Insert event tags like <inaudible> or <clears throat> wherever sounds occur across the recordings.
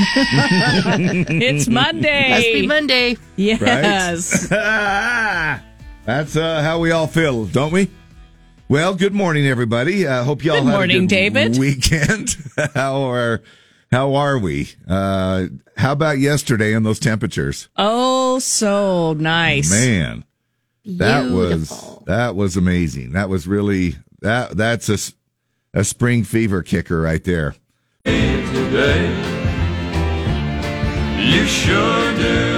<laughs> it's Monday. Must be Monday. Yes. <laughs> That's uh, how we all feel, don't we? Well, good morning, everybody. I uh, hope y'all good had morning, a good David. weekend. <laughs> how are how are we? Uh, how about yesterday and those temperatures? Oh, so nice. Man, that was that was amazing. That was really that that's a a spring fever kicker right there. today. You sure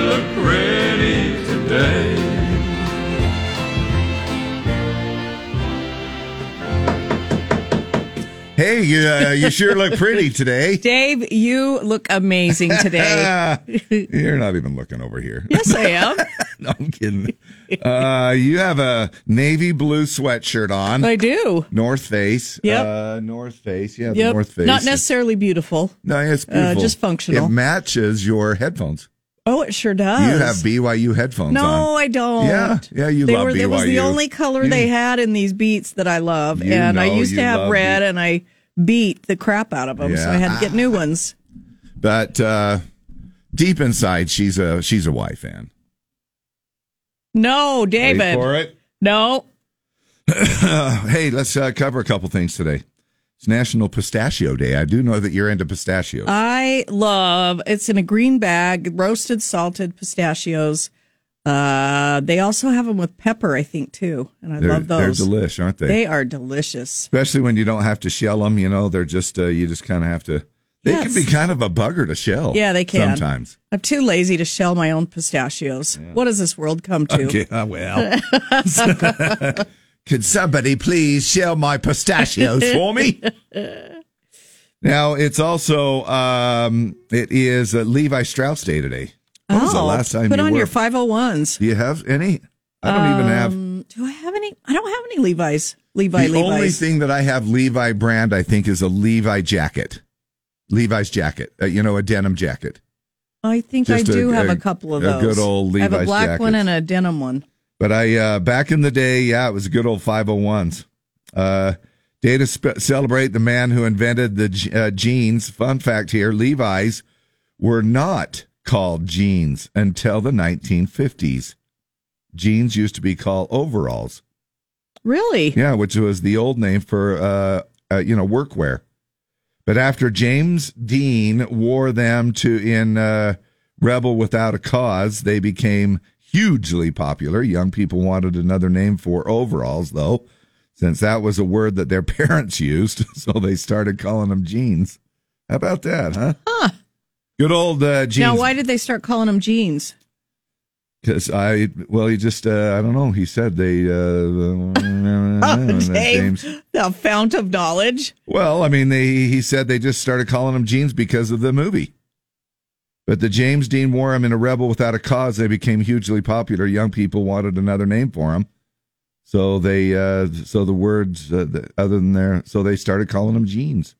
Hey, you, uh, you sure look pretty today. <laughs> Dave, you look amazing today. <laughs> You're not even looking over here. yes, I am. <laughs> No, I'm kidding. Uh, you have a navy blue sweatshirt on. I do. North Face. Yep. Uh, North Face. Yeah, Yep. North Face. Not necessarily beautiful. No, it's beautiful. just functional. It matches your headphones. Oh, it sure does. You have BYU headphones No, on. I don't. Yeah, yeah, you they love were, It was the only color You- they had in these beats that I love, and I used to have red, and I beat the crap out of them, so I had to get new ones. But uh, deep inside, she's a she's a Y fan. No, Ready David. for it? No. <laughs> Hey, let's uh, cover a couple things today. It's National Pistachio Day. I do know that you're into pistachios. I love it's in a green bag, roasted salted pistachios. Uh, they also have them with pepper, I think, too, and I they're, love those. they're delish, aren't they? They are delicious. Especially when you don't have to shell them. You know, they're just uh, you just kind of have to. They can be kind of a bugger to shell. Yeah, they can. sometimes. I'm too lazy to shell my own pistachios. What does this world come to? Okay, uh, well. <laughs> <laughs> Could somebody please shell my pistachios for me? <laughs> now it's also um, it is uh, Levi Strauss Day today. When was the Oh, last time put you on your 501s. Do you have any? I don't even have. Um, do I have any? I don't have any Levi's. Levi The Levi's. only thing that I have Levi brand, I think, is a Levi jacket. Levi's jacket. Uh, you know, a denim jacket. I think just I do a- have a, a- couple of a those. good old I have a Levi's black one and a denim one. But I uh, back in the day, yeah, it was good old 501s. Uh, day to celebrate the man who invented the uh, jeans. Fun fact here: Levi's were not called jeans until the 1950s. Jeans used to be called overalls. Really? Yeah, which was the old name for uh, uh you know workwear. But after James Dean wore them to in uh, Rebel Without a Cause, they became hugely popular. Young people wanted another name for overalls, though, since that was a word that their <laughs> parents used, <laughs> so they started calling them jeans. How about that, huh? Huh. Good old uh, jeans. Now, why did they start calling them jeans? Because I, well, he just, uh, I don't know. He said they, uh, <laughs> Dave, James. the fount of knowledge. Well, I mean, they he said they just started calling them jeans because of the movie. But the James Dean wore them in a Rebel Without a Cause. They became hugely popular. Young people wanted another name for them, so they uh, so the words uh, the, other than their so they started calling them jeans.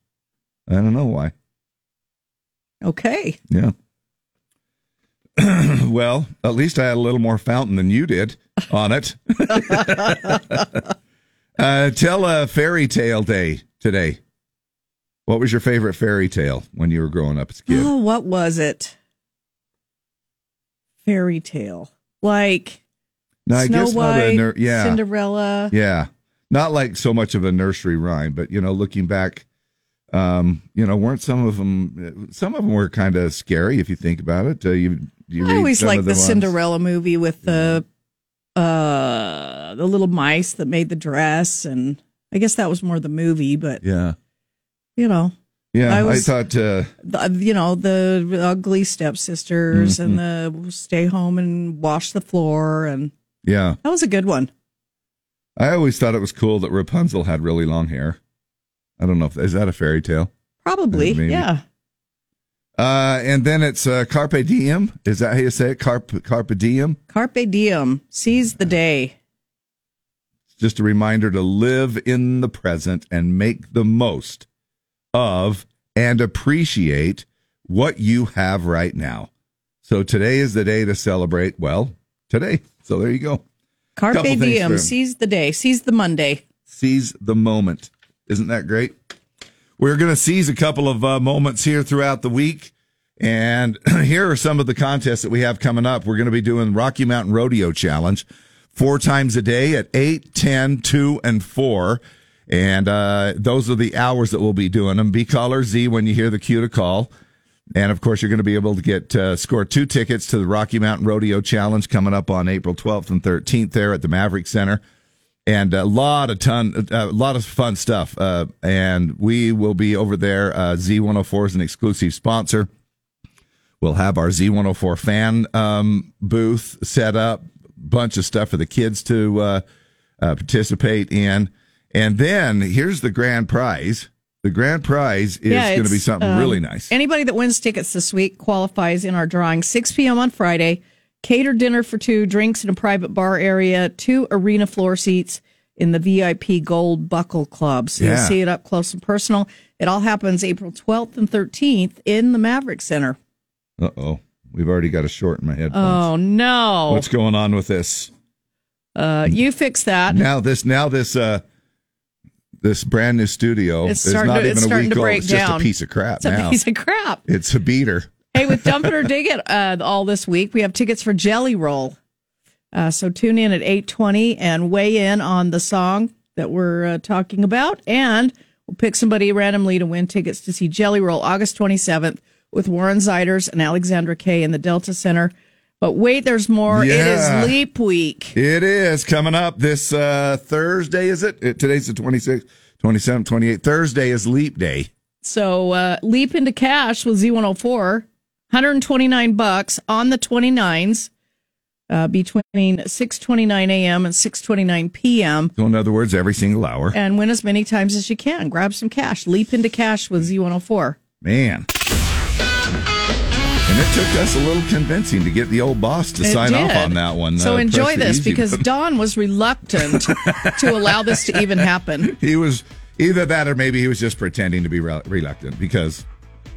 I don't know why. Okay. Yeah. <clears throat> well, at least I had a little more fountain than you did on it. <laughs> <laughs> uh, tell a fairy tale day today. What was your favorite fairy tale when you were growing up as a kid? Oh, what was it? Fairy tale. Like no, I Snow guess not a White, ner- yeah, Cinderella. yeah, not like so much of a nursery rhyme, but you know, looking back, um, you know, weren't some of them? Some of them were kind of scary if you think about it. Uh, you, you I always liked of the? Cinderella movie with the uh the little mice that made the dress and I guess that was more the movie, but Yeah, you know, yeah. I I, thought. Uh, the, you know, the ugly stepsisters and Mm-hmm. the stay home and wash the floor and yeah, that was a good one. I always thought it was cool that Rapunzel had really long hair. I don't know if is that a fairy tale. Probably, Maybe. yeah. Uh, and then it's uh, carpe diem. Is that how you say it? Carpe, carpe diem. Carpe diem, seize the day. It's just a reminder to live in the present and make the most of and appreciate what you have right now. So today is the day to celebrate. Well, today. So there you go. Carpe diem, seize the day, seize the Monday. seize the moment. Isn't that great? We're going to seize a couple of uh, moments here throughout the week. And <clears throat> here are some of the contests that we have coming up. We're going to be doing Rocky Mountain Rodeo Challenge four times a day at 8, 10, 2, and 4. And uh, those are the hours that we'll be doing them. Be caller Z when you hear the cue to call. And of course, you're going to be able to get uh, score two tickets to the Rocky Mountain Rodeo Challenge coming up on April 12th and 13th there at the Maverik Center. And a lot of ton, a lot of fun stuff. Uh, and we will be over there. Uh, Z104 is an exclusive sponsor. We'll have our Z104 fan um, booth set up, bunch of stuff for the kids to uh, uh, participate in. And then here's the grand prize. The grand prize is Yeah, going to be something um, really nice. Anybody that wins tickets this week qualifies in our drawing. 6 p.m. on Friday. Catered dinner for two, drinks in a private bar area, two arena floor seats in the VIP Gold Buckle Club. So you'll see it up close and personal. It all happens April 12th and 13th in the Maverik Center. Uh oh. We've already got a short in my headphones. Oh, no. What's going on with this? Uh, you fix that. Now this now this uh this brand new studio It's is not to- even a week old. It's just a piece of crap It's a now. piece of crap. it's a beater. Hey, with Dump It or <laughs> Dig It uh, all this week, we have tickets for Jelly Roll. Uh, so tune in at 820 and weigh in on the song that we're uh, talking about. And we'll pick somebody randomly to win tickets to see Jelly Roll August 27th with Warren Zeiders and Alexandra Kay in the Delta Center. But wait, there's more. Yeah. It is Leap Week. It is coming up this uh Thursday, is it? it today's the 26th, 27th, 28th. Thursday is leap day. So uh, leap into cash with Z104, 129 bucks on the 29s uh, between 6:29 a.m. and 6:29 p.m. So in other words, every single hour. and win as many times as you can. Grab some cash. Leap into cash with Z104. Man. And it took us a little convincing to get the old boss to It sign off on that one. So uh, enjoy this because button. Don was reluctant <laughs> to allow this to even happen. he was either that or maybe he was just pretending to be re- reluctant because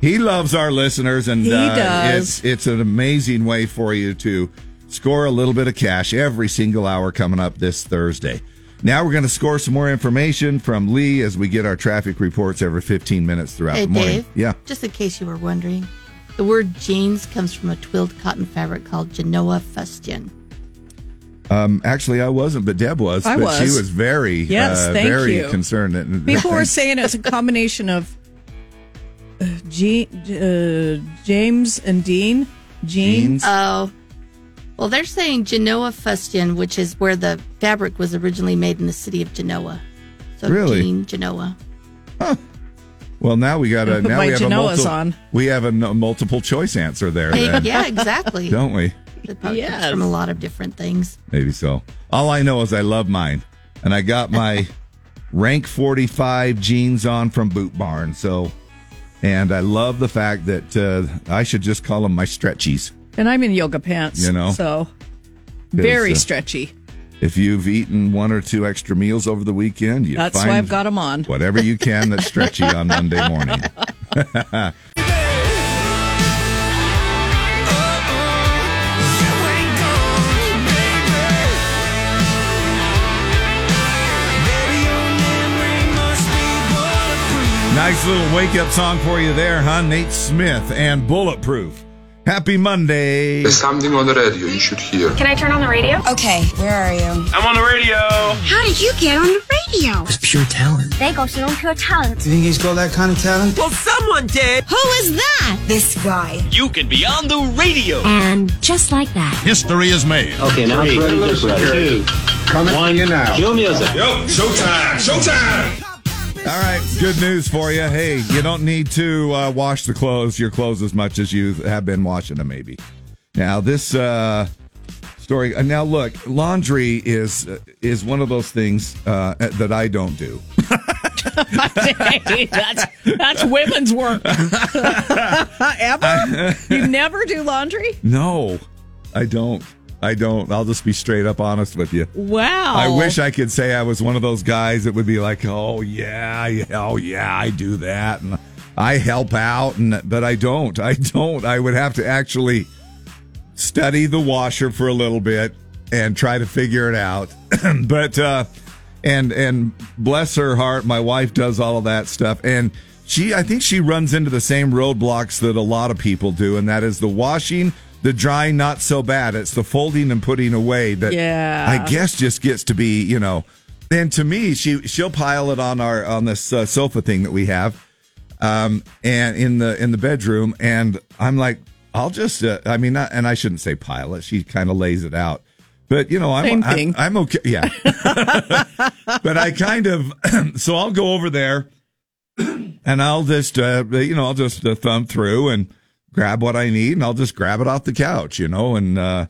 he loves our listeners and He uh, does. it's it's an amazing way for you to score a little bit of cash every single hour coming up this Thursday. Now we're going to score some more information from Lee as we get our traffic reports every 15 minutes throughout Hey, the morning. Dave. Yeah. Just in case you were wondering, the word jeans comes from a twilled cotton fabric called Genoa fustian. Um, actually, I wasn't, but Deb was. I but was. She was very, Yes, uh, thank very you. concerned. that- <laughs> People were saying it's a combination of uh, G, uh, James and Dean. Jeans. Jeans. Oh, well, they're saying Genoa fustian, which is where the fabric was originally made in the city of Genoa. So Really? jean, Genoa. Well, now we got a Put <laughs> now my we have a Genoas multiple, on. we have a multiple choice answer there. Hey, then, yeah, exactly. <laughs> don't we? It probably from a lot of different things. Maybe so. All I know is I love mine, and I got my <laughs> rank forty five jeans on from Boot Barn. So, and I love the fact that uh, I should just call them my stretchies. And I'm in yoga pants. You know? So very uh, stretchy. If you've eaten one or two extra meals over the weekend, you That's find why I've got them on. whatever you can that's <laughs> stretchy on Monday morning. <laughs> Nice little wake up song for you there, huh? Nate Smith and Bulletproof. Happy Monday. There's something on the radio you should hear. Can I turn on the radio? Okay, where are you? I'm on the radio. How did you get on the radio? It's pure talent. They go 是用 pure talent. Do you think he's got that kind of talent? Well, someone did. Who is that? This guy. You can be on the radio. And just like that. History is made. Okay, now it's ready to. Two, Coming one, to you now. cue music. Yo, showtime, showtime. All right, good news for you. Hey, you don't need to uh, wash the clothes, your clothes, as much as you have been washing them, maybe. Now, this uh, story. Uh, now, look, laundry is uh, is one of those things uh, that I don't do. Hey, <laughs> that's that's women's work. <laughs> Ever? You never do laundry? No, I don't. I don't. I'll just be straight up honest with you. Wow. I wish I could say I was one of those guys that would be like, "Oh yeah, yeah, oh yeah, I do that," and I help out, and but I don't. I don't. I would have to actually study the washer for a little bit and try to figure it out. <clears throat> but uh, and and bless her heart, my wife does all of that stuff. And she I think she runs into the same roadblocks that a lot of people do, and that is the washing, the drying, not so bad. It's the folding and putting away that Yeah. I guess just gets to be, you know. And to me, she she'll pile it on our on this uh, sofa thing that we have, um, and in the in the bedroom, and I'm like, I'll just, uh, I mean, not, and I shouldn't say pile it. She kind of lays it out, but you know, I'm I'm. I'm okay, yeah. <laughs> but I kind of, <clears throat> so I'll go over there, <clears throat> and I'll just, uh, you know, I'll just uh, thumb through and grab what I need, and I'll just grab it off the couch, you know, and uh,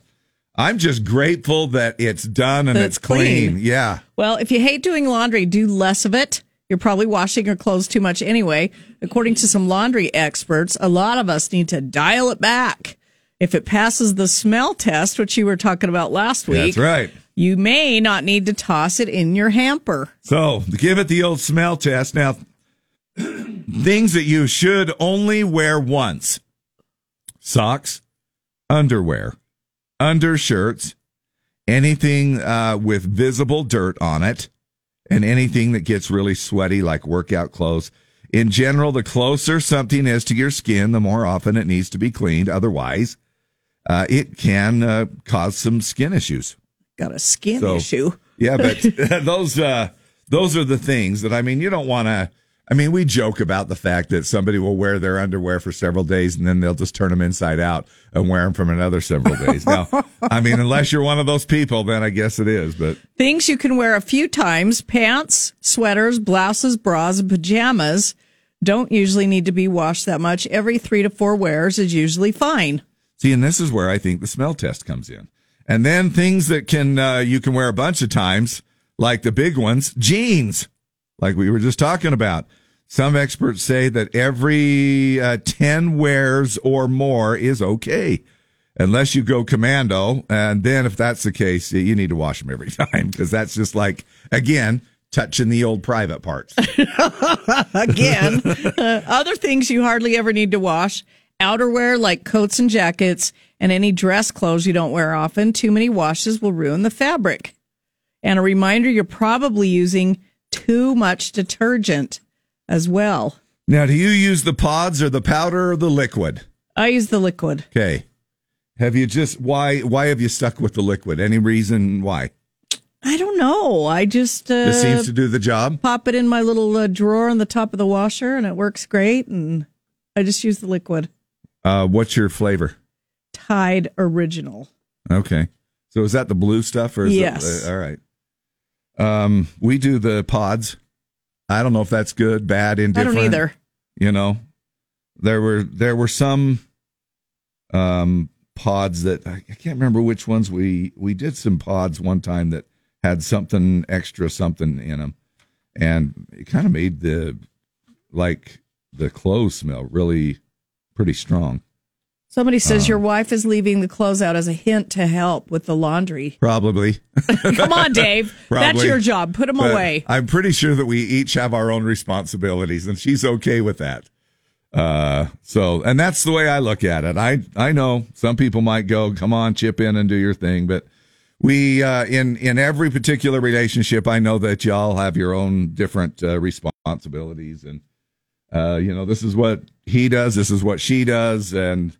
I'm just grateful that it's done and it's it's clean. clean. Yeah. Well, if you hate doing laundry, do less of it. You're probably washing your clothes too much anyway. According to some laundry experts, a lot of us need to dial it back. If it passes the smell test, which you were talking about last week, That's right. you may not need to toss it in your hamper. So give it the old smell test. Now, <clears throat> things that you should only wear once socks, underwear, undershirts, anything uh, with visible dirt on it, and anything that gets really sweaty, like workout clothes. In general, the closer something is to your skin, the more often it needs to be cleaned. Otherwise, uh, it can uh, cause some skin issues. Got a skin So- issue. Yeah, but <laughs> <laughs> those uh those are the things that I mean you don't want to I mean we joke about the fact that somebody will wear their underwear for several days and then they'll just turn them inside out and wear them from another several days. Now, <laughs> I mean unless you're one of those people then I guess it is, but Things you can wear a few times pants, sweaters, blouses, bras, and pajamas don't usually need to be washed that much. Every three to four wears is usually fine. See, and this is where I think the smell test comes in. And then things that can uh, you can wear a bunch of times, like the big ones, jeans, like we were just talking about. Some experts say that every uh, ten wears or more is okay, unless you go commando. And then, if that's the case, you need to wash them every <laughs> time because that's just like again touching the old private parts. <laughs> Again, uh, other things you hardly ever need to wash outerwear like coats and jackets, and any dress clothes you don't wear often. Too many washes will ruin the fabric. And a reminder you're probably using too much detergent as well. now, do you use the pods or the powder or the liquid? I use the liquid. Okay. Have you just why why have you stuck with the liquid? Any reason why? I don't know. I just uh, This seems to do the job. pop it in my little uh, drawer on the top of the washer, and it works great. And I just use the liquid Uh, what's your flavor? Tide Original. Okay. So is that the blue stuff or is Yes. it, uh, all right. Um, we do the pods. I don't know if that's good, bad, indifferent. I don't either. You know, there were there were some um pods that I I can't remember which ones we we did some pods one time that had something extra something in them, and it kind of made the like the clothes smell really pretty strong. Somebody says Um, your wife is leaving the clothes out as a hint to help with the laundry. Probably. <laughs> Come on, Dave. <laughs> That's your job. Put them But away. I'm pretty sure that we each have our own responsibilities, and she's okay with that. Uh, so, and that's the way I look at it. I I know some people might go, "Come on, chip in and do your thing," but we uh, in in every particular relationship, I know that y'all have your own different uh, responsibilities, and uh, you know, this is what he does, this is what she does, and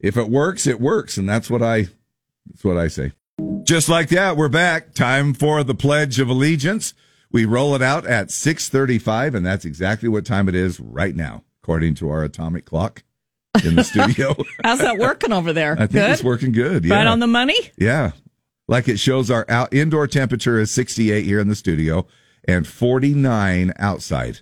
if it works, it works, and that's what I that's what I say. Just like that, we're back. Time for the Pledge of Allegiance. We roll it out at 6:35 and that's exactly what time it is right now, according to our atomic clock in the studio. <laughs> How's that working over there? I think Good? it's working good. Yeah. Right on the money? Yeah. Like it shows our out, indoor temperature is 68 here in the studio and 49 outside.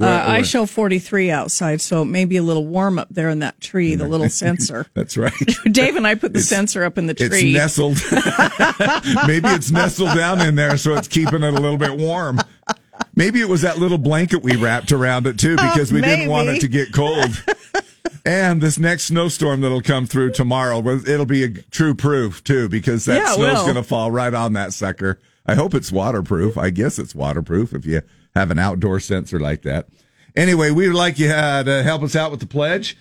Uh, I show 43 outside, so it may be a little warm up there in that tree, the little <laughs> sensor. That's right. <laughs> Dave and I put the sensor up in the tree. It's nestled. <laughs> Maybe it's nestled down in there, so it's keeping it a little bit warm. Maybe it was that little blanket we wrapped around it too, because we didn't want it to get cold. And this next snowstorm that'll come through tomorrow, it'll be a true proof too, because that Yeah, snow's going to fall right on that sucker. I hope it's waterproof. I guess it's waterproof if you have an outdoor sensor like that. Anyway, we'd like you uh, to help us out with the pledge.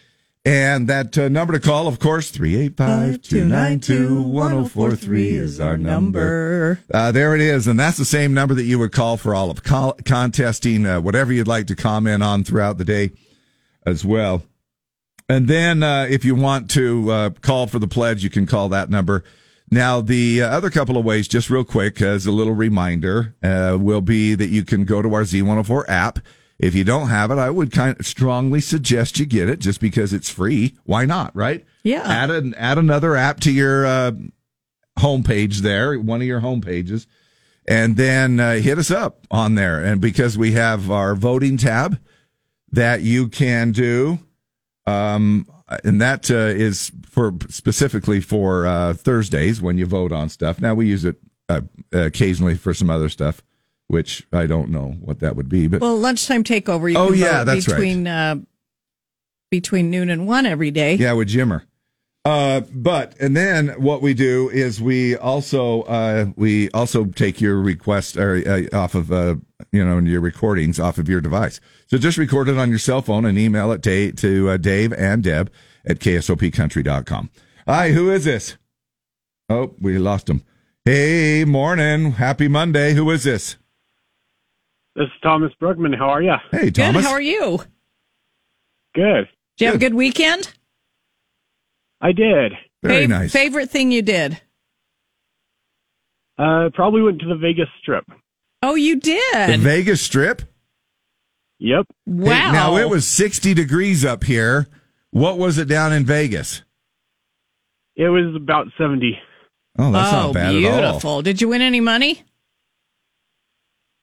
And that uh, number to call, of course, 385 292 1043 is our number. Uh, there it is. And that's the same number that you would call for all of contesting, uh, whatever you'd like to comment on throughout the day as well. And then uh, if you want to uh, call for the pledge, you can call that number. Now, the uh, other couple of ways, just real quick, as a little reminder, uh, will be that you can go to our Z104 app. If you don't have it, I would kind of strongly suggest you get it just because it's free. Why not, right? Yeah. Add, an, add another app to your uh, homepage there, one of your homepages, and then uh, hit us up on there. And because we have our voting tab that you can do, um, and that uh, is for specifically for uh, Thursdays when you vote on stuff. Now we use it uh, occasionally for some other stuff, which I don't know what that would be. But Well, lunchtime takeover. You Oh, can yeah, that's right. between uh, between noon and one every day. yeah, with Jimmer. Uh, but and then what we do is we also uh, we also take your request or uh, off of uh, you know your recordings off of your device. So just record it on your cell phone and email it to to uh, Dave and Deb at ksopcountry.com. Hi, who is this? Oh, we lost him. Hey, morning, happy Monday. Who is this? This is Thomas Brugman. How are you? Hey, Good. Thomas. How are you? Good. Did you have a good weekend? I did. Very Fav- nice. Favorite thing you did? Uh, probably went to the Vegas Strip. Oh, you did? The. Vegas Strip. Yep. wow. Hey, now it was 60 degrees up here. What was it down in Vegas? It was about 70. Oh, that's oh, not bad at all. beautiful. Did you win any money?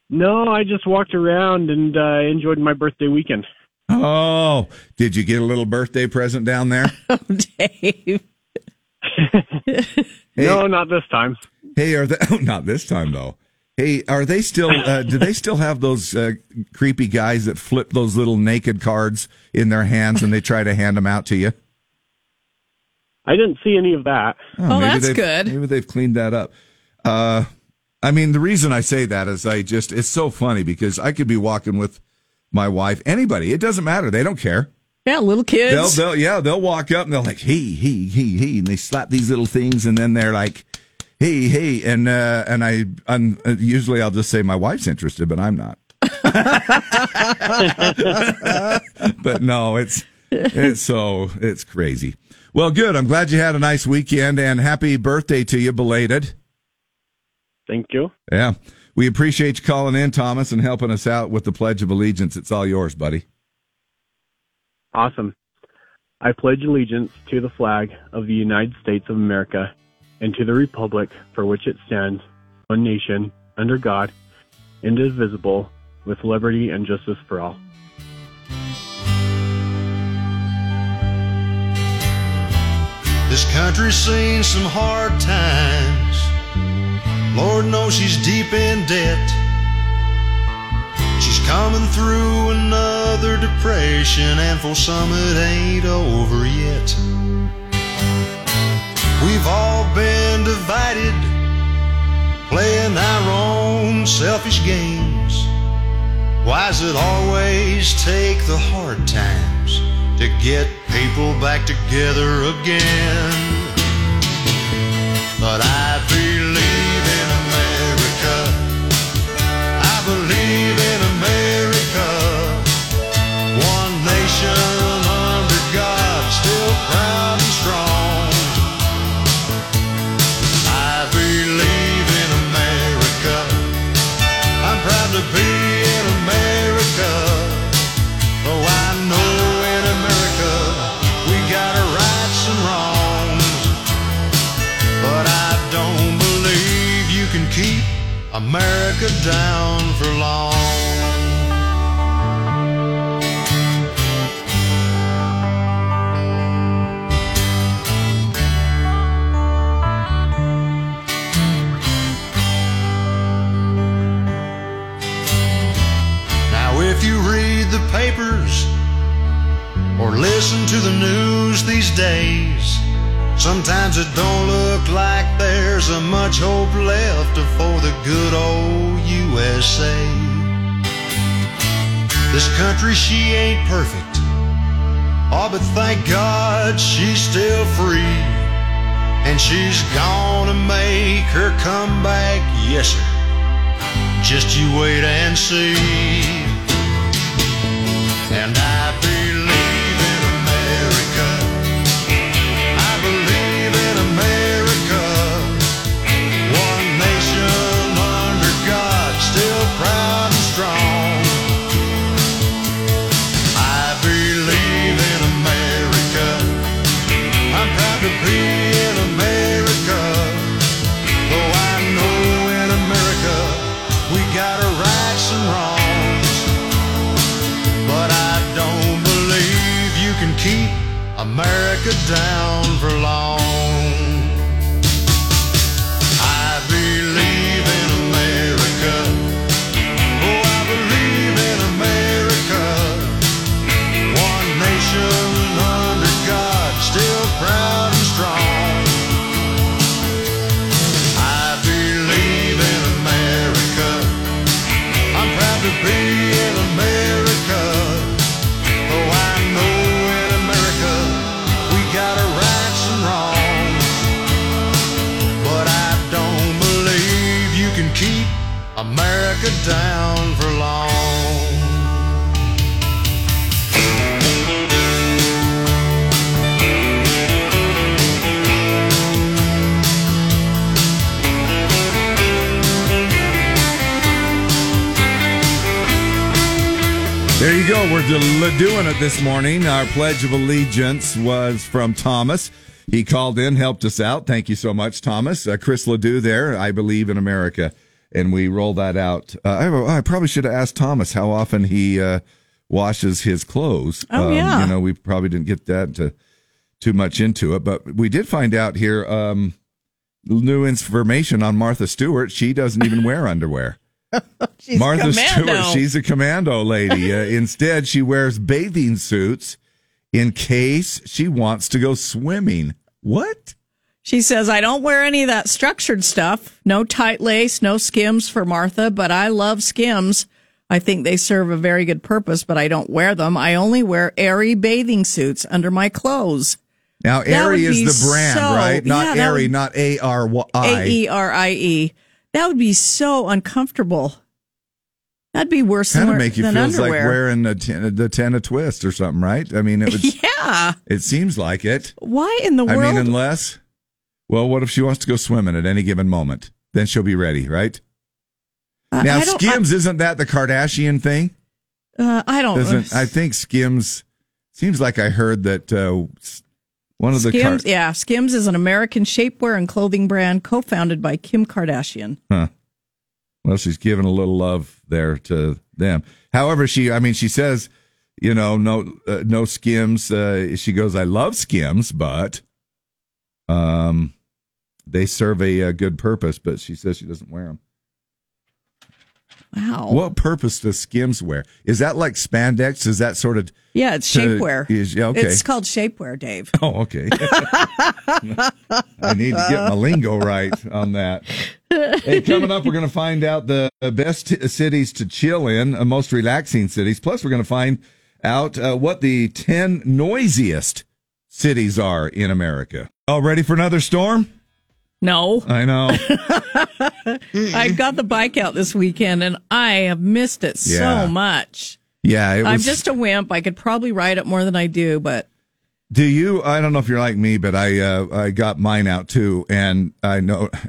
No, I just walked around and uh, enjoyed my birthday weekend. Oh, did you get a little birthday present down there? <laughs> Oh, Dave. <laughs> No, not this time. hey, are they oh, <laughs> not this time though? Hey, are they still? Uh, do they still have those uh, creepy guys that flip those little naked cards in their hands and they try to hand them out to you? I didn't see any of that. Oh, maybe that's good. Maybe they've cleaned that up. Uh, I mean, the reason I say that is I just it's so funny because I could be walking with my wife, anybody, it doesn't matter. They don't care. Yeah, little kids. They'll, they'll, yeah, they'll walk up and they're like, hey, hey, hey, hey, and they slap these little things, and then they're like, hey, hey, and uh, and I, I'm, uh, usually I'll just say my wife's interested, but I'm not. <laughs> but no, it's it's so it's crazy. Well, good. I'm glad you had a nice weekend, and happy birthday to you, belated. Thank you. Yeah, we appreciate you calling in, Thomas, and helping us out with the Pledge of Allegiance. It's all yours, buddy. Awesome. I pledge allegiance to the flag of the United States of America and to the republic for which it stands, one nation, under God, indivisible, with liberty and justice for all. This country's seen some hard times. Lord knows she's deep in debt. She's coming through another depression, and for some it ain't over yet. We've all been divided, playing our own selfish games. Why Why's it always take the hard times to get people back together again? But I believe America down for long. Now, if you read the papers or listen to the news these days, sometimes it don't look like there's a much hope left for the good old USA. This country, she ain't perfect, Oh, but thank God she's still free. And she's gonna make her comeback, yes, sir. Just you wait and see. America down for long. Doing it this morning. Our Pledge of Allegiance was from Thomas. He called in, helped us out. Thank you so much, Thomas. Uh, Chris LeDoux there. I believe in America. And we roll that out. Uh, I, I probably should have asked Thomas how often he uh, washes his clothes. Oh, Um, yeah. You know, we probably didn't get that to, too much into it, but we did find out here um, new information on Martha Stewart. She doesn't even wear underwear. <laughs> Martha. Stewart, she's a commando lady. Uh, <laughs> instead, she wears bathing suits in case she wants to go swimming. What? She says, I don't wear any of that structured stuff. No tight lace, no skims for Martha, but I love skims. I think they serve a very good purpose, but I don't wear them. I only wear Aerie bathing suits under my clothes. Now, Aerie is the brand, so- right? Not yeah, Aerie, would- not A R Y. A E R I E. That would be so uncomfortable. That'd be worse Kind than, of make you feel like wearing the ten, the ten of twist or something, right? I mean, it <laughs> would. yeah. It seems like it. Why in the world? I mean, unless, well, what if she wants to go swimming at any given moment? Then she'll be ready, right? Uh, now, I Skims isn't that the Kardashian thing? uh, I don't. Doesn't I think Skims seems like I heard that uh, one of the Skims, Kar- yeah, Skims is an American shapewear and clothing brand co-founded by Kim Kardashian. Huh. Well, she's giving a little love there to them. However, she, I mean, she says, you know, no, uh, no skims. Uh, she goes, I love skims, but, um, they serve a, uh good purpose. But she says she doesn't wear them. Wow. What purpose does skims wear? Is that like spandex? Is that sort of? Yeah, it's to- shapewear. is- yeah, okay. It's called shapewear, Dave. <laughs> Oh, okay. I need to get my lingo right on that. Hey, coming up, we're going to find out the best t- cities to chill in, uh, most relaxing cities. Plus, we're going to find out uh, what the 10 noisiest cities are in America. All ready for another storm? No, I know. <laughs> I got the bike out this weekend and I have missed it Yeah. so much. Yeah, it was. I'm just a wimp. I could probably ride it more than I do, but Do you? I don't know if you're like me, but I uh, I got mine out too, and I know. <laughs>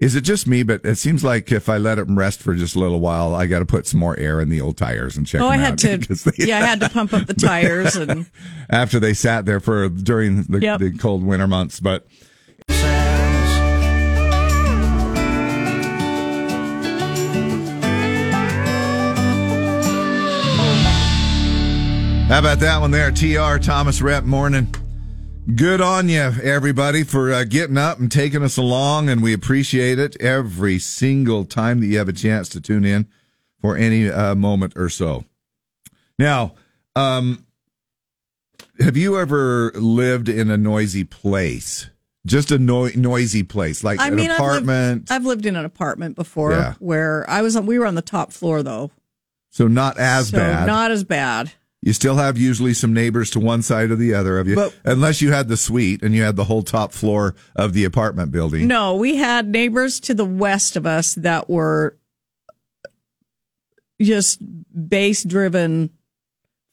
Is it just me? But it seems like if I let it rest for just a little while, I got to put some more air in the old tires and check. oh, I them had out to. <laughs> because they- yeah, I had to pump up the tires and after they sat there for during the, Yep. the cold winter months. But how about that one there? Tr Thomas Rhett morning. Good on you, everybody, for uh, getting up and taking us along, and we appreciate it every single time that you have a chance to tune in for any uh, moment or so. Now, um, have you ever lived in a noisy place? Just a no- noisy place, like I an mean, I've lived- apartment. I've lived in an apartment before Yeah. where I was. on We were on the top floor though, so not as so bad. not as bad. You still have usually some neighbors to one side or the other of you, But- unless you had the suite and you had the whole top floor of the apartment building. No, we had neighbors to the west of us that were just bass driven,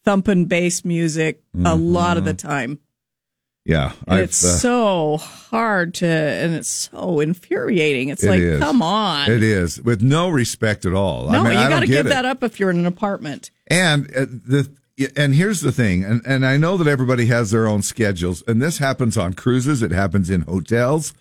thumping bass music a lot of the time. Yeah, it's uh, so hard to, and it's so infuriating. It's It like, is. come on. It is with no respect at all. No, I mean, you got to give it. that up if you're in an apartment. And uh, the and here's the thing, and and I know that everybody has their own schedules, and this happens on cruises. It happens in hotels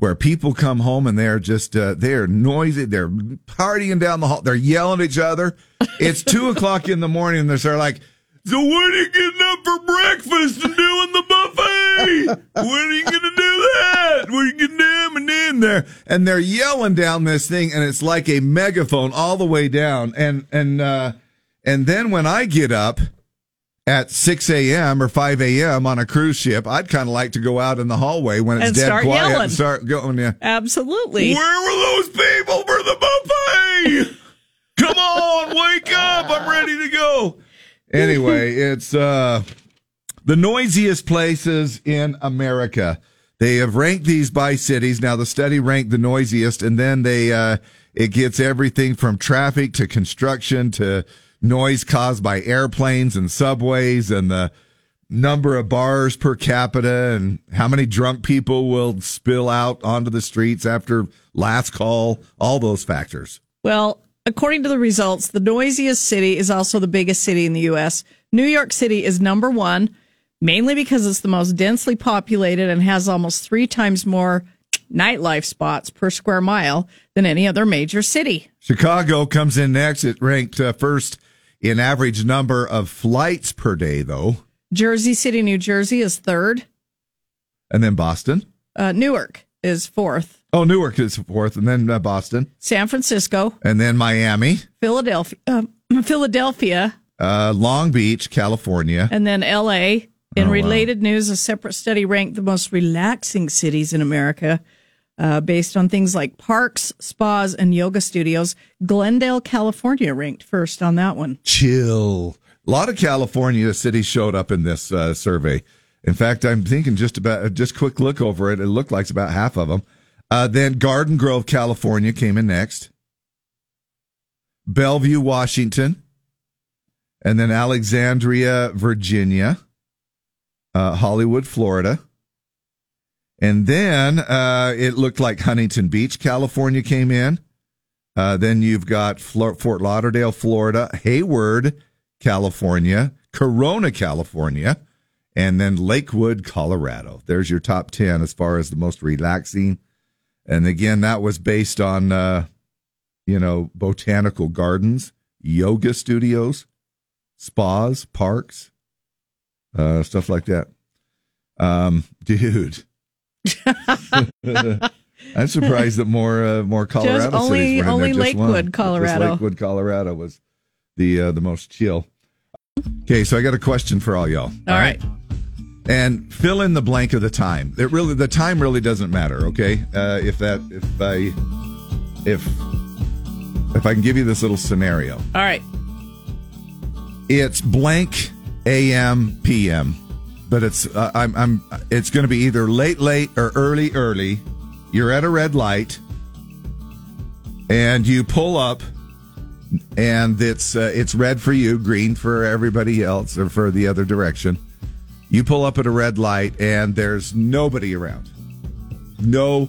where people come home and they're just uh, they're noisy, they're partying down the hall, they're yelling at each other. It's two <laughs> o'clock in the morning, and they're sort of like. So when are you getting up for breakfast and doing the buffet? when are you going to do that? When are you getting them and in there? And they're yelling down this thing, and it's like a megaphone all the way down. And and uh, and then when I get up at 6 a.m. or 5 a.m. on a cruise ship, I'd kind of like to go out in the hallway when it's And dead start quiet yelling. and start going. Yeah. Absolutely. Where were those people for the buffet? Come on, wake up. I'm ready to go. Anyway, <laughs> it's uh the noisiest places in America. They have ranked these by cities. Now the study ranked the noisiest and then they uh it gets everything from traffic to construction to noise caused by airplanes and subways and the number of bars per capita and how many drunk people will spill out onto the streets after last call, all those factors. Well, according to the results, the noisiest city is also the biggest city in the U.S. New York City is number one, mainly because it's the most densely populated and has almost three times more nightlife spots per square mile than any other major city. Chicago comes in next. It ranked uh, first in average number of flights per day, though. Jersey City, New Jersey is third. And then Boston. Uh, Newark is fourth. Oh, Newark is fourth, and then uh, Boston, San Francisco, and then Miami, Philadelphia, uh, <clears throat> Philadelphia, uh, Long Beach, California. and then L.A. In Oh, wow. related news, a separate study ranked the most relaxing cities in America uh, based on things like parks, spas, and yoga studios. Glendale, California ranked first on that one. Chill. A lot of California cities showed up in this uh, survey. In fact, I'm thinking just about just quick look over it. It looked like it's about half of them. Uh, then Garden Grove, California, came in next. Bellevue, Washington, and then Alexandria, Virginia, uh, Hollywood, Florida, and then uh, it looked like Huntington Beach, California, came in. Uh, then you've got Fort Lauderdale, Florida, Hayward, California, Corona, California, and then Lakewood, Colorado. There's your top 10 as far as the most relaxing. And again, that was based on, uh, you know, botanical gardens, yoga studios, spas, parks, uh, stuff like that. Um, <laughs> dude. <laughs> I'm surprised that more uh, more Colorado only- cities were only. Just one. Lakewood, Just Colorado. Lakewood, Colorado was the uh, the most chill. Okay, so I got a question for all y'all. All right. and fill in the blank of the time. It really the time really doesn't matter. Okay, uh, if that if I if if I can give you this little scenario, All right. it's blank a.m. p.m. But it's uh, I'm I'm it's going to be either late late or early early. You're at a red light, and you pull up, and it's uh, it's red for you, green for everybody else, or for the other direction. You pull up at a red light, and there's nobody around. No,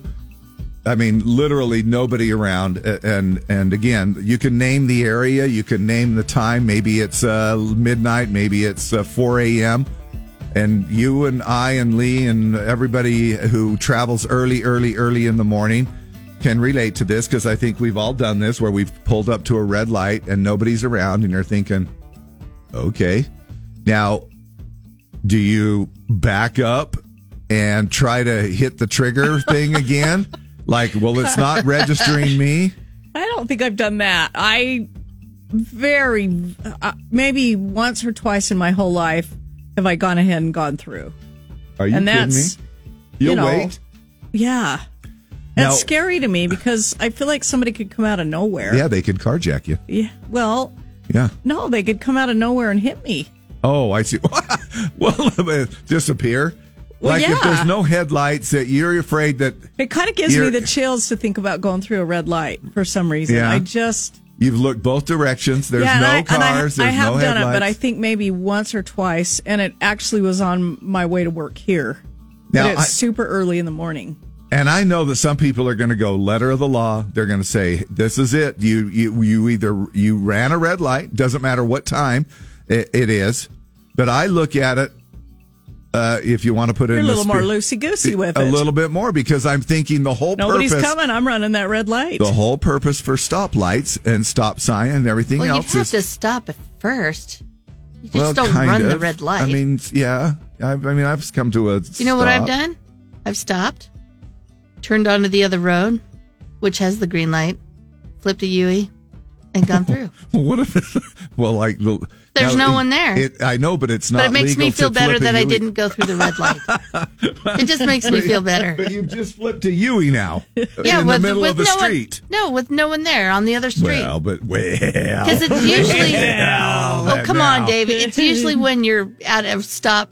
I mean literally nobody around. And and again, you can name the area, you can name the time. Maybe it's uh, midnight, maybe it's uh, 4 a.m. And you and I and Lee and everybody who travels early, early, early in the morning can relate to this because I think we've all done this where we've pulled up to a red light and nobody's around, and you're thinking, okay, now do you back up and try to hit the trigger <laughs> thing again? Like, well, it's not registering me. I don't think I've done that. I very uh, maybe once or twice in my whole life have I gone ahead and gone through. Are you and kidding that's me? You'll you know, wait. Yeah. Now- That's scary to me because I feel like somebody could come out of nowhere. Yeah, they could carjack you. Yeah. Well, Yeah. no, they could come out of nowhere and hit me. Oh, I see. <laughs> well, <laughs> disappear. Well, like if there's no headlights, that you're afraid that It kind of gives me the chills to think about going through a red light for some reason. Yeah. I just you've looked both directions. There's yeah, no I, I- cars. I, there's have no done headlights. it, but I think maybe once or twice, and it actually was on my way to work here. Now, but it's I- super early in the morning. And I know that some people are going to go letter of the law. They're going to say, "This is it. You you you either you ran a red light. Doesn't matter what time it, it is." But I look at it. Uh, if you want to put it You're a little the more loosey goosey with a it. A little bit more because I'm thinking the whole Nobody's purpose, coming. I'm running that red light. the whole purpose for stoplights and stop sign and everything Well, you'd else have is to stop at first. You just well, don't kind run the of. red light. I mean, yeah. I, I mean, I've come to a. you know what I've done? I've stopped, turned onto the other road, which has the green light, flipped a Yui, and gone <laughs> through. What if? <laughs> Well, like the- There's now, no one there. It, I know, but it's not. but it makes me feel better that I didn't go through the red light. <laughs> it just makes me feel better. But you've just flipped to Yui now. <laughs> Yeah, in with, the middle with of the no street. One, no, with no one there on the other street. Well, but well, Because it's <laughs> usually. Well, oh, come on. David. It's usually when you're at a stop.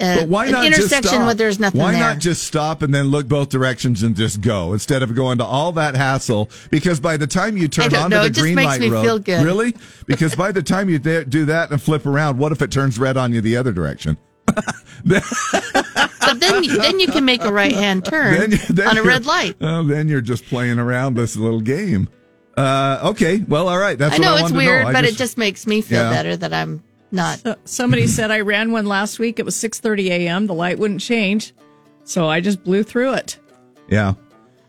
Uh, But why not just intersection stop? where there's nothing Why there. not just stop and then look both directions and just go instead of going to all that hassle? Because by the time you turn onto know, the it just green makes light me road, feel good. really? Because by the time you do that and flip around, what if it turns red on you the other direction? But then, then you can make a right hand <laughs> turn Then- then on a red light. Oh, then you're just playing around this little game. Uh, okay, well, all right. That's I know I it's weird, know. But it just makes me feel Yeah. better that I'm not. So- somebody <laughs> said I ran one last week. It was 6:30 a.m. The light wouldn't change, so I just blew through it. yeah.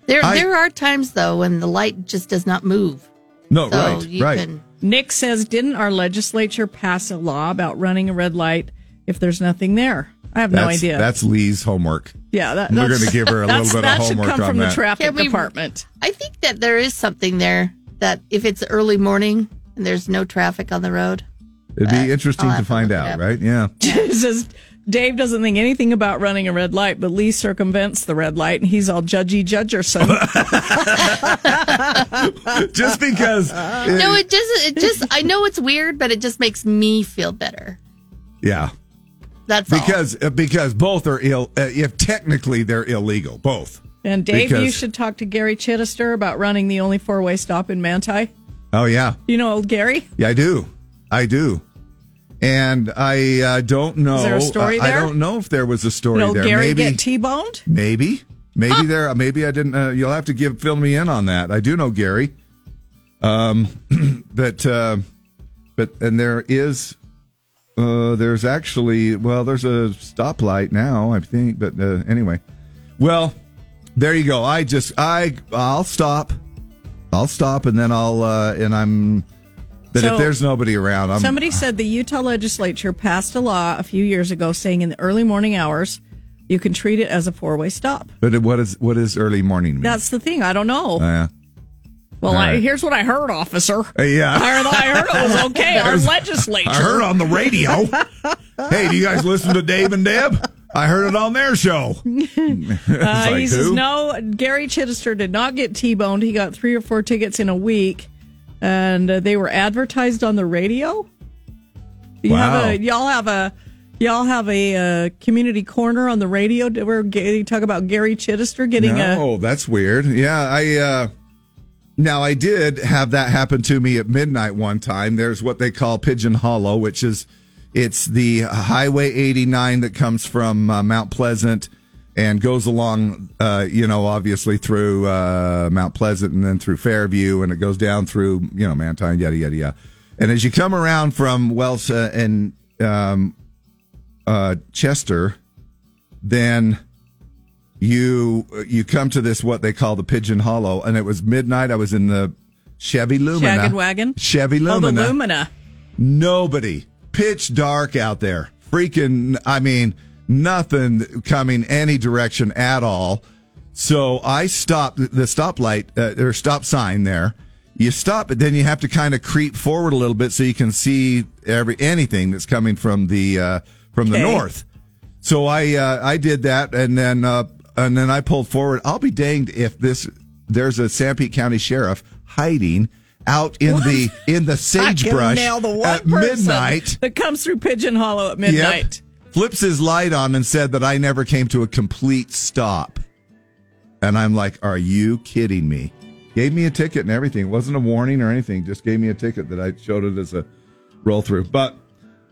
There, I- there are times though when the light just does not move. No, So right, you right. can. Nick says, "Didn't our legislature pass a law about running a red light if there's nothing there?" I have no idea. That's Lee's homework. yeah, that, we're gonna give her a <laughs> little that's- bit of that should homework come on from that. the traffic we- department. I think that there is something there that if it's early morning and there's no traffic on the road, It'd be interesting to have to find out, right? Yeah. <laughs> It says Dave doesn't think anything about running a red light, but Lee circumvents the red light, and he's all judgy judgerson. <laughs> just because. no, it just, it just. I know it's weird, but it just makes me feel better. Yeah. That's. Because uh, because both are ill. Uh, if technically they're illegal, both. and Dave, you should talk to Gary Chittister about running the only four way stop in Manti. Oh yeah, You know old Gary? yeah. I do, I do, and I uh, don't know. Is there a story I- I don't know if there was a story No, there. Gary maybe, get T-boned? maybe, maybe there. Maybe I didn't. Uh, you'll have to give fill me in on that. I do know Gary. Um, <clears throat> but uh, but and there is. Uh, there's actually well, there's a stoplight now, I think. But uh, anyway, well, there you go. I just I I'll stop. I'll stop and then I'll uh, and I'm. But So- if there's nobody around, I'm. Somebody said the Utah legislature passed a law a few years ago saying in the early morning hours you can treat it as a four way stop. But what is what is early morning mean? That's the thing. I don't know. Uh, well, all I, here's what I heard, officer. Uh, yeah. I heard, I heard it was okay. Our legislature. I heard on the radio. <laughs> hey, do you guys listen to Dave and Deb? I heard it on their show. <laughs> Uh, like, he says no. Gary Chittister did not get T-boned. He got three or four tickets in a week, and uh, they were advertised on the radio. You Wow. have a y'all have a y'all have a uh, community corner on the radio where you talk about Gary Chittister getting a. Oh, that's weird. Yeah, I uh now I did have that happen to me at midnight one time. There's what they call Pigeon Hollow, which is it's the Highway 89 that comes from uh, Mount Pleasant and goes along uh you know obviously through uh Mount Pleasant and then through Fairview and it goes down through you know Mantine yada yada yada. And as you come around from Wales uh, and um uh Chester then you you come to this what they call the Pigeon Hollow, and it was midnight. I was in the Chevy Lumina, wagon? Chevy Oh, the Lumina. Lumina. Nobody, pitch dark out there. Freaking, I mean, nothing coming any direction at all. So I stopped the stoplight uh, or stop sign there. You stop, but then you have to kind of creep forward a little bit so you can see every anything that's coming from the uh, from the north. So I uh, I did that, and then uh, and then I pulled forward. I'll be danged if this there's a Sanpete County sheriff hiding out in the in the sagebrush can nail the one at person midnight. that comes through Pigeon Hollow at midnight. Yep. Flips his light on and said that I never came to a complete stop. And I'm like, are you kidding me? Gave me a ticket and everything. It wasn't a warning or anything. Just gave me a ticket that I showed it as a roll through. But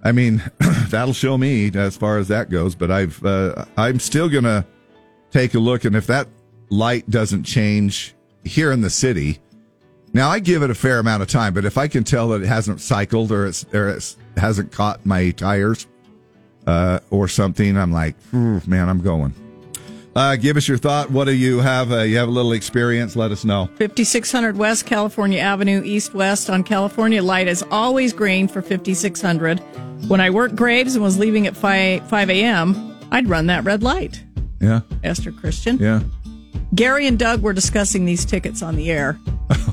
I mean, <clears throat> that'll show me as far as that goes. But I've uh, I'm still gonna take a look, and if that light doesn't change here in the city, now I give it a fair amount of time. But if I can tell that it hasn't cycled or it's or it hasn't caught my tires uh, or something, I'm like, man, I'm going. Uh, give us your thought. What do you have? Uh, you have a little experience? Let us know. 5600 West California Avenue, east west on California. Light is always green for 5600. When I worked Graves and was leaving at 5, 5 a.m., I'd run that red light. Yeah, Esther Christian. yeah. Gary and Doug were discussing these tickets on the air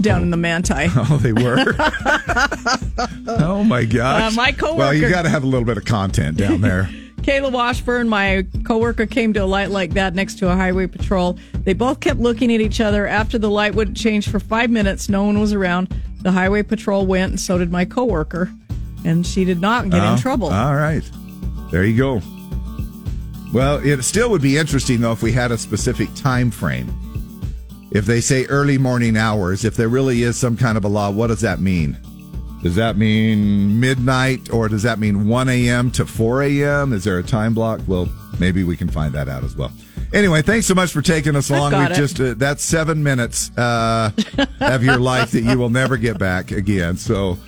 down in the Manti. <laughs> Oh, they were. <laughs> oh my gosh! Uh, my coworker- Well, you got to have a little bit of content down there. <laughs> Kayla Washburn, my coworker, came to a light like that next to a highway patrol. They both kept looking at each other. After the light wouldn't change for five minutes, no one was around. The highway patrol went, and so did my coworker, and she did not get Oh, in trouble. All right, there you go. Well, it still would be interesting though if we had a specific time frame. If they say early morning hours, if there really is some kind of a law, what does that mean? Does that mean midnight or does that mean 1 a.m. to 4 a.m.? Is there a time block? Well, maybe we can find that out as well. Anyway, thanks so much for taking us along. We've just uh, that's seven minutes uh, of your life that you will never get back again. So,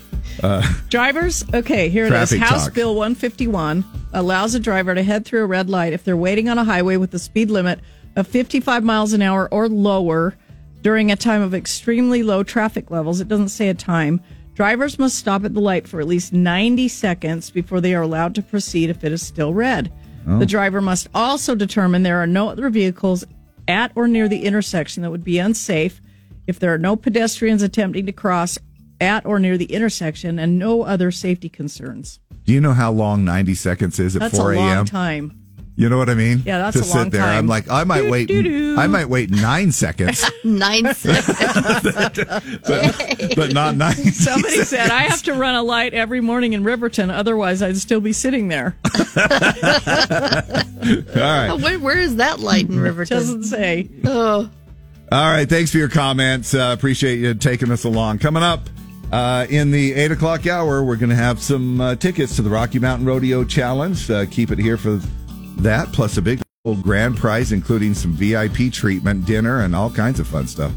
uh, Drivers, okay, here it is. House talk. Bill 151 allows a driver to head through a red light if they're waiting on a highway with a speed limit of 55 miles an hour or lower during a time of extremely low traffic levels. It doesn't say a time. Drivers must stop at the light for at least 90 seconds before they are allowed to proceed if it is still red. Oh. The driver must also determine there are no other vehicles at or near the intersection that would be unsafe if there are no pedestrians attempting to cross at or near the intersection and no other safety concerns. do you know how long 90 seconds is at That's 4 a long a.m.? time. You know what I mean? Yeah, that's to a sit long there. time. I'm like, I might Doo, wait. doo, doo. I might wait nine seconds, <laughs> <laughs> Nine seconds. but, but not <laughs> nine. Somebody said I have to run a light every morning in Riverton, otherwise I'd still be sitting there. All right. where, where is that light in Riverton? Doesn't say. Oh. All right. Thanks for your comments. Uh, appreciate you taking us along. Coming up uh, in the eight o'clock hour, we're going to have some uh, tickets to the Rocky Mountain Rodeo Challenge. Uh, keep it here for that, plus a big old grand prize, including some VIP treatment, dinner, and all kinds of fun stuff.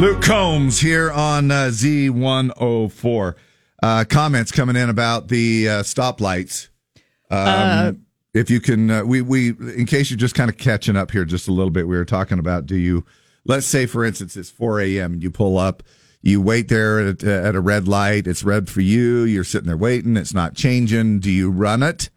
Luke Combs here on uh, Z104. Uh, comments coming in about the uh, stoplights. Um, if you can, uh, we, we, in case you're just kind of catching up here just a little bit, we were talking about do you, let's say for instance, it's 4 a.m. and you pull up, you wait there at, at a red light, it's red for you, you're sitting there waiting, it's not changing. Do you run it?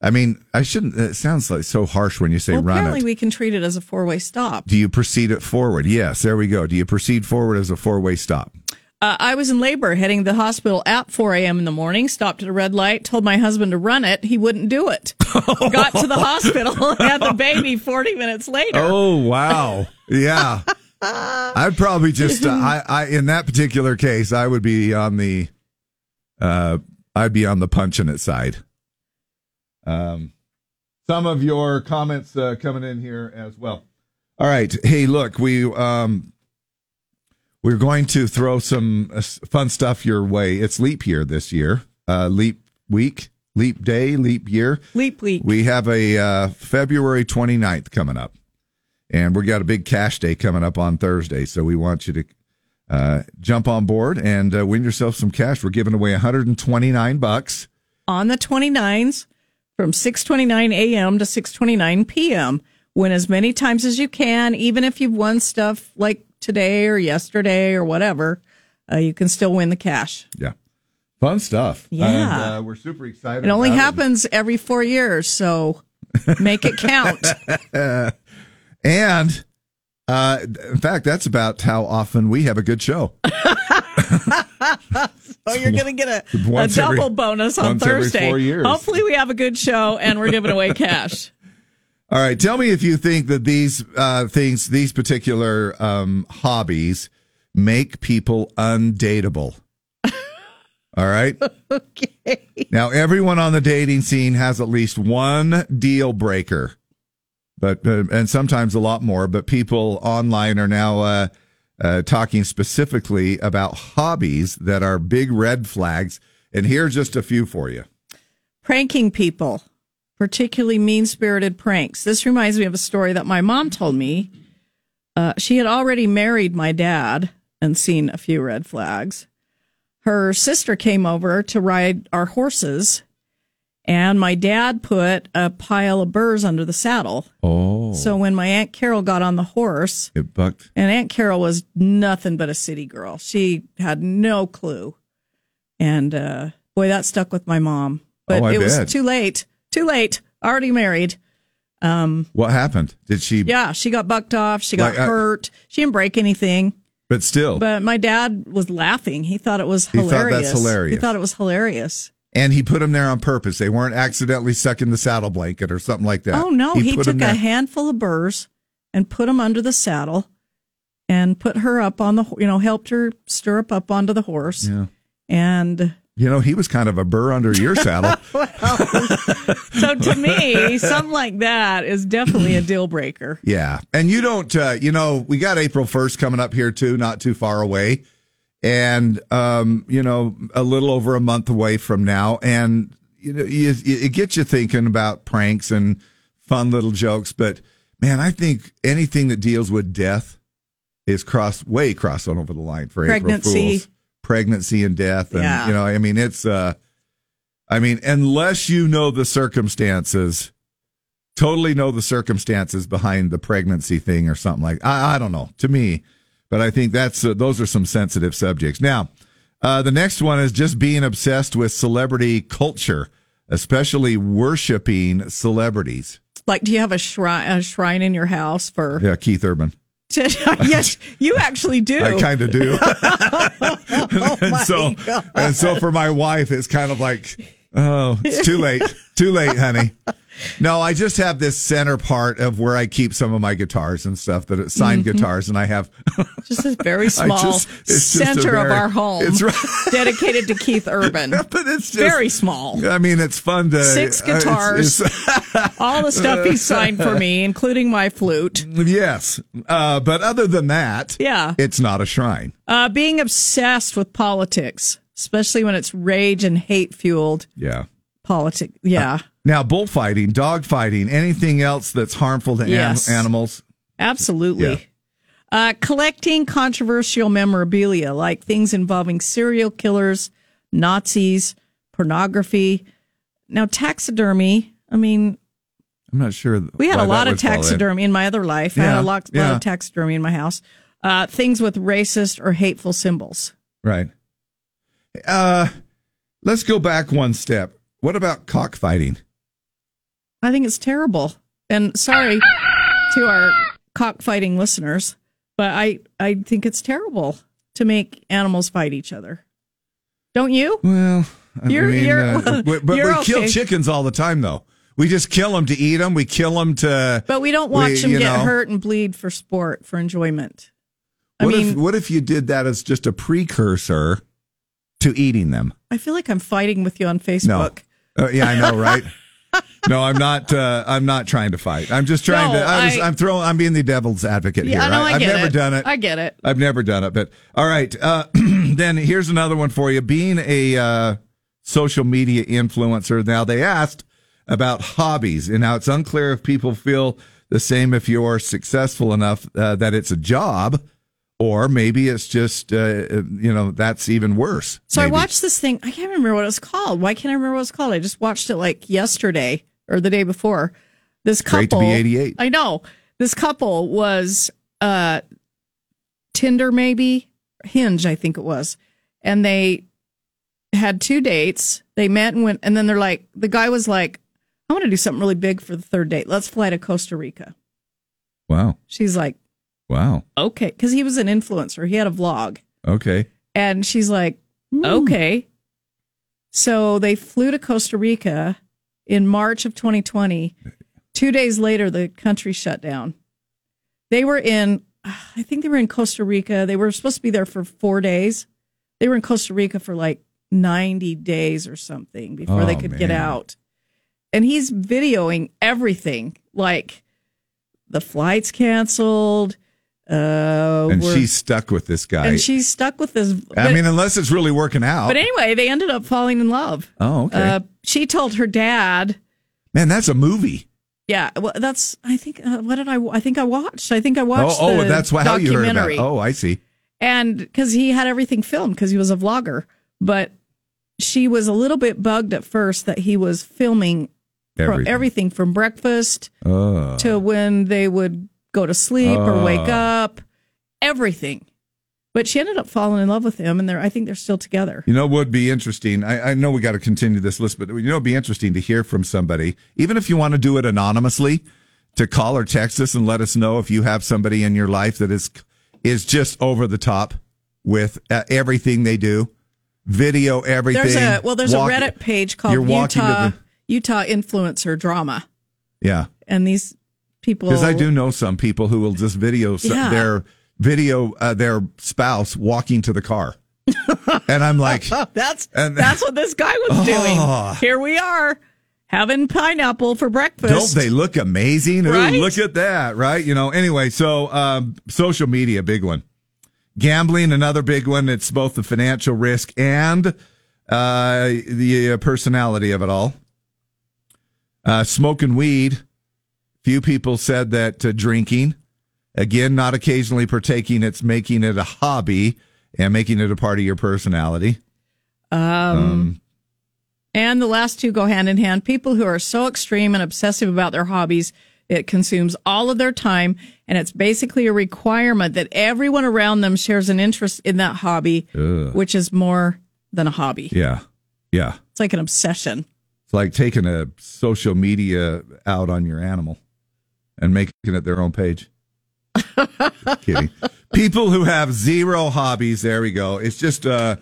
I mean, I shouldn't, it sounds like so harsh when you say Well, run apparently it. we can treat it as a four way stop. Do you proceed it forward? Yes, there we go. Do you proceed forward as a four way stop? Uh, I was in labor heading to the hospital at 4 a.m. in the morning, stopped at a red light, told my husband to run it. He wouldn't do it. <laughs> Got to the hospital, <laughs> had the baby 40 minutes later. Oh wow, yeah. <laughs> I'd probably just uh, I, I in that particular case I would be on the uh I'd be on the punching it side. Um, some of your comments uh, coming in here as well. All right, hey, look, we um we're going to throw some uh, fun stuff your way. It's leap year this year, uh, leap week, leap day, leap year. Leap week. We have a uh, February 29th coming up, and we got a big cash day coming up on Thursday. So we want you to uh, jump on board and uh, win yourself some cash. We're giving away 129 bucks. on the 29s from 6:29 a.m. to 6:29 p.m. Win as many times as you can, even if you've won stuff like today or yesterday or whatever. Uh, you can still win the cash. Yeah, fun stuff. Yeah. and, uh, we're super excited. It only happens every four years, so make it count. <laughs> and uh, in fact, that's about how often we have a good show. <laughs> <laughs> Oh, you're going to get a, <laughs> a Once every- double bonus on Thursday. Hopefully, we have a good show and we're giving away <laughs> cash. All right, tell me if you think that these uh, things, these particular um, hobbies, make people undateable. All right. okay. Now, everyone on the dating scene has at least one deal breaker, but uh, and sometimes a lot more. But people online are now uh, uh, talking specifically about hobbies that are big red flags. And here's just a few for you. Pranking people, particularly mean spirited pranks. This reminds me of a story that my mom told me. Uh, she had already married my dad and seen a few red flags. Her sister came over to ride our horses, and my dad put a pile of burrs under the saddle. Oh, So when my Aunt Carol got on the horse, it bucked. and Aunt Carol was nothing but a city girl. She had no clue. And uh, boy, that stuck with my mom. But Oh, I it bet. was too late. Too late. Already married. Um, What happened? Did she? yeah, she got bucked off. She got Like, I- hurt. She didn't break anything. But still, But my dad was laughing. He thought it was He thought that's hilarious. hilarious. He thought it was hilarious. And he put them there on purpose. They weren't accidentally stuck in the saddle blanket or something like that. Oh no, he, put took a handful of burrs and put them under the saddle and put her up on the you know helped her stirrup up onto the horse. Yeah. And You know, he was kind of a burr under your saddle. <laughs> so to me, something like that is definitely a deal breaker. Yeah. And you don't, uh, you know, we got April 1st coming up here too, not too far away. And, um, you know, a little over a month away from now. And, you know, you, it gets you thinking about pranks and fun little jokes. But man, I think anything that deals with death is cross, way crossed on over the line for Pregnancy. April Fools. Pregnancy and death. And, Yeah. you know, I mean, it's, uh, I mean, unless you know the circumstances, totally know the circumstances behind the pregnancy thing or something like I, I don't know to me, but I think that's uh, those are some sensitive subjects. Now, uh, the next one is just being obsessed with celebrity culture, especially worshiping celebrities. Like, do you have a shrine, a shrine in your house for? Yeah, Keith Urban. <laughs> yes, you actually do. I kind of do. <laughs> oh <laughs> and so God. and so for my wife, it's kind of like, oh, <laughs> it's too late, too late, honey. No, I just have this center part of where I keep some of my guitars and stuff that are signed Mhm. guitars, and I have <laughs> just a very small just- it's just a center of our home, it's right. <laughs> dedicated to Keith Urban. but it's just, very small. I mean, it's fun to Six uh, it's- guitars, it's- all the stuff he signed for me, including my flute. yes, uh, but other than that, Yeah. it's not a shrine. Uh, being obsessed with politics, especially when it's rage and hate fueled Yeah. politics. Yeah, Now, bullfighting, dog fighting, anything else that's harmful to an- animals. absolutely. Yeah. Uh, collecting controversial memorabilia like things involving serial killers, Nazis, pornography. Now, taxidermy. I mean, I'm not sure. we had a lot of fall in. taxidermy in my other life. I had Yeah, a lot, lot of taxidermy in my house. Uh, things with racist or hateful symbols. Right. Uh, let's go back one step. What about cockfighting? I think it's terrible. And sorry to our cockfighting listeners, but I, I think it's terrible to make animals fight each other. Don't you? Well, I You're- mean, you're- uh, <laughs> but, but you're we kill chickens all the time, though. We just kill them to eat them. We kill them to. But we don't watch we- them get know. hurt and bleed for sport, for enjoyment. I What mean, if what if you did that as just a precursor to eating them? I feel like I'm fighting with you on No. Facebook. Uh, yeah, I know, right? no, I'm not. Uh, I'm not trying to fight. I'm just trying No, to. I I'm throwing. I'm being the devil's advocate Yeah, here. I know, I have never it. done it. I get it. I've never done it, but all right. Uh, <clears throat> then here's another one for you. Being a uh, social media influencer. Now they asked about hobbies, and now it's unclear if people feel the same if you're successful enough uh, that it's a job, or maybe it's just uh, you know that's even worse. So maybe. I watched this thing. I can't remember what it was called. Why can't I remember what it was called? I just watched it like yesterday or the day before. This couple. Great to be 88. I know. This couple was uh Tinder maybe, Hinge I think it was. And they had two dates. They met and went and then they're like the guy was like, I want to do something really big for the third date. Let's fly to Costa Rica. Wow. She's like, Wow. "Okay," cuz he was an influencer. He had a vlog. Okay. And she's like, hmm. okay. So they flew to Costa Rica in March of 2020. Two days later, the country shut down. They were in, I think they were in Costa Rica. They were supposed to be there for four days. They were in Costa Rica for like 90 days or something before they Oh, could get out. And he's videoing everything like the flights canceled. Uh, and she's stuck with this guy. and she's stuck with this. I mean, unless it's really working out. but anyway, they ended up falling in love. oh, okay. Uh, she told her dad, Man, that's a movie. "Yeah, well, that's I think uh, what did I? I think I watched. I think I watched. oh, oh, the that's why how you heard about. It. Oh, I see. and because he had everything filmed because he was a vlogger, but she was a little bit bugged at first that he was filming from Everything. everything from breakfast Oh. to when they would go to sleep or wake Oh. up, everything. But she ended up falling in love with him, and they're I think they're still together. You know, what would be interesting. I, I know we got to continue this list, but you know, it'd be interesting to hear from somebody, even if you want to do it anonymously, to call or text us and let us know if you have somebody in your life that is is just over the top with uh, everything they do, video everything. There's a well, there's Walk- a Reddit page called You're walking to Utah the- Utah Influencer Drama, Yeah, and these people because I do know some people who will just video Yeah. their video uh, their spouse walking to the car, <laughs> and I'm like, that's And- that's what this guy was Oh. doing. Here we are having pineapple for breakfast. Don't they look amazing? Ooh, Right? look at that, right? You know, anyway, so um, social media, big one. Gambling, another big one. It's both the financial risk and uh, the uh, personality of it all. Uh, smoking weed. Few people said that uh, drinking, again, not occasionally partaking, it's making it a hobby and making it a part of your personality. Um, and the last two go hand in hand. People who are so extreme and obsessive about their hobbies, it consumes all of their time, and it's basically a requirement that everyone around them shares an interest in that hobby, Ugh. which is more than a hobby. Yeah. Yeah. It's like an obsession. It's like taking a social media out on your animal and making it their own page. Kidding. People who have zero hobbies, there we go. It's just uh,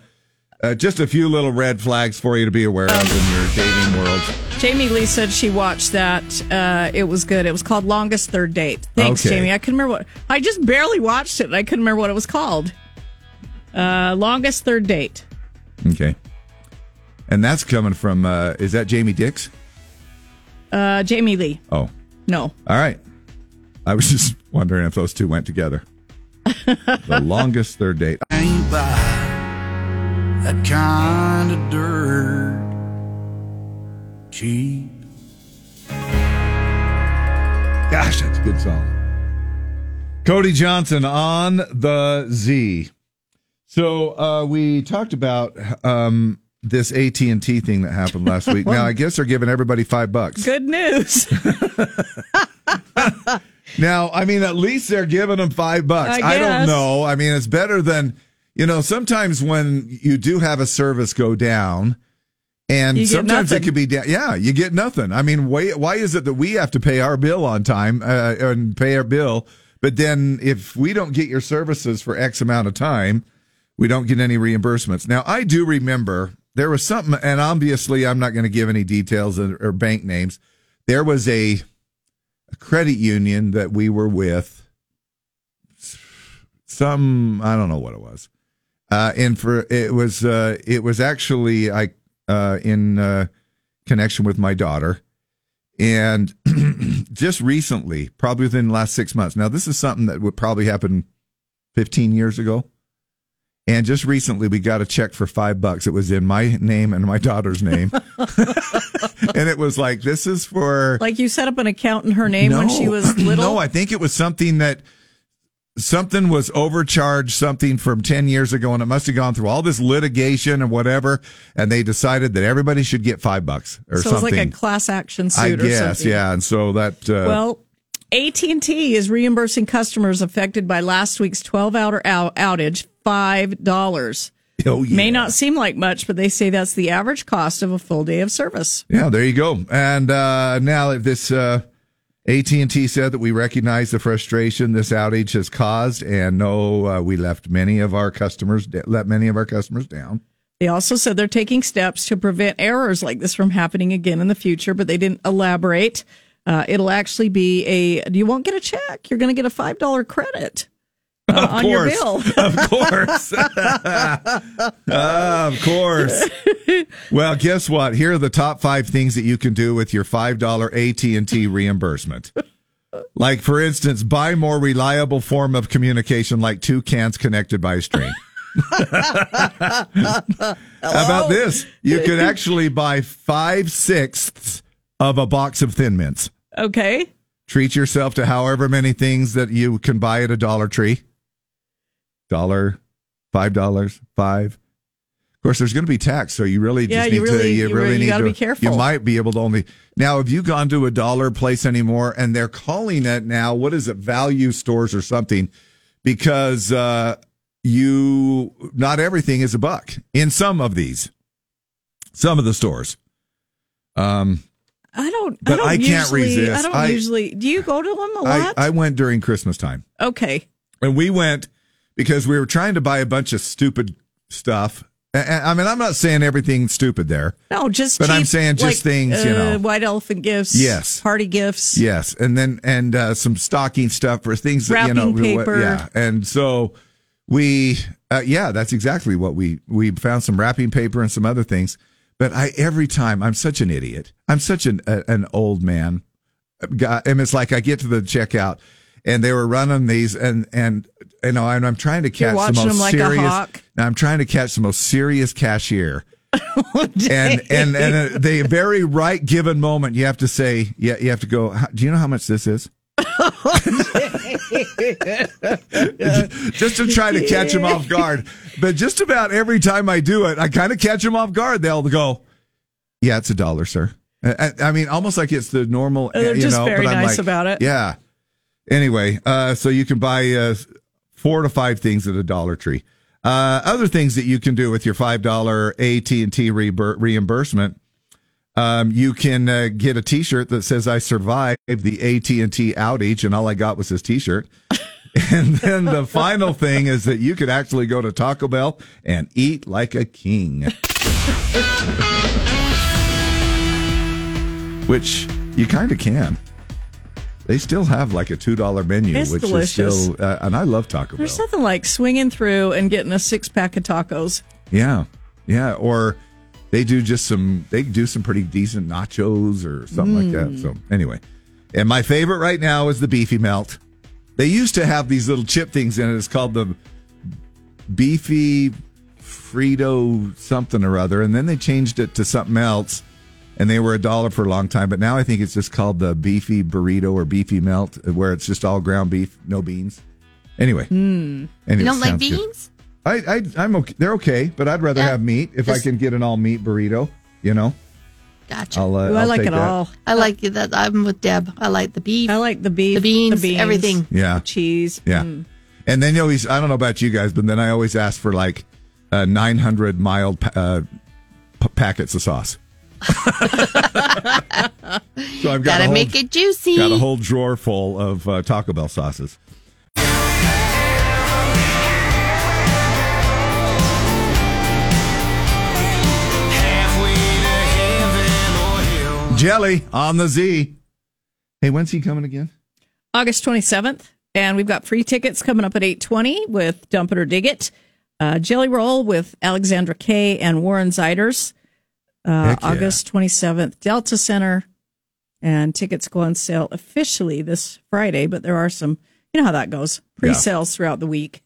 uh, just a few little red flags for you to be aware of in your dating world. Jamie Lee said she watched that. Uh, it was good. It was called Longest Third Date. Thanks, Okay. Jamie. I couldn't remember what. I just barely watched it. and I couldn't remember what it was called. Uh, Longest Third Date. Okay. And that's coming from uh, is that Jamie Dix? Uh, Jamie Lee. Oh, No. all right. I was just wondering if those two went together. the <laughs> longest third date. Ain't by that kind of dirt cheap. Gosh, that's a good song. Cody Johnson on the Z. So uh, we talked about um, this AT and T thing that happened last week. <laughs> Now I guess they're giving everybody five bucks. Good news. <laughs> Now I mean, at least they're giving them five bucks. I I, don't know. I mean, it's better than you know. Sometimes when you do have a service go down. And sometimes it nothing. could be down. Yeah, you get nothing. I mean, why, why is it that we have to pay our bill on time uh, and pay our bill, but then if we don't get your services for X amount of time, we don't get any reimbursements. Now, I do remember there was something, and obviously, I'm not going to give any details or, or bank names. There was a, a credit union that we were with. Some I don't know what it was, uh, and for it was uh, it was actually I uh, in uh, connection with my daughter, and <clears throat> just recently, probably within the last six months. Now, this is something that would probably happen 15 years ago. And just recently, we got a check for five bucks. It was in my name and my daughter's name. <laughs> <laughs> and it was like, this is for. like you set up an account in her name when she was <clears throat> little. No, I think it was something that something was overcharged something from 10 years ago and it must have gone through all this litigation and whatever and they decided that everybody should get 5 bucks or so something. it's like a class action suit I or guess, something. yeah. And so that uh Well, AT&T is reimbursing customers affected by last week's 12-hour out- outage $5. Oh, <laughs> yeah. May not seem like much, but they say that's the average cost of a full day of service. Yeah, there you go. And uh now this uh AT&T said that we recognize the frustration this outage has caused and know uh, we left many of our customers let many of our customers down. They also said they're taking steps to prevent errors like this from happening again in the future, but they didn't elaborate. Uh, it'll actually be a you won't get a check. You're going to get a five dollar credit <laughs> uh, Of on your course. bill. Of course. <laughs> of course. Well, guess what? Here are the top 5 things that you can do with your $5 AT&T reimbursement. Like for instance, buy more reliable form of communication like two cans connected by a string. <laughs> How about this? You could actually buy five sixths of a box of Thin Mints. Okay. Treat yourself to however many things that you can buy at a Dollar Tree. Dollar, five dollars, five. Of course, there's going to be tax, so you really just Yeah, need you really- to. You, you really really need gotta be careful. You might be able to only now. Have you gone to a dollar place anymore? And they're calling it now. What is it? Value stores or something? Because uh, you not everything is a buck in some of these, some of the stores. Um, I don't. But I, don't I can't usually, resist. I don't I- usually. Do you go to them a lot? I went during Christmas time. okay. And we went because we were trying to buy a bunch of stupid stuff. I mean, I'm not saying everything's stupid there. No, just. But I'm saying just like, things, you uh, know. White elephant gifts. Yes. Party gifts. Yes, and then and uh, some stocking stuff for things that you know. Paper. Yeah, and so we, uh, yeah, that's exactly what we we found some wrapping paper and some other things. But I every time I'm such an idiot. I'm such an a, an old man. And it's like I get to the checkout. And they were running these, and and you know, and I'm trying to catch the most like serious. I'm trying to catch the most serious cashier, <laughs> and and and at the very right given moment, you have to say, yeah, you have to go. Do you know how much this is? <laughs> just to try to catch them off guard. But just about every time I do it, I kind of catch them off guard. They'll go, "Yeah, it's a dollar, sir." I, I mean, almost like it's the normal. They're you just know, very nice like, about it. Yeah. Anyway, uh, so you can buy uh, four to five things at a Dollar Tree. Uh, other things that you can do with your five dollar AT and T reimbursement. Um, you can uh, get a T-shirt that says "I survived the AT and T outage," and all I got was this T-shirt. <laughs> and then the final thing is that you could actually go to Taco Bell and eat like a king, <laughs> which you kind of can. They still have like a two dollar menu, It's which delicious. is still, uh, and I love Taco Bell. There's nothing like swinging through and getting a six pack of tacos. Yeah, yeah. Or they do just some. They do some pretty decent nachos or something like that. So anyway, and my favorite right now is the beefy melt. They used to have these little chip things in it. It's called the beefy Frito something or other, and then they changed it to something else. And they were a dollar for a long time, but now I think it's just called the beefy burrito or beefy melt, where it's just all ground beef, no beans. Anyway, anyway, You don't like sounds good. beans? I, I I'm okay. They're okay, but I'd rather Yeah. have meat if I can get an all meat burrito. You know, Gotcha. I'll. Uh, Ooh, I I'll like it that. all. I like it that I'm with Deb. I like the beef, I like the beef, the beans, everything. Yeah, cheese. yeah. Mm. And then you always. I don't know about you guys, but then I always ask for like uh, 900 mild uh, p- packets of sauce. <laughs> so I've got Gotta whole, make it juicy. got a whole drawer full of uh, Taco Bell sauces. Halfway to heaven or hell. Jelly on the Z. Hey, when's he coming again? August 27th. And we've got free tickets coming up at 820 with Dump It or Dig It. Uh, Jelly Roll with Alexandra Kay and Warren Zeiders. Uh, yeah. August 27th, Delta Center. And tickets go on sale officially this Friday, but there are some, you know how that goes, pre sales throughout the week.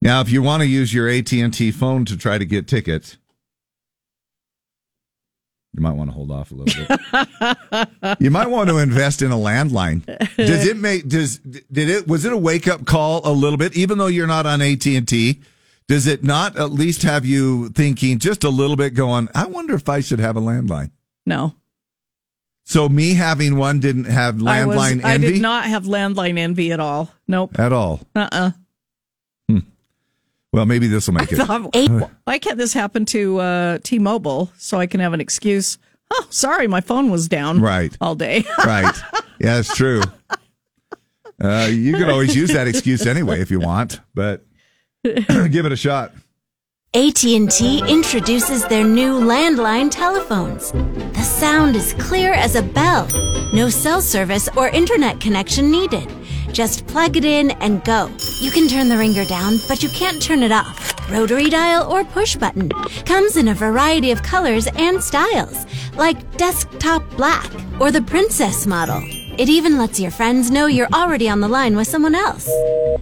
Now, if you want to use your AT and T phone to try to get tickets, you might want to hold off a little bit. <laughs> you might want to invest in a landline. Does it <laughs> make does did it was it a wake up call a little bit? Even though you're not on AT and T, does it not at least have you thinking just a little bit? Going, I wonder if I should have a landline. No. So me having one didn't have I, was, landline I did not have landline envy at all. Nope. at all. Uh uh Well, maybe this will make it. <laughs> Why can't this happen to uh, T Mobile so I can have an excuse oh, sorry, my phone was down Right. all day. <laughs> Right. Yeah, it's true. Uh, you could always use that excuse anyway if you want, but <laughs> give it a shot. AT&T introduces their new landline telephones. The sound is clear as a bell. No cell service or internet connection needed. Just plug it in and go. You can turn the ringer down, but you can't turn it off. Rotary dial or push button. Comes in a variety of colors and styles, like desktop black or the princess model. It even lets your friends know you're already on the line with someone else.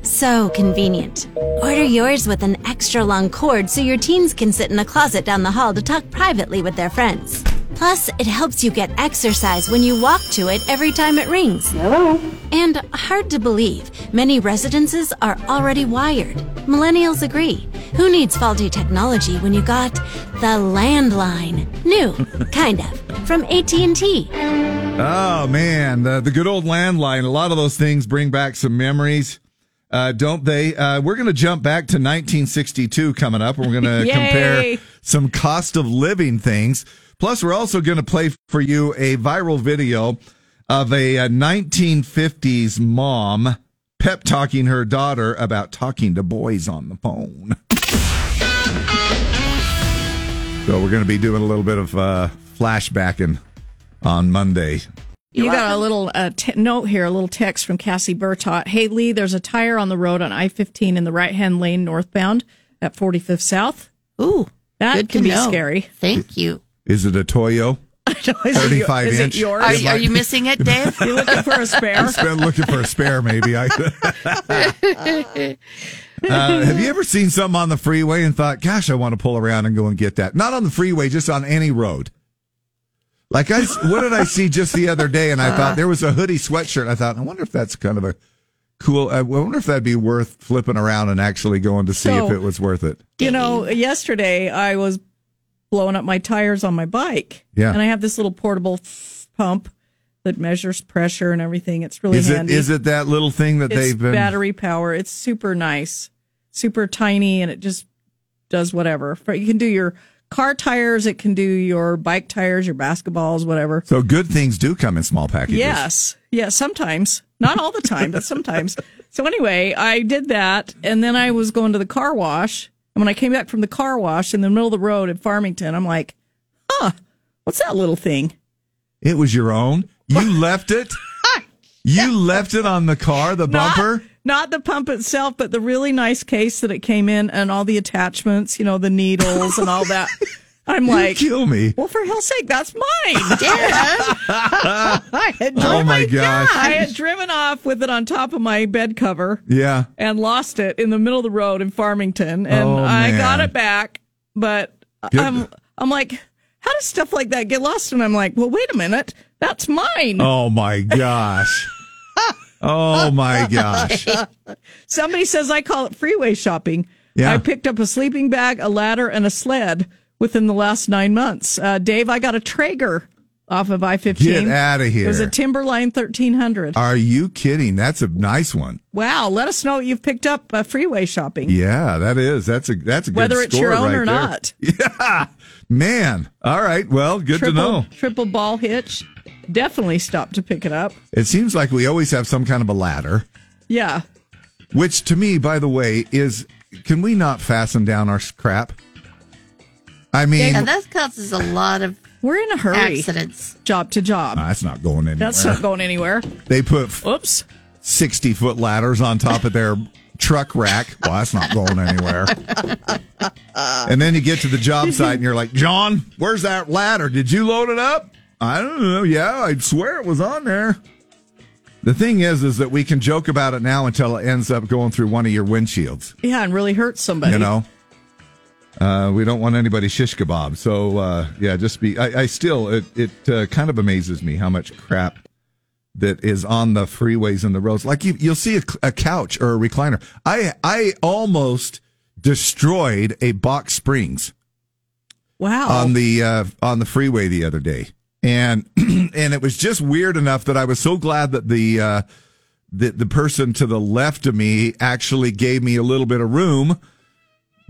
So convenient. Order yours with an extra long cord so your teens can sit in a closet down the hall to talk privately with their friends. Plus, it helps you get exercise when you walk to it every time it rings. Hello. And hard to believe, many residences are already wired. Millennials agree. Who needs faulty technology when you got the landline? New, <laughs> kind of, from AT&T. Oh man, the the good old landline. A lot of those things bring back some memories, uh, don't they? Uh, we're going to jump back to 1962 coming up. We're going <laughs> to compare some cost of living things. Plus, we're also going to play for you a viral video of a, uh 1950s mom pep talking her daughter about talking to boys on the phone. So we're going to be doing a little bit of uh, flashbacking on Monday. You got a little uh, t- note here, a little text from Cassie Burtott. Hey, Lee, there's a tire on the road on I 15 in the right hand lane northbound at 45th South. Ooh, that good can to be know. scary. Thank you. Is it a Toyo? <laughs> Is it, 35 is inch. it yours? Are, you- are you missing it, Dave? <laughs> You looking for a spare? I've been looking for a spare, maybe. I, <laughs> uh, have you ever seen something on the freeway and thought, gosh, I want to pull around and go and get that? Not on the freeway, just on any road. Like, I, what did I see just the other day? And I thought there was a hoodie sweatshirt. I thought, I wonder if that's kind of a cool, I wonder if that'd be worth flipping around and actually going to see So- if it was worth it. You know, yesterday I was blowing up my tires on my bike. Yeah. And I have this little portable f- pump that measures pressure and everything. It's really Is it, handy. is it that little thing that it's they've been? battery power. It's super nice, super tiny, and it just does whatever. You can do your car tires, it can do your bike tires, your basketballs, whatever. So good things do come in small packages. Yes. Yeah, sometimes. Not all the time, but sometimes. <laughs> So anyway, I did that and then I was going to the car wash. And when I came back from the car wash in the middle of the road at Farmington, I'm like, huh, what's that little thing? It was your own. You <laughs> left it. <laughs> You left it on the car, the bumper. Not, not the pump itself, but the really nice case that it came in and all the attachments, you know, the needles and all that. <laughs> I'm like, kill me. well, for hell's sake, that's mine. Dad. <laughs> I had oh driven, Oh my gosh. I had driven off with it on top of my bed cover. Yeah. and lost it in the middle of the road in Farmington, and Oh, I got it back. But Good. I'm I'm like, how does stuff like that get lost? And I'm like, well, wait a minute, that's mine. Oh my gosh. <laughs> Oh my gosh. Somebody says I call it freeway shopping. Yeah. I picked up a sleeping bag, a ladder, and a sled within the last nine months. Uh, Dave, I got a Traeger off of I fifteen. Get outta It was a. Timberline thirteen hundred. Are you kidding? That's a nice one. Wow, let us know what you've picked up uh, freeway shopping. Yeah, that is. That's a that's a good one. Whether it's your own right or there. not. <laughs> Yeah. Man. All right. Well, good triple, to know. Triple ball hitch. Definitely stop to pick it up. It seems like we always have some kind of a ladder, Yeah. which to me, by the way, is can we not fasten down our crap? I mean, And that causes a lot of We're in a hurry. accidents. Job to job. that's not going anywhere. That's not going anywhere. they put Oops. 60 foot ladders on top of their truck rack. Well, that's not going anywhere. and then you get to the job site and you're like, John, where's that ladder? Did you load it up? I don't know. Yeah, I swear it was on there. The thing is, is that we can joke about it now until it ends up going through one of your windshields. Yeah, and really hurt somebody. You know, uh, we don't want anybody shish kebab. So uh, yeah, just be. I, I still, it it uh, kind of amazes me how much crap that is on the freeways and the roads. Like you, you'll see a, a couch or a recliner. I I almost destroyed a box springs Wow. on the uh, on the freeway the other day, and <clears throat> and it was just weird enough that I was so glad that the uh, the the person to the left of me actually gave me a little bit of room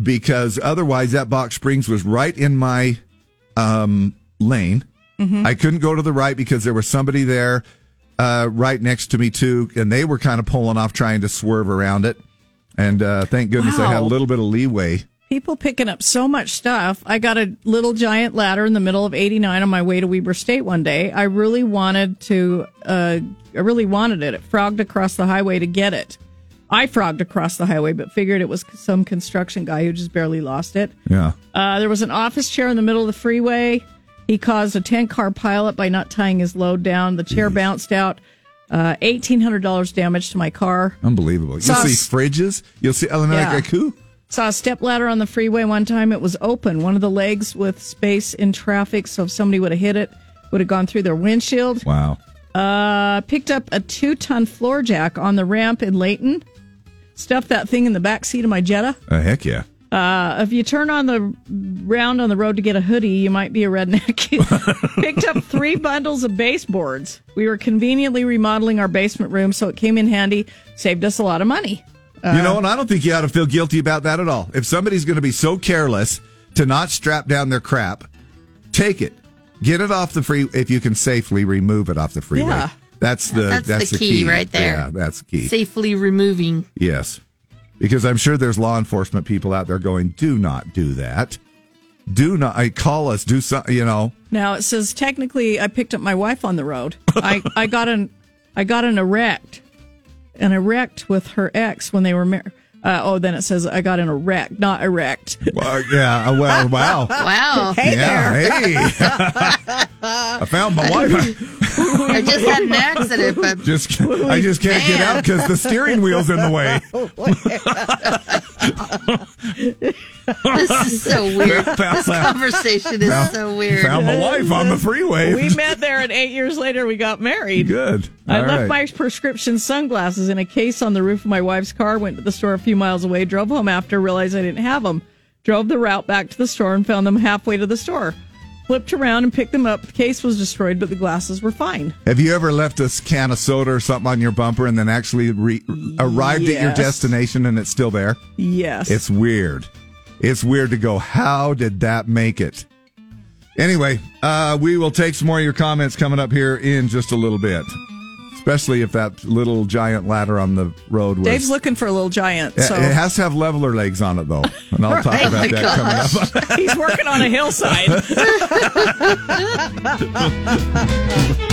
because otherwise that box springs was right in my um, lane, Mhm. I couldn't go to the right because there was somebody there uh, right next to me too, and they were kind of pulling off trying to swerve around it. And uh, thank goodness I had a little bit of leeway. People picking up so much stuff. I got a little giant ladder in the middle of 89 on my way to Weber State one day. I really wanted to, uh, I really wanted it. It frogged across the highway to get it. I frogged across the highway, but figured it was some construction guy who just barely lost it. Yeah. Uh, there was an office chair in the middle of the freeway. He caused a 10 car pileup by not tying his load down. The chair bounced out. Uh, $1,800 damage to my car. Unbelievable. You'll see fridges. You'll see like Yeah. coup. Saw a step ladder on the freeway one time. It was open. One of the legs with space in traffic. So if somebody would have hit it, would have gone through their windshield. Wow. Uh, picked up a two ton floor jack on the ramp in Layton. Stuffed that thing in the back seat of my Jetta. Uh, heck yeah. Uh, if you turn on the round on the road to get a hoodie, you might be a redneck. <laughs> Picked up three bundles of baseboards. We were conveniently remodeling our basement room, so it came in handy. Saved us a lot of money. you know, and I don't think you ought to feel guilty about that at all. If somebody's going to be so careless to not strap down their crap, take it, get it off the free. If you can safely remove it off the freeway, Yeah. That's the That's that's, the the, key right there. Yeah, that's the key. Safely removing. Yes, because I'm sure there's law enforcement people out there going, "Do not do that. Do not. I call us. Do something. You know." Now it says technically I picked up my wife on the road. I, I got an I got an erect, an erect with her ex when they were married. Uh, oh, then it says I got an erect, not erect. <laughs> Well, yeah. uh, Well, wow. <laughs> Wow. Hey yeah. there. Hey. <laughs> I found my wife. I just had an accident, but Just I just can't get out because the steering wheel's in the way. this is so weird. This conversation is Found- so weird. Found my wife on the freeway. We met there, and eight years later we got married. Good. I All left right. my prescription sunglasses in a case on the roof of my wife's car. Went to the store a few miles away. Drove home after. Realized I didn't have them. Drove the route back to the store and found them halfway to the store. Flipped around and picked them up. The case was destroyed, but the glasses were fine. Have you ever left a can of soda or something on your bumper and then actually re- arrived at your destination and it's still there? Yes. It's weird. It's weird to go, how did that make it? Anyway, uh, we will take some more of your comments coming up here in just a little bit, especially if that little giant ladder on the road was. Dave's looking for a little giant. It- So It has to have leveler legs on it, though, and I'll talk Right. about Oh that coming up. <laughs> he's working on a hillside. <laughs>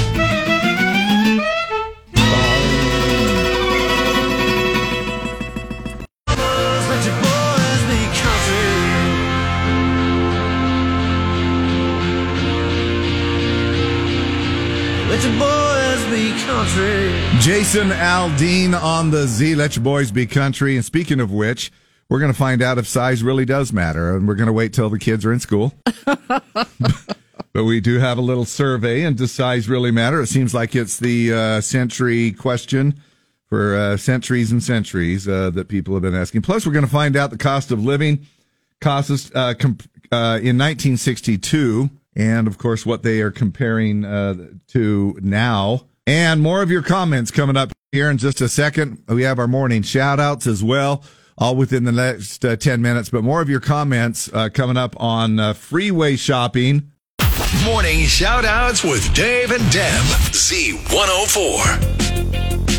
Jason Aldean on the Z. Let your boys be country. And speaking of which, we're going to find out if size really does matter, and we're going to wait till the kids are in school. <laughs> but we do have a little survey, and does size really matter? It seems like it's the uh, century question for uh, centuries and centuries uh, that people have been asking. Plus, we're going to find out the cost of living costs uh, comp- uh, in 1962, and of course, what they are comparing uh, to now. And more of your comments coming up here in just a second. We have our morning shout outs as well, all within the next uh, 10 minutes. But more of your comments uh, coming up on uh, freeway shopping. Morning shout outs with Dave and Deb. Z104.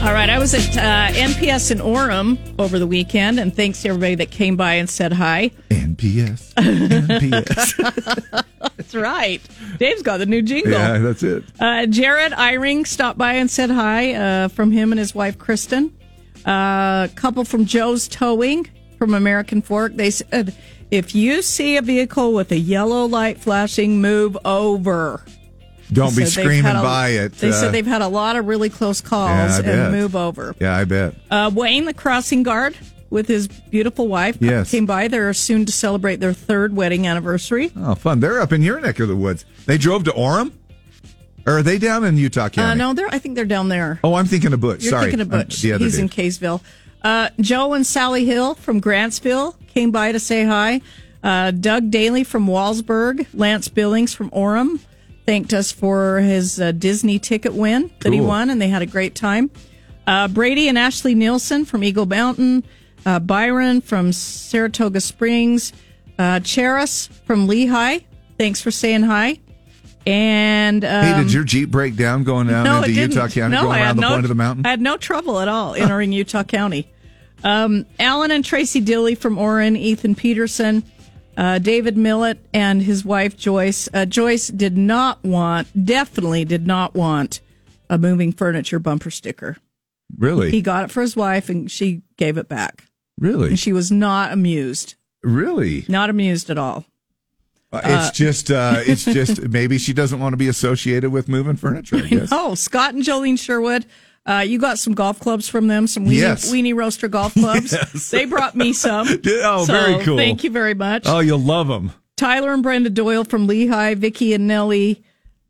All right, I was at uh, NPS in Orem over the weekend, and thanks to everybody that came by and said hi. NPS. <laughs> NPS. That's right. Dave's got the new jingle. yeah, that's it. Uh, Jared Eyring stopped by and said hi uh, from him and his wife Kristen. A couple from Joe's Towing from American Fork. They said, if you see a vehicle with a yellow light flashing, move over. Don't be screaming a- by it. They uh, said they've had a lot of really close calls Yeah, and move over. Yeah, I bet. Uh, Wayne, the crossing guard, with his beautiful wife, Yes. came by. They're soon to celebrate their third wedding anniversary. Oh, fun. They're up in your neck of the woods. They drove to Orem? Or are they down in Utah County? Uh, no, they're. I think they're down there. Oh, I'm thinking of Butch. You're Sorry. thinking of Uh, Butch. the other He's dude. in Kaysville. Uh, Joe and Sally Hill from Grantsville came by to say hi. Uh, Doug Daly from Wallsburg, Lance Billings from Orem thanked us for his uh, Disney ticket win that he won, and they had a great time. Uh, Brady and Ashley Nielsen from Eagle Mountain, uh, Byron from Saratoga Springs, uh, Cheris from Lehi. Thanks for saying hi. And um, hey, did your Jeep break down going down no, into. Utah County, no, going I had around the no, point of the mountain? I had no trouble at all entering Utah County. Um, Alan and Tracy Dilly from Orem, Ethan Peterson, uh, David Millett, and his wife Joyce. Uh, Joyce did not want, definitely did not want a moving furniture bumper sticker. Really? He got it for his wife, and she gave it back. really? And she was not amused. really? Not amused at all. Uh, it's just, uh, <laughs> it's just maybe she doesn't want to be associated with moving furniture. I <laughs> guess. Oh, Scott and Jolene Sherwood. Uh, you got some golf clubs from them, some weenie, Yes. weenie roaster golf clubs. <laughs> Yes. They brought me some. <laughs> Oh, So, very cool. Thank you very much. Oh, you'll love them. Tyler and Brenda Doyle from Lehi, Vicky and Nellie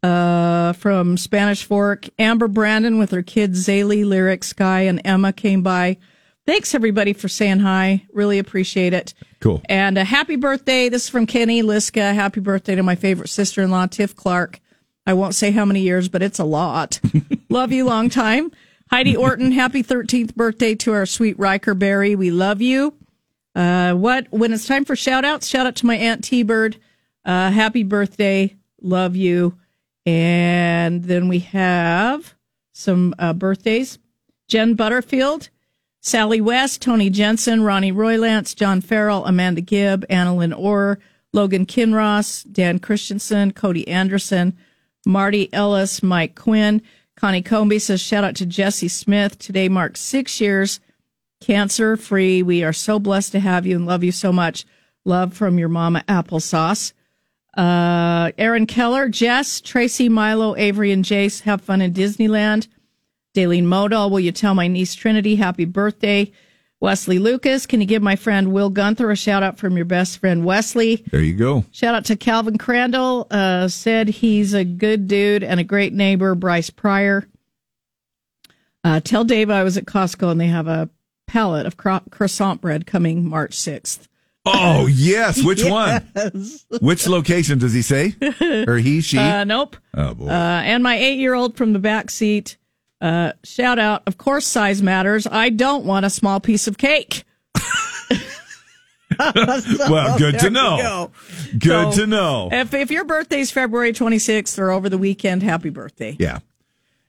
uh, from Spanish Fork, Amber Brandon with her kids Zaylee, Lyric, Sky, and Emma came by. Thanks everybody for saying hi. Really appreciate it. Cool. And a happy birthday. This is from Kenny Liska. Happy birthday to my favorite sister in law, Tiff Clark. I won't say how many years, but it's a lot. <laughs> love you long time. Heidi Orton, <laughs> happy 13th birthday to our sweet Riker Berry. We love you. Uh, what when it's time for shout outs, shout out to my Aunt T Bird. Uh, happy birthday. Love you. And then we have some uh, birthdays. Jen Butterfield, Sally West, Tony Jensen, Ronnie Roylance, John Farrell, Amanda Gibb, Annalyn Orr, Logan Kinross, Dan Christensen, Cody Anderson, Marty Ellis, Mike Quinn. Connie Comby says, shout out to Jesse Smith. Today marks six years cancer free. We are so blessed to have you and love you so much. Love from your mama applesauce. Uh, Aaron Keller, Jess, Tracy, Milo, Avery, and Jace have fun in Disneyland. Daleen Modal, will you tell my niece Trinity happy birthday? Wesley Lucas, can you give my friend Will Gunther a shout out from your best friend Wesley? There you go. Shout out to Calvin Crandall. Uh, said he's a good dude and a great neighbor. Bryce Pryor. Uh, tell Dave I was at Costco and they have a pallet of cro- croissant bread coming March 6th. Oh yes, <laughs> which one? Which location does he say? <laughs> Or he, she? Uh, nope. oh boy. Uh, and my eight year old from the back seat. Uh, shout out. Of course, size matters. I don't want a small piece of cake. <laughs> well, good to know. go. Good So, to know. If, if your birthday's February 26th or over the weekend, happy birthday. Yeah.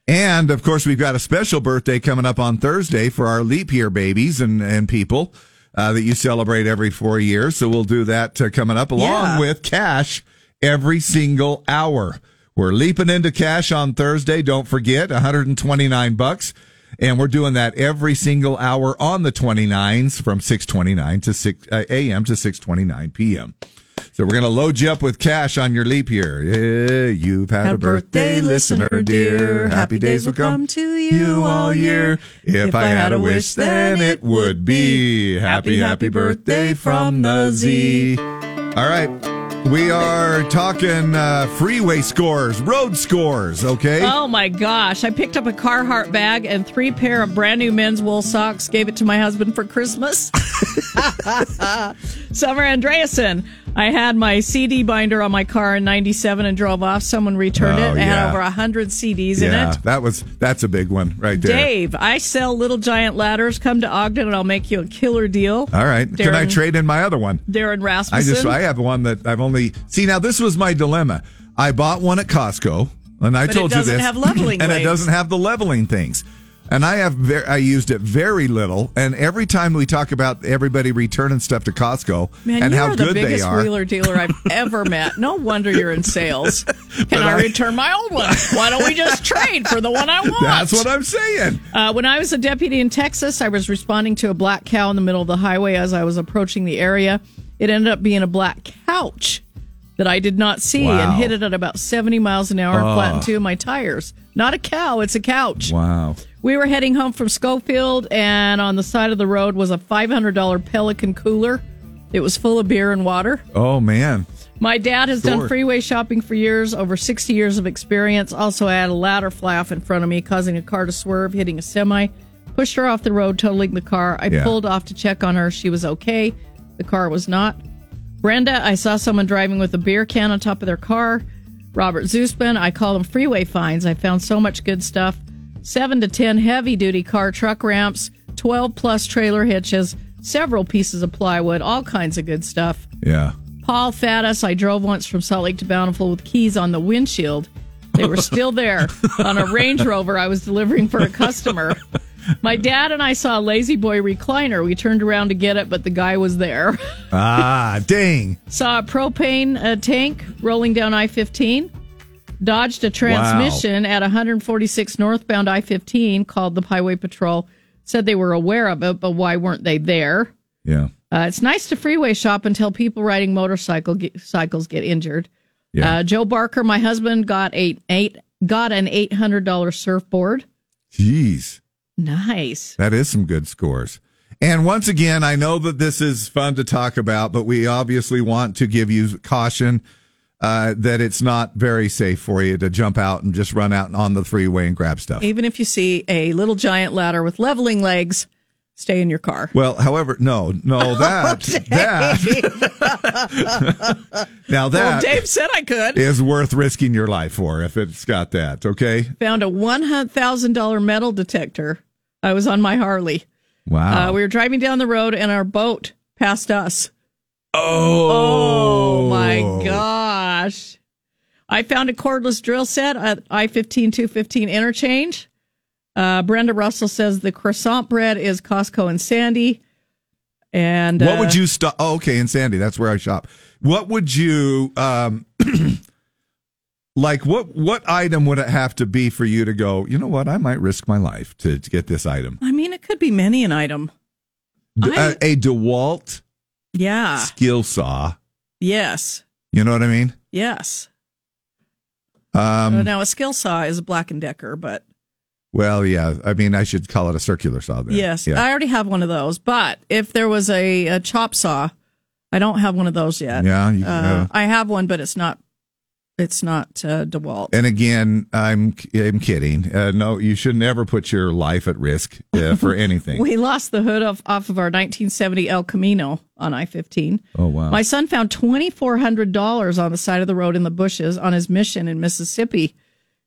And of course, we've got a special birthday coming up on Thursday for our leap year babies and, and people uh, that you celebrate every four years. So we'll do that uh, coming up along Yeah. with cash every single hour. We're leaping into cash on Thursday. Don't forget, 129 bucks. And we're doing that every single hour on the 29s from 629 to 6 uh, a.m. to 629 p.m. So we're going to load you up with cash on your leap year. Yeah, you've had a birthday, listener dear. Happy days will come to you all year. If I had a wish, then it would be happy, happy birthday from the Z. All right. We are talking uh, freeway scores, road scores, okay? Oh my gosh. I picked up a Carhartt bag and three pair of brand new men's wool socks, gave it to my husband for Christmas. <laughs> Summer Andreasen. I had my CD binder on my car in 97 and drove off. Someone returned Oh, it. It had yeah. over 100 CDs in yeah, it. that was that's a big one right there. Dave, I sell little giant ladders. Come to Ogden and I'll make you a killer deal. All right. Can I trade in my other one? Darren Rasmussen. I just I have one that I've only see now. This was my dilemma. I bought one at Costco, and I But told you doesn't this, have leveling <laughs> and it doesn't have the leveling things. And I have ver- I used it very little, and every time we talk about everybody returning stuff to Costco Man, and how are the good they biggest are, wheeler dealer I've <laughs> ever met. No wonder you're in sales. <laughs> Can I, return my old one? Why don't we just trade for the one I want? that's what I'm saying. Uh, when I was a deputy in Texas, I was responding to a black cow in the middle of the highway as I was approaching the area. It ended up being a black couch that I did not see Wow. and hit it at about 70 miles an hour and Oh. flattened two of my tires. Not a cow, it's a couch. Wow. We were heading home from Scofield, and on the side of the road was a $500 Pelican cooler. It was full of beer and water. Oh man. My dad has done freeway shopping for years, over 60 years of experience. Also, I had a ladder fly off in front of me, causing a car to swerve, hitting a semi. Pushed her off the road, totaling the car. I Yeah. pulled off to check on her. She was okay. The car was not. Brenda, I saw someone driving with a beer can on top of their car. Robert Zusman, I call them freeway finds. I found so much good stuff. Seven to 10 heavy duty car truck ramps, 12 plus trailer hitches, several pieces of plywood, all kinds of good stuff. Yeah. Paul Faddis, I drove once from Salt Lake to Bountiful with keys on the windshield. They were still there <laughs> on a Range Rover I was delivering for a customer. My dad and I saw a La-Z-Boy recliner. We turned around to get it, but the guy was there. <laughs> Ah, dang. Saw a propane uh, tank rolling down I 15. Dodged a transmission at 146 northbound I 15, called the Highway Patrol. Said they were aware of it, but why weren't they there? Yeah. Uh, it's nice to freeway shop until people riding motorcycle get, cycles get injured. Yeah. Uh, Joe Barker, my husband, got a eight got an eight hundred dollar surfboard. Jeez. Nice. That is some good scores. And once again, I know that this is fun to talk about, but we obviously want to give you caution uh, that it's not very safe for you to jump out and just run out on the freeway and grab stuff. Even if you see a little giant ladder with leveling legs, stay in your car. Well, however, no, no, <laughs> that that <laughs> now well, that Dave said I could. is worth risking your life for if it's got that. Okay. Found a one thousand dollar metal detector. I was on my Harley. Wow. Uh, we were driving down the road and our boat passed us. oh. Oh my gosh. I found a cordless drill set at I 15 215 interchange. Uh, Brenda Russell says the croissant bread is Costco and Sandy. And What uh, would you stop? Oh, okay, in Sandy, that's where I shop. What would you um <clears throat> like? What what item would it have to be for you to go? You know what? I might risk my life to, to get this item. I mean, it could be many an item. D- I- a, a Dewalt Yeah. skill saw. Yes. You know what I mean? Yes. Um, Uh, now a skill saw is a Black and Decker, but well, yeah. I mean, I should call it a circular saw. Then. yes, Yeah. I already have one of those. But if there was a, a chop saw, I don't have one of those yet. Yeah, you- uh. I have one, but it's not. It's not uh, Dewalt. and again, I'm I'm kidding. Uh, no, you should never put your life at risk uh, for <laughs> anything. We lost the hood off, off of our 1970 El Camino on I 15. oh wow. My son found $2,400 on the side of the road in the bushes on his mission in Mississippi.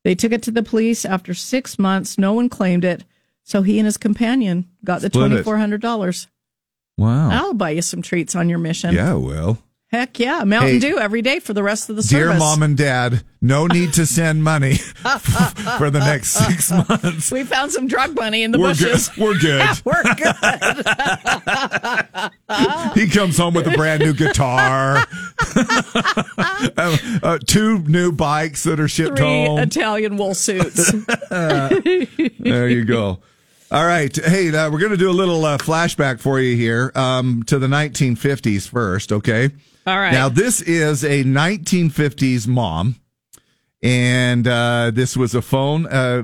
They took it to the police after six months. No one claimed it. So he and his companion got the Split it. $2,400. wow. I'll buy you some treats on your mission. Yeah, well. Heck yeah. Mountain Hey, Dew every day for the rest of the Dear service. Dear mom and dad, no need to send money <laughs> for the next six months. we found some drug money in the We're good. bushes. We're good. <laughs> We're good. He comes home with a brand new guitar, <laughs> uh, uh, two new bikes that are shipped Three home. Italian wool suits. there you go. All right. Hey, uh, we're going to do a little uh, flashback for you here um, to the 1950s first, okay? All right. Now, this is a 1950s mom. And uh, this was a phone. Uh,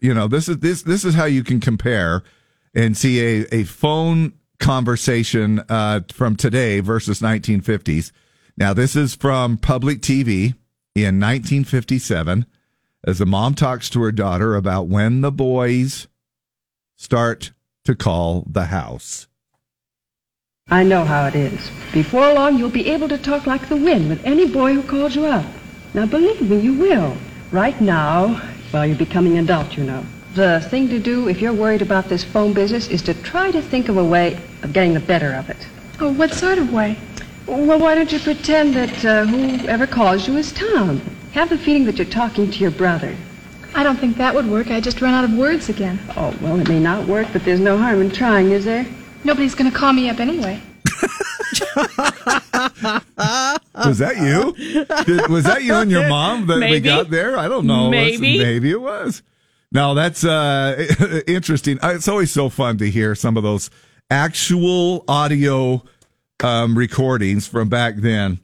you know, this is this this is how you can compare and see a, a phone conversation uh, from today versus 1950s. Now, this is from public TV in 1957 as a mom talks to her daughter about when the boys start to call the house. I know how it is. Before long, you'll be able to talk like the wind with any boy who calls you up. Now, believe me, you will. Right now, well, you're becoming an adult, you know. The thing to do if you're worried about this phone business is to try to think of a way of getting the better of it. Oh, what sort of way? Well, why don't you pretend that uh, whoever calls you is Tom? Have the feeling that you're talking to your brother. I don't think that would work. I just run out of words again. Oh, well, it may not work, but there's no harm in trying, is there? Nobody's going to call me up anyway. <laughs> Was that you? Did- was that you and your mom that we got there? I don't know. That's- Maybe. maybe it was. No, that's uh, <laughs> interesting. Uh, It's always so fun to hear some of those actual audio um, recordings from back then.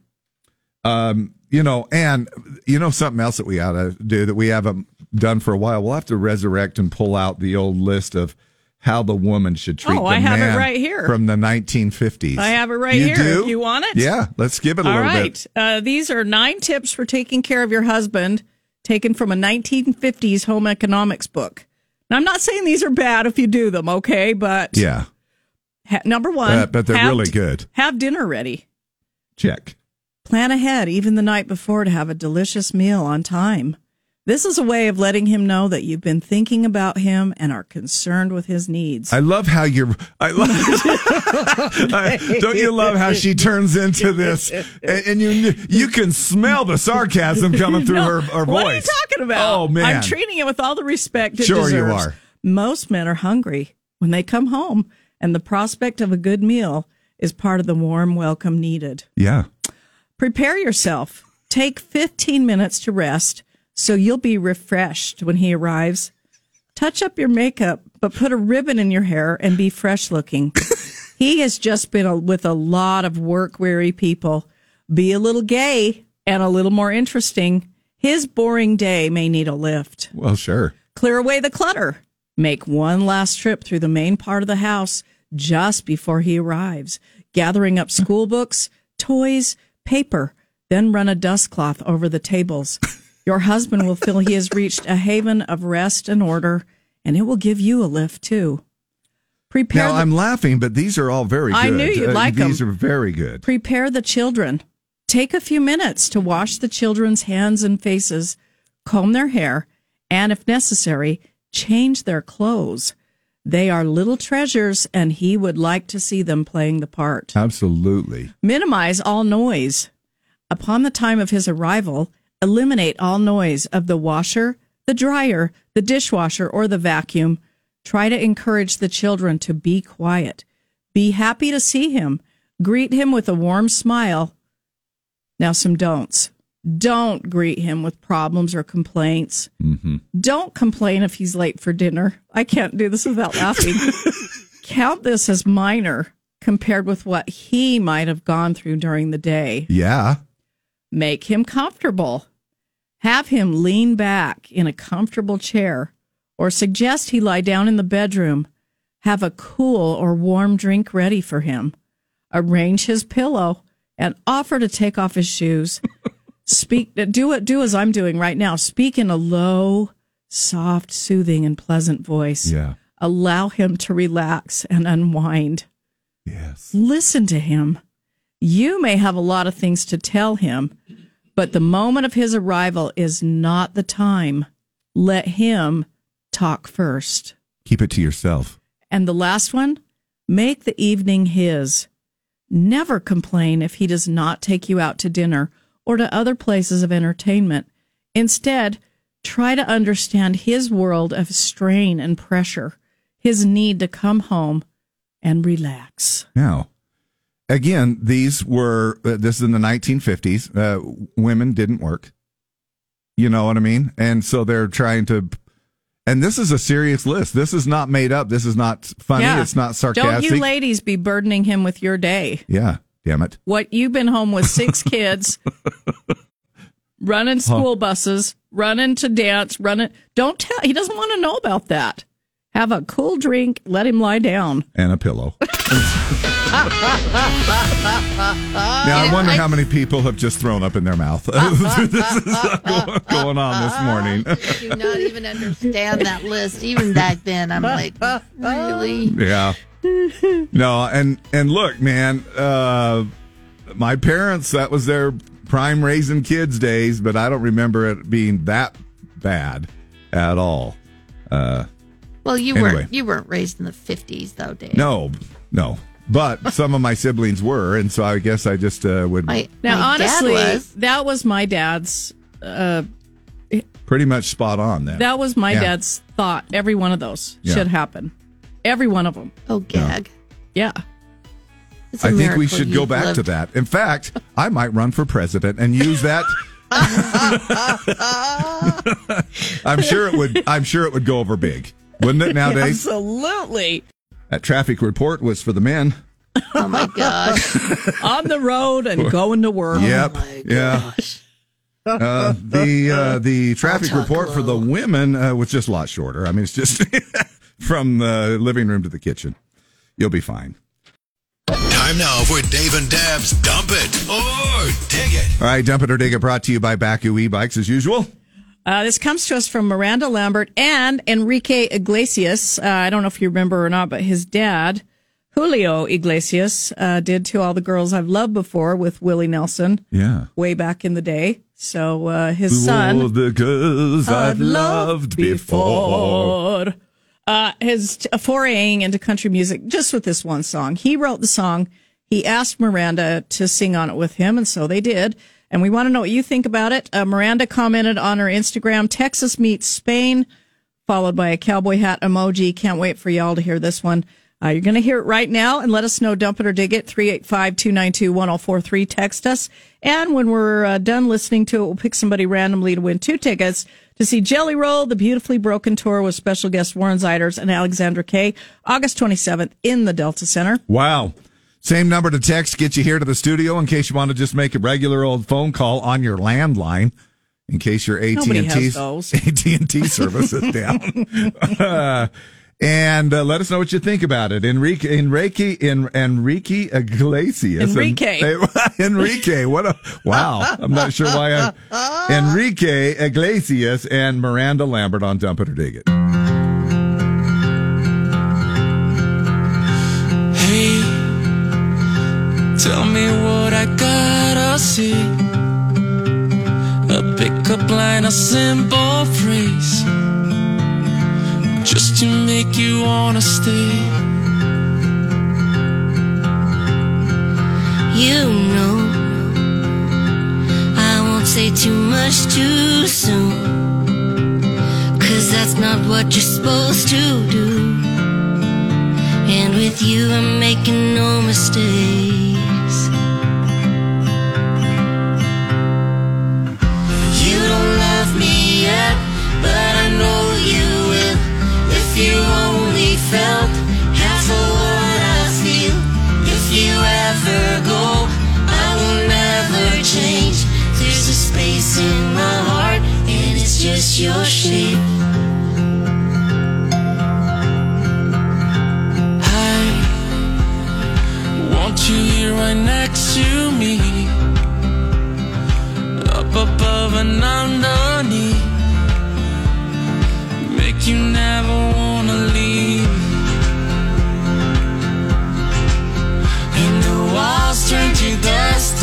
Um, you know, and you know something else that we ought to do that we haven't done for a while. We'll have to resurrect and pull out the old list of how the woman should treat Oh, the I have it man right here. from the 1950s. I have it right You here. do? You want it? Yeah, let's give it a All little right. bit. Uh, these are nine tips for taking care of your husband, taken from a 1950s home economics book. Now, I'm not saying these are bad if you do them, okay? But Yeah, ha- number one, Uh, but they're really d- good. Have dinner ready. Check. Plan ahead, even the night before, to have a delicious meal on time. This is a way of letting him know that you've been thinking about him and are concerned with his needs. I love how you're. I love. <laughs> I- don't you love how she turns into this, and, and you you can smell the sarcasm coming through <laughs> No, her, her voice. What are you talking about? Oh man, I'm treating it with all the respect it Sure you deserves. are. Most men are hungry when they come home, and the prospect of a good meal is part of the warm welcome needed. yeah. Prepare yourself. Take 15 minutes to rest so you'll be refreshed when he arrives. Touch up your makeup, but put a ribbon in your hair and be fresh looking. <laughs> he has just been a, with a lot of work weary people. Be a little gay and a little more interesting. His boring day may need a lift. Well, sure. Clear away the clutter. Make one last trip through the main part of the house just before he arrives, gathering up school books, toys, paper, then run a dust cloth over the tables. <laughs> Your husband will feel he has reached a haven of rest and order, and it will give you a lift too. Prepare Now the- I'm laughing, but these are all very good. I knew you'd Uh, them. These are very good. Prepare the children. Take a few minutes to wash the children's hands and faces, comb their hair, and if necessary, change their clothes. They are little treasures, and he would like to see them playing the part. Absolutely. Minimize all noise. Upon the time of his arrival, eliminate all noise of the washer, the dryer, the dishwasher, or the vacuum. Try to encourage the children to be quiet. Be happy to see him. Greet him with a warm smile. Now, some don'ts. Don't greet him with problems or complaints. Mm-hmm. Don't complain if he's late for dinner. I can't do this without laughing. <laughs> Count this as minor compared with what he might have gone through during the day. Yeah. Make him comfortable. Have him lean back in a comfortable chair or suggest he lie down in the bedroom. Have a cool or warm drink ready for him. Arrange his pillow and offer to take off his shoes. <laughs> Speak, do it, do as I'm doing right now. Speak in a low, soft, soothing, and pleasant voice. Yeah. Allow him to relax and unwind. Yes. Listen to him. You may have a lot of things to tell him, but the moment of his arrival is not the time. Let him talk first. Keep it to yourself. And the last one, make the evening his. Never complain if he does not take you out to dinner or to other places of entertainment. Instead, try to understand his world of strain and pressure, his need to come home and relax. Now, again, these were, uh, this is in the 1950s. Uh, women didn't work. You know what I mean? And so they're trying to, and this is a serious list. This is not made up. This is not funny. Yeah. It's not sarcastic. Don't you ladies be burdening him with your day. yeah. Damn it. What you've been home with six <laughs> kids, running school buses, running to dance, running. Don't tell. He doesn't want to know about that. Have a cool drink. Let him lie down. And a pillow. <laughs> Now, I wonder how many people have just thrown up in their mouth. <laughs> this is going- going on this morning. I do not even understand that list. Even back then, I'm like, really? Yeah. No, and and look, man, uh my parents that was their prime raising kids days, but I don't remember it being that bad at all. Uh Well, you Anyway. weren't you weren't raised in the 50s though, Dave. no, no. But <laughs> some of my siblings were, and so I guess I just uh, would My, Now, my dad honestly, was. that was my dad's. Uh, pretty much spot on That that was my Yeah. dad's thought. Every one of those Yeah. should happen. Every one of them. Oh, gag. Yeah. It's a I think we should go you've back to that. In fact, I might run for president and use that. <laughs> <laughs> I'm sure it would. I'm sure it would go over big, wouldn't it? <laughs> Nowadays, Absolutely. that traffic report was for the men. Oh my gosh. <laughs> On the road and going to work. yep. yeah. Uh, the uh, <laughs> the traffic talk report for the women uh, was just a lot shorter. I mean, it's just from the living room to the kitchen. You'll be fine. Time now for Dave and Deb's Dump It or Dig It. All right, dump it or dig it. Brought to you by Bakcou e-bikes as usual. Uh, this comes to us from Miranda Lambert and Enrique Iglesias. Uh, I don't know if you remember or not, but his dad, Julio Iglesias uh, did to all the girls I've loved before with Willie Nelson Yeah. way back in the day. So uh, his son, All the girls I've loved before. Uh, his t- foraying into country music just with this one song. He wrote the song. He asked Miranda to sing on it with him, and so they did. And we want to know what you think about it. Uh, Miranda commented on her Instagram, Texas meets Spain, followed by a cowboy hat emoji. Can't wait for y'all to hear this one. Uh, you're going to hear it right now and let us know, dump it or dig it, 385-292-1043. Text us. And when we're uh, done listening to it, we'll pick somebody randomly to win two tickets to see Jelly Roll, the beautifully broken tour with special guest Warren Zeiders and Alexandra Kay, August 27th in the Delta Center. Wow. Same number to text, get you here to the studio in case you want to just make a regular old phone call on your landline. In case your AT and T. AT <laughs> and T service is down, Uh, <laughs> and uh, let us know what you think about it. Enrique Enrique en, Enrique Iglesias Enrique. <laughs> En- Enrique. What a wow! I'm not sure why I Enrique Iglesias and Miranda Lambert on Dump It or Dig It. Tell me what I gotta see. A pickup line, a simple phrase, just to make you wanna stay. You know, I won't say too much too soon. Cause that's not what you're supposed to do. And with you, I'm making no mistakes. Yet, but I know you will. If you only felt half of what I feel. If you ever go, I will never change. There's a space in my heart, and it's just your shape. I want you here right next to me, up above and underneath. You never wanna leave. The walls to dust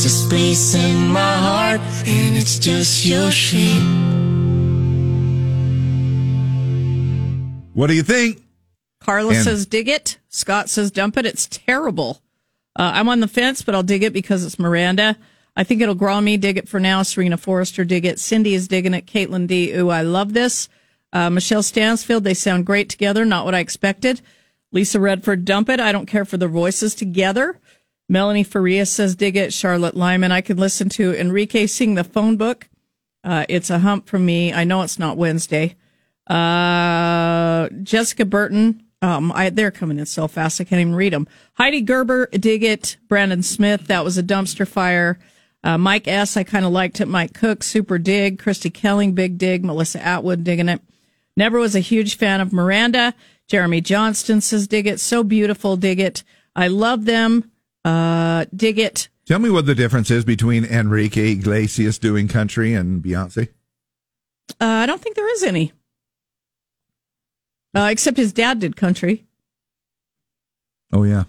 There's a space in my heart, and it's just your shape. What do you think? Carla And- says dig it. Scott says dump it. It's terrible. Uh, I'm on the fence, but I'll dig it because it's Miranda. I think it'll grow on me. Dig it for now. Serena Forrester, dig it. Cindy is digging it. Caitlin D. Ooh, I love this. Uh, Michelle Stansfield, they sound great together. Not what I expected. Lisa Redford, dump it. I don't care for their voices together. Melanie Faria says dig it. Charlotte Lyman, I could listen to Enrique sing the phone book. Uh, it's a hump for me. I know it's not Wednesday. Uh, Jessica Burton. Um, I, they're coming in so fast I can't even read them. Heidi Gerber, dig it. Brandon Smith, that was a dumpster fire. Uh, Mike S, I kind of liked it. Mike Cook, super dig. Christy Kelling, big dig. Melissa Atwood, digging it. Never was a huge fan of Miranda. Jeremy Johnston says, dig it. So beautiful, dig it. I love them. Uh, dig it. Tell me what the difference is between Enrique Iglesias doing country and Beyonce. Uh, I don't think there is any. Uh, except his dad did country. Oh yeah,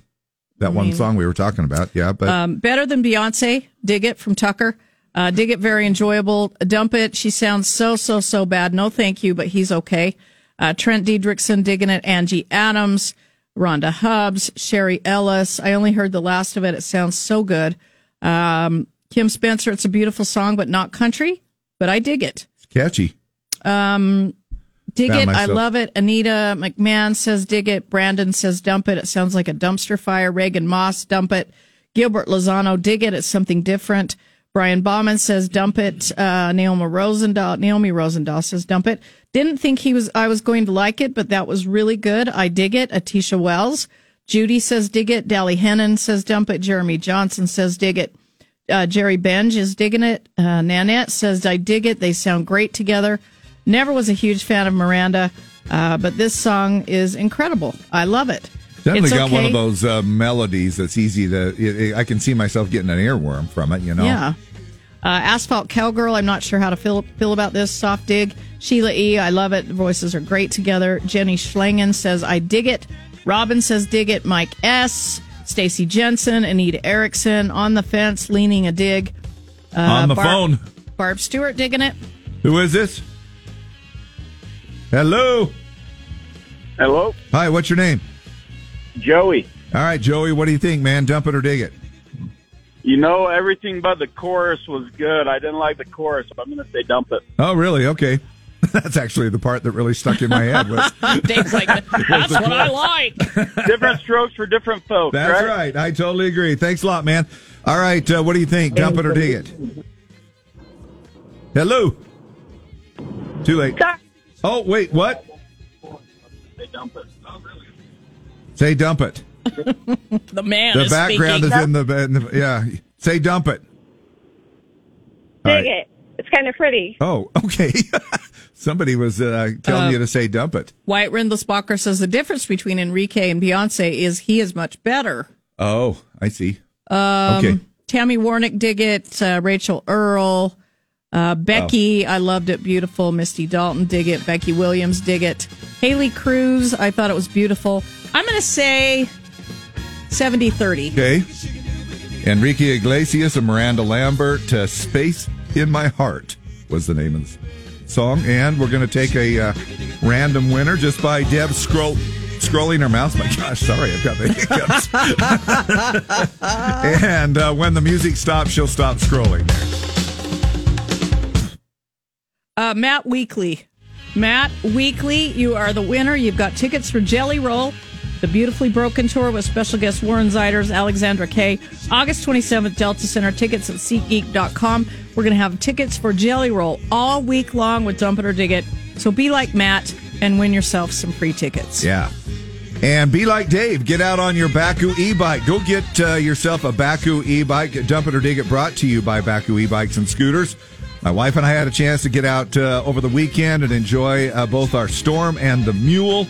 that I one mean- song we were talking about. Yeah, but um, better than Beyonce. Dig it from Tucker. Uh, dig it very enjoyable. Dump it. She sounds so so so bad. No, thank you, but he's okay. Uh, Trent Diedrichson digging it. Angie Adams, Rhonda Hubbs, Sherry Ellis. I only heard the last of it. It sounds so good. Um, Kim Spencer. It's a beautiful song, but not country. But I dig it. it's catchy. Um, dig Found it. I love it. Anita McMahon says dig it. Brandon says dump it. It sounds like a dumpster fire. Reagan Moss, dump it. Gilbert Lozano, dig it. It's something different. Brian Bauman says dump it. Uh, Naomi Rosendahl, Naomi Rosendahl says dump it. Didn't think he was, I was going to like it, but that was really good. I dig it. Atisha Wells. Judy says dig it. Dally Hennon says dump it. Jeremy Johnson says dig it. Uh, Jerry Benj is digging it. Uh, Nanette says, I dig it. They sound great together. Never was a huge fan of Miranda, uh, but this song is incredible. I love it. Definitely It's got one of those uh, melodies that's easy to. It, it- I can see myself getting an earworm from it. You know. Yeah. Uh, Asphalt Cowgirl, I'm not sure how to feel, feel about this. Soft Dig. Sheila E., I love it. The voices are great together. Jenny Schlangen says, I dig it. Robin says, dig it. Mike S., Stacy Jensen, Anita Erickson, On the Fence, Leaning a Dig. Uh, On the Barb- phone. Barb Stewart digging it. Who is this? Hello. Hello, Hi. What's your name? Joey. All right, Joey. What do you think, man? Dump it or dig it? You know, everything but the chorus was good. I didn't like the chorus, so I'm going to say dump it. Oh, really? Okay. <laughs> That's actually the part that really stuck in my head. Was, <laughs> Dave's like, <laughs> that's what I like. different strokes for different folks, That's right? right. I totally agree. Thanks a lot, man. All right. Uh, what do you think? Dump it or dig it? Hello. Too late. Oh, wait. What? Say dump it. Say dump it. <laughs> The man the is background speaking. is in the, in the. Yeah. Say dump it. Dig right. it. It's kind of pretty. Oh, <laughs> okay. Somebody was uh, telling Uh, you to say dump it. White Rindlesbacher says the difference between Enrique and Beyonce is he is much better. Oh, I see. Um, Okay. Tammy Warnick dig it. Uh, Rachel Earl. Uh, Becky, I loved it. Beautiful. Misty Dalton dig it. Becky Williams dig it. Haley Cruz, I thought it was beautiful. I'm going to say 70 30. Okay. Enrique Iglesias and Miranda Lambert, uh, Space in My Heart was the name of the song. And we're going to take a uh, random winner just by Deb scroll, scrolling her mouse. My gosh, sorry, I've got the <laughs> hiccups. and uh, when the music stops, she'll stop scrolling there. Uh, Matt Weekly. Matt Weekly, you are the winner. You've got tickets for Jelly Roll, the Beautifully Broken Tour with special guest Warren Zeiders, Alexandra Kay, August 27th, Delta Center. Tickets at SeatGeek.com. We're going to have tickets for Jelly Roll all week long with Dump It or Dig It. So be like Matt and win yourself some free tickets. Yeah. And be like Dave. Get out on your Bakcou e-bike. Go get uh, yourself a Bakcou e-bike. Dump it or dig it. Brought to you by Bakcou e-bikes and scooters. My wife and I had a chance to get out uh, over the weekend and enjoy uh, both our Storm and the Mule.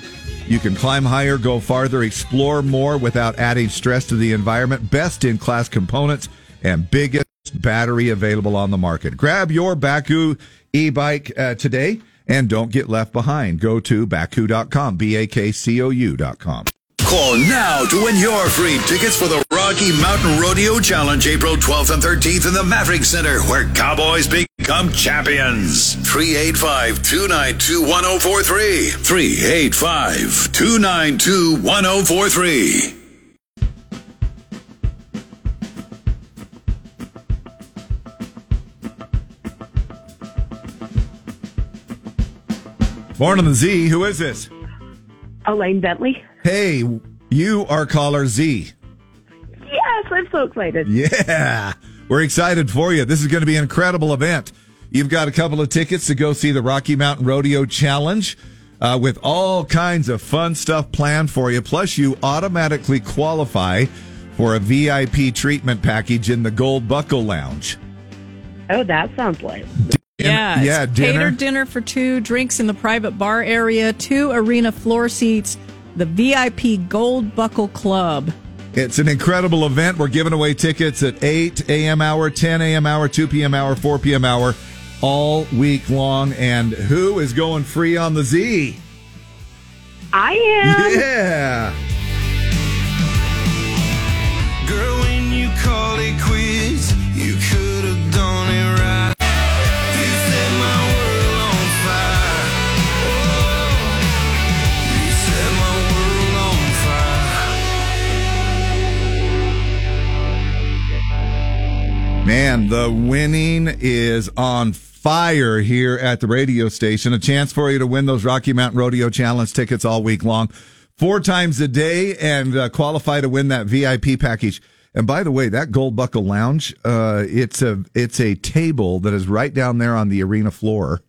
You can climb higher, go farther, explore more without adding stress to the environment. Best in class components and biggest battery available on the market. Grab your Bakcou e-bike uh, today and don't get left behind. Go to bakcou.com, B-A-K-C-O-U.com. Call now to win your free tickets for the Rocky Mountain Rodeo Challenge April 12th and 13th in the Maverik Center where cowboys become champions. 385 292 1043. 385 292 1043. Born on the Z, who is this? Elaine Bentley. Hey, you are caller Z. Yes, I'm so excited. Yeah, we're excited for you. This is going to be an incredible event. You've got a couple of tickets to go see the Rocky Mountain Rodeo Challenge uh, with all kinds of fun stuff planned for you. Plus, you automatically qualify for a VIP treatment package in the Gold Buckle Lounge. Oh, that sounds like. Yeah, yeah, it's dinner. catered dinner for two, drinks in the private bar area, two arena floor seats, the VIP Gold Buckle Club. It's an incredible event. We're giving away tickets at 8 a.m. hour, 10 a.m. hour, 2 p.m. hour, 4 p.m. hour all week long. And who is going free on the Z? I am. Yeah. Girl, when you call it quits, you could Man, the winning is on fire here at the radio station. A chance for you to win those Rocky Mountain Rodeo Challenge tickets all week long, four times a day, and uh, qualify to win that VIP package. And by the way, that Gold Buckle Lounge, uh, it's a it's a table that is right down there on the arena floor.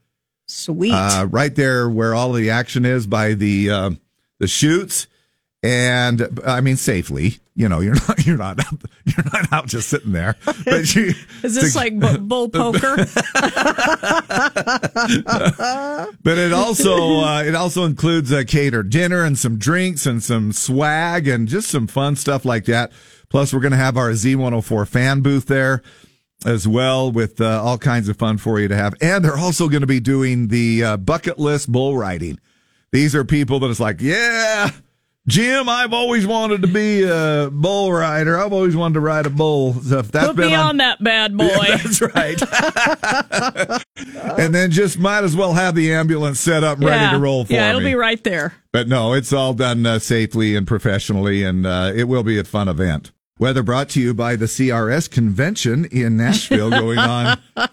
Sweet. Uh, right there where all the action is by the uh, the chutes, and I mean safely. You know, you're <laughs> not you're not you're not out just sitting there. But you, <laughs> Is this to- like bu- bull <laughs> poker? but it also uh, it also includes a catered dinner and some drinks and some swag and just some fun stuff like that. Plus, we're going to have our Z104 fan booth there as well with uh, all kinds of fun for you to have. And they're also going to be doing the uh, bucket list bull riding. These are people that it's like, yeah, Jim, I've always wanted to be a bull rider. I've always wanted to ride a bull. So if that's Put been me on, on that bad boy. Yeah, that's right. and then just might as well have the ambulance set up and ready yeah. to roll for Yeah, it'll be right there. But no, it's all done uh, safely and professionally, and uh, it will be a fun event. Weather brought to you by the CRS convention in Nashville going on. <laughs>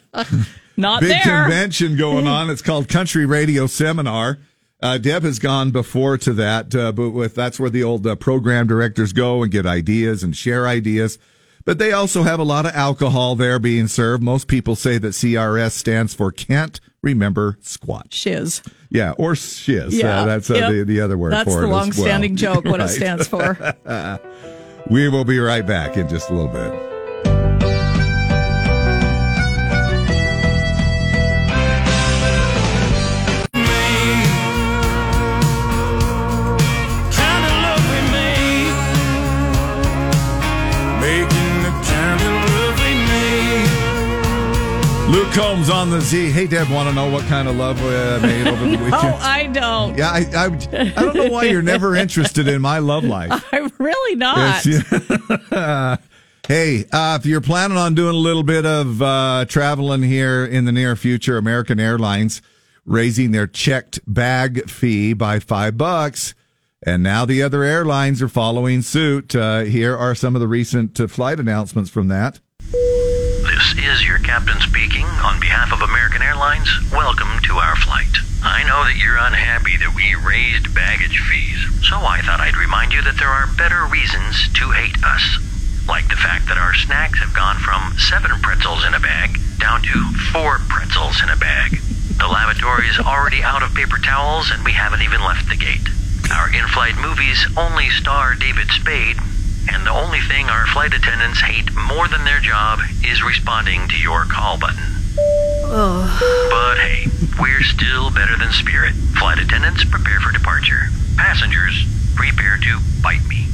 Not Big there. convention going <laughs> on. It's called Country Radio Seminar. Uh, Deb has gone before to that, uh, but with that's where the old uh, program directors go and get ideas and share ideas. But they also have a lot of alcohol there being served. Most people say that CRS stands for can't remember squat. Shiz. Yeah, or shiz. Yeah, Uh, that's uh, yep. the, the other word That's for the it. as well. long-standing joke, what it <laughs> stands for. <laughs> we will be right back in just a little bit. Luke Combs on the Z. Hey, Deb, want to know what kind of love we uh, made over the <laughs> weekend? Oh, I don't. Yeah, I, I, I don't know why you're never interested in my love life. <laughs> I'm really not. It's- <laughs> hey, uh, if you're planning on doing a little bit of uh, traveling here in the near future, American Airlines raising their checked bag fee by five bucks. And now the other airlines are following suit. Uh, here are some of the recent uh, flight announcements from that. This is your captain speaking on behalf of American Airlines. Welcome to our flight. I know that you're unhappy that we raised baggage fees, so I thought I'd remind you that there are better reasons to hate us. Like the fact that our snacks have gone from seven pretzels in a bag down to four pretzels in a bag. The lavatory is already out of paper towels and we haven't even left the gate. Our in-flight movies only star David Spade, and the only thing our flight attendants hate more than their job is responding to your call button. Oh. But hey, we're still better than Spirit. Flight attendants, prepare for departure. Passengers, prepare to bite me.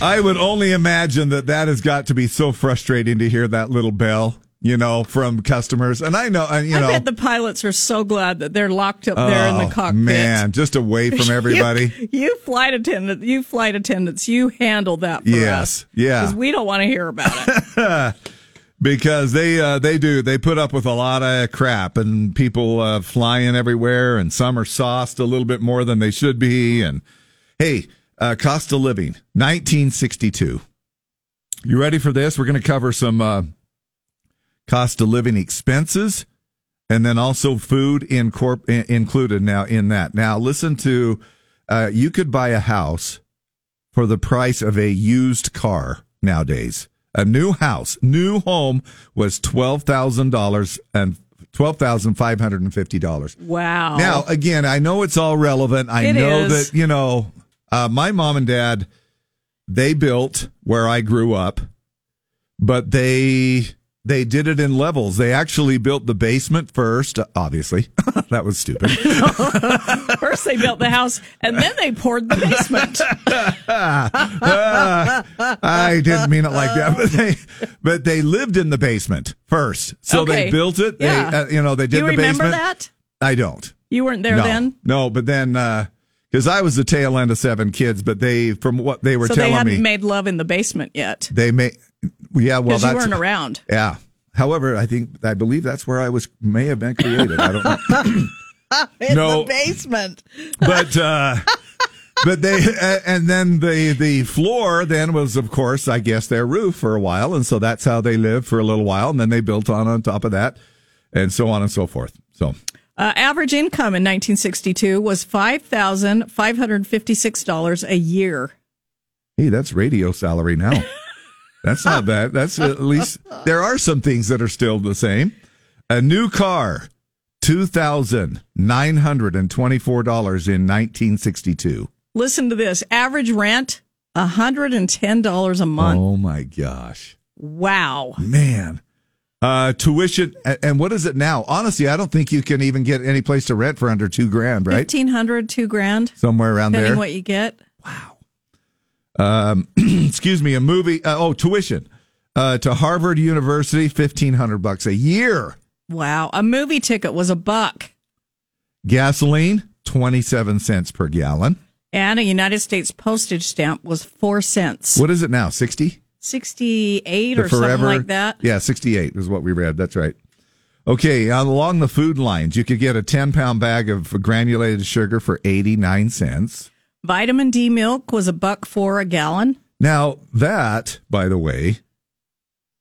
I would only imagine that that has got to be so frustrating to hear that little bell, you know, from customers. And I know, and you I know, bet the pilots are so glad that they're locked up there in the oh, cockpit. man, just away <laughs> from everybody. you, <laughs> you flight attendant, you flight attendants, you handle that for Yes, us. yeah. Because we don't want to hear about it. <laughs> because they uh, they do they put up with a lot of crap and people uh, flying everywhere and some are sauced a little bit more than they should be and hey uh, cost of living 1962 you ready for this we're going to cover some uh, cost of living expenses and then also food in corp included now in that now listen to uh, you could buy a house for the price of a used car nowadays. A new house, new home was twelve thousand dollars and twelve thousand five hundred and fifty dollars. Wow. Now, again, I know it's all relevant. I It know is. that you know uh, my mom and dad they built where I grew up, but they they did it in levels. They actually built the basement first. Obviously, <laughs> that was stupid. <laughs> First, they built the house, and then they poured the basement. <laughs> Ah, I didn't mean it like that, but they but they lived in the basement first. So Okay. they built it. Yeah. They, uh, you know, they did you the remember basement. that? I don't. You weren't there no, then. No, but then because I was the tail end of seven kids, but they from what they were so they telling hadn't me, made love in the basement yet they may. Yeah, well, because you weren't around. yeah. However, I think I believe that's where I was may have been created. I don't know. <laughs> in No. the basement. but uh <laughs> but they uh, and then the the floor then was of course I guess their roof for a while and so that's how they lived for a little while and then they built on on top of that and so on and so forth. So Uh, average income in 1962 was five thousand five hundred fifty-six dollars a year. hey, that's radio salary now. <laughs> that's not bad. That's at least there are some things that are still the same. A new car, two thousand nine hundred and twenty-four dollars in nineteen sixty-two. Listen to this: average rent hundred and ten dollars a month. Oh my gosh. Wow. Man. Uh, tuition, and what is it now? Honestly, I don't think you can even get any place to rent for under two grand, right? Fifteen hundred, two grand, Somewhere around depending there. what you get. Um, <clears throat> excuse me, a movie. Uh, oh, tuition uh, to Harvard University, fifteen hundred bucks a year. Wow, a movie ticket was a buck, Gasoline, twenty seven cents per gallon. and a United States postage stamp was four cents. What is it now? Sixty. Sixty-eight or something like that. Yeah, sixty-eight is what we read. That's right. Okay, along the food lines, you could get a ten pound bag of granulated sugar for eighty nine cents. Vitamin D milk was a buck four a gallon. Now that, by the way,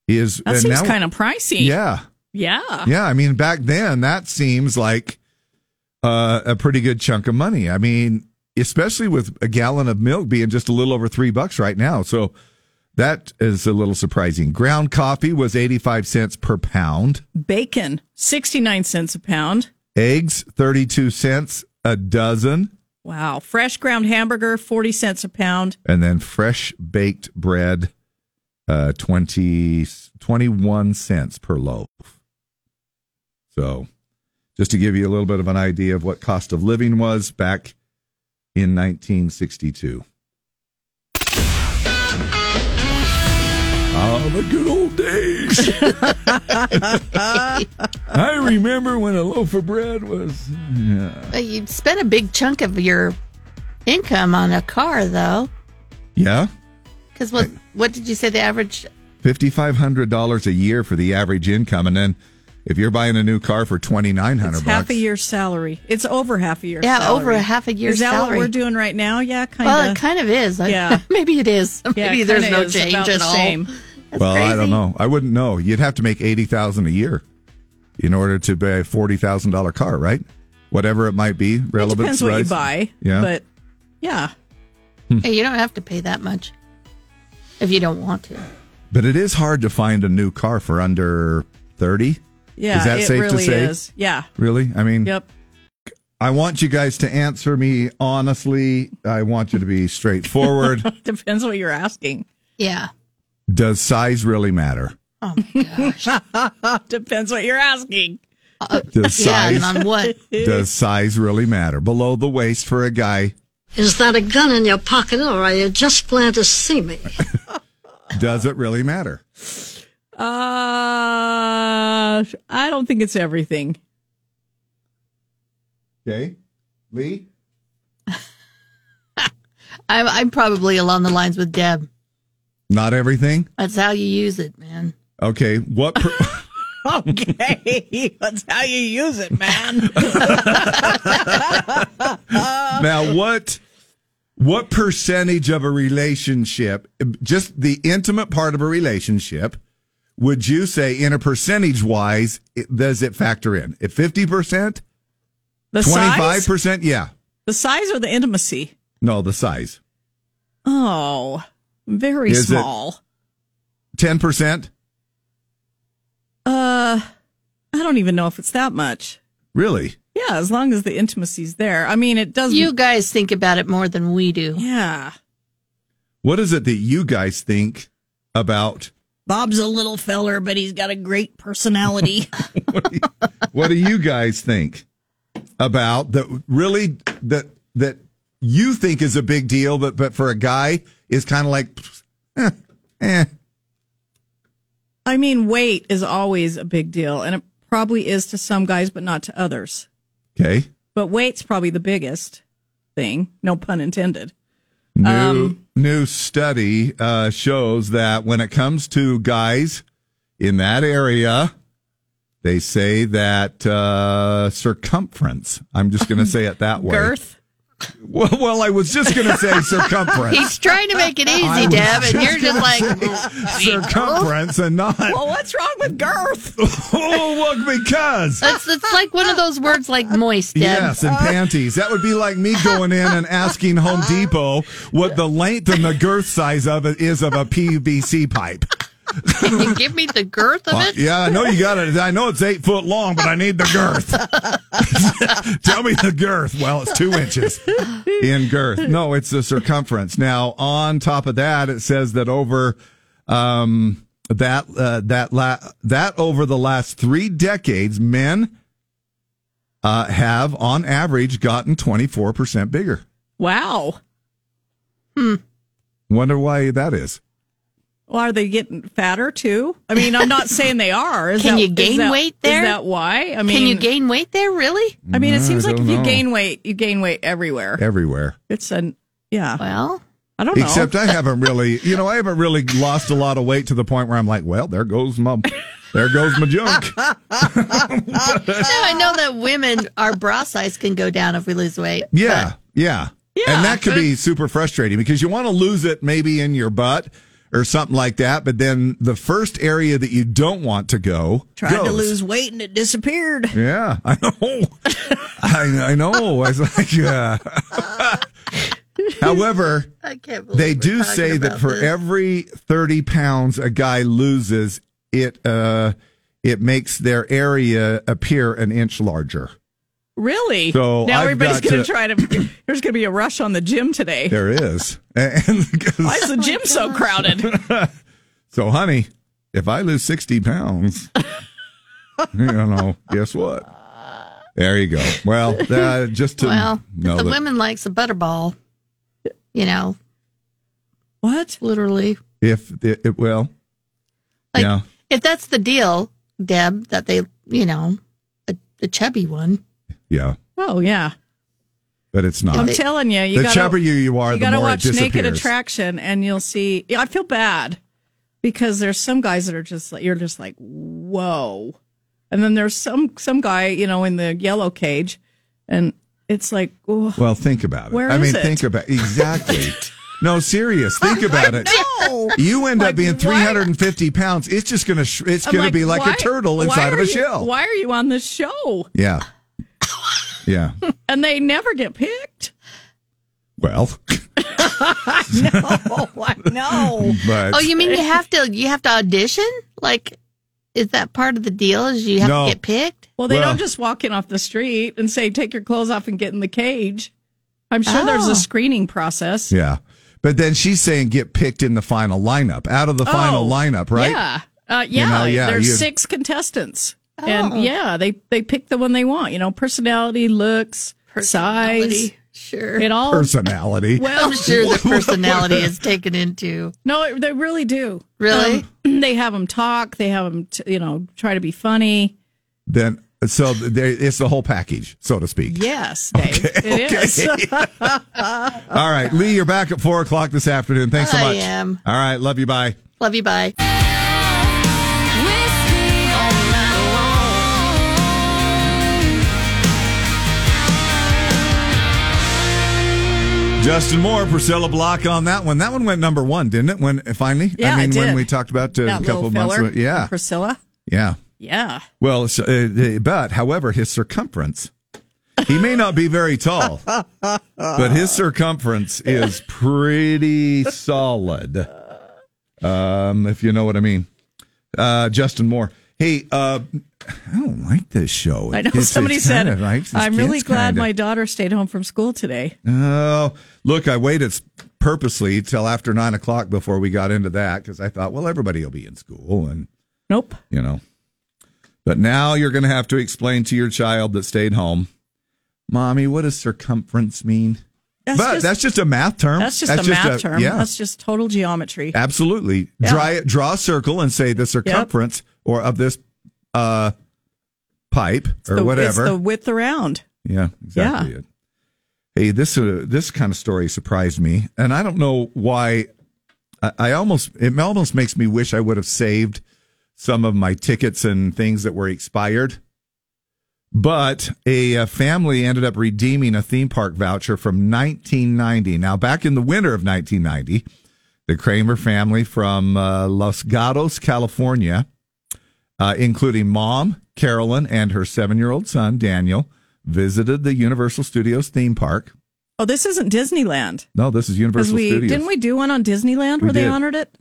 is That seems kind of pricey. Yeah, Yeah. yeah. I mean, back then that seems like uh, a pretty good chunk of money. I mean, especially with a gallon of milk being just a little over three bucks right now. So that is a little surprising. Ground coffee was eighty five cents per pound. Bacon, 69 cents a pound. Eggs thirty two cents a dozen. Wow. Fresh ground hamburger, 40 cents a pound. and then fresh baked bread uh 20 21 cents per loaf so just to give you a little bit of an idea of what cost of living was back in 1962 Oh, the good old days. <laughs> <laughs> I remember when a loaf of bread was. Yeah. You'd spend a big chunk of your income on a car, though. Yeah. Because what what did you say the average? $5,500 a year for the average income. And then if you're buying a new car for 2900 It's bucks. half a year's salary. It's over half a year. Yeah, salary. over a half a year's Is that salary. what we're doing right now? Yeah, kind of. Well, it kind of is. Yeah. <laughs> maybe it is. Yeah, Maybe it there's no is change about at the all. same. That's well, I don't know. I wouldn't know. You'd have to make 80000 a year in order to buy a $40,000 car, right? Whatever it might be. Relevant Depends what you buy. Yeah. But yeah. Hmm. Hey, you don't have to pay that much if you don't want to. But it is hard to find a new car for under 30. Yeah, Is that it safe really to say? is. Yeah. Really? I mean, Yep. I want you guys to answer me honestly. I want you to be straightforward. <laughs> Depends what you're asking. Yeah. Does size really matter? Oh gosh. <laughs> Depends what you're asking. Does yeah, size and on what? <laughs> does size really matter? Below the waist for a guy, Is that a gun in your pocket or are you just glad to see me? <laughs> does it really matter? Uh, I don't think it's everything. Okay. Lee? I'm, I'm probably along the lines with Deb. Not everything? That's how you use it, man. Okay. What per- <laughs> Okay, that's how you use it, man. <laughs> now what what percentage of a relationship just the intimate part of a relationship would you say in a percentage wise it, does it factor in at 50% The 25% yeah the size or the intimacy. no the size Oh, very Is small. 10% Uh, I don't even know if it's that much. really Yeah, as long as the intimacy's there. I mean, it does. You guys think about it more than we do. yeah. what is it that you guys think about Bob's a little feller, but he's got a great personality. <laughs> <laughs> What do you guys think about that? Really, that that you think is a big deal, but but for a guy is kind of like, eh, eh. I mean, weight is always a big deal, and it probably is to some guys, but not to others. Okay. But weight's probably the biggest thing. No pun intended. New Um, new study uh, shows that when it comes to guys in that area, they say that uh, circumference. I'm just going <laughs> to say it that way. Girth. Well, well, I was just going to say circumference. He's trying to make it easy, Deb, and you're just like, circumference and not. Well, what's wrong with girth? <laughs> oh, look, because. it's, it's like one of those words like moist, Deb. Yes, and panties. That would be like me going in and asking Home Depot what the length and the girth size of it is of a PVC pipe. Can you give me the girth of Uh, it? yeah, I know you got it. I know it's eight foot long, but I need the girth. <laughs> Tell me the girth. Well, it's two inches in girth. No, it's the circumference. Now, on top of that, it says that over um, that uh, that la- that over the last three decades, men uh, have on average gotten twenty four percent bigger. Wow. Hmm. Wonder why that is. Well, are they getting fatter too? I mean, I'm not saying they are. Is <laughs> Can that- you is gain that- weight there? Is that why? I mean, Can you gain weight there, really? I mean, it seems I like if don't you know. gain weight, you gain weight everywhere. Everywhere. It's an yeah. Well, I don't know. Except I haven't really, you know, I haven't really lost a lot of weight to the point where I'm like, well, there goes my, there goes my junk. <laughs> no, I know that women, our bra size can go down if we lose weight. Yeah, yeah, Yeah, and that could be super frustrating because you want to lose it maybe in your butt or something like that, but then the first area that you don't want to go Tried to lose weight and it disappeared. Yeah, I know. I, I know. I was like, yeah. <laughs> However, I can't believe they do say that for this. every 30 pounds a guy loses, it uh it makes their area appear an inch larger. Really? So now I've everybody's going to to- try to. <coughs> There's going to be a rush on the gym today. There is. And <laughs> Why is the gym so crowded? <laughs> so, honey, if I lose 60 pounds, <laughs> you know, guess what? There you go. Well, uh, just to well, know if the that- women likes a butterball, you know, what? Literally, if it, it well, like yeah, if that's the deal, Deb, that they, you know, a, a chubby one. Yeah, Oh yeah. but it's not. I'm telling you, you the gotta, chubbier you are, you the gotta more watch it Naked. Attraction, and you'll see. Yeah, I feel bad because there's some guys that are just like you're just like whoa, and then there's some some guy you know in the yellow cage, and it's like oh, Well, think about it. Where I mean, it? think about exactly. <laughs> no, serious. Think about it. no. You end Like, up being why- 350 pounds. It's just gonna. Sh- it's I'm gonna be like why- a turtle inside of a you- shell. Why are you on this show? Yeah. Yeah. <laughs> And they never get picked. Well, <laughs> no, I know. but Oh, you mean you have to you have to audition? Like, is that part of the deal? Is you have No. to get picked? Well, they Well- don't just walk in off the street and say, "Take your clothes off and get in the cage." I'm sure there's Oh. a screening process. yeah. But then she's saying get picked in the final lineup, out of the final Oh, lineup, right? Yeah, uh, yeah. know, yeah, There's you- six contestants, Oh. and yeah, they they pick the one they want. You know, personality, looks, size, Sure. it all. Personality. <laughs> well, I'm sure the <laughs> personality is taken into. no, they really do. Really? Um, <clears throat> they have them talk. They have them, t- you know, try to be funny. then so there, it's the whole package, so to speak. Yes, <laughs> Dave, it is. All right, Lee, you're back at four o'clock this afternoon. Thanks so much. I much. am. All right, love you. Bye. Love you. Bye. Justin Moore, Priscilla Block on that one. That one went number one, didn't it? When finally, Yeah, I mean, when we talked about uh, a couple of months, ago. yeah, Priscilla. yeah. Yeah. Well, so, uh, but however, his circumference, he may not be very tall, <laughs> but his circumference is pretty solid. Um, if you know what I mean. Uh, Justin Moore. Hey, uh, I don't like this show. I know It's- somebody it's said, kinda like- I'm really glad kinda- my daughter stayed home from school today. Oh, look, I waited purposely till after nine o'clock before we got into that because I thought, well, everybody will be in school and Nope. you know. But now you're going to have to explain to your child that stayed home, mommy, what does circumference mean? That's but just- that's just a math term. That's just a math term. Yeah, That's just total geometry. absolutely. Yeah. Draw draw a circle and say the circumference or of this uh, pipe or The- whatever. It's the width around. Yeah, exactly it. Hey, this uh, this kind of story surprised me, and I don't know why. I, I almost it almost makes me wish I would have saved some of my tickets and things that were expired. But a, uh family ended up redeeming a theme park voucher from 1990. Now, back in the winter of 1990, the Kramer family from uh, Los Gatos, California, uh, including mom, Carolyn, and her seven year old son, Daniel, visited the Universal Studios theme park. Oh, this isn't Disneyland. No, this is Universal we Studios. didn't we do one on Disneyland We where they did. honored it?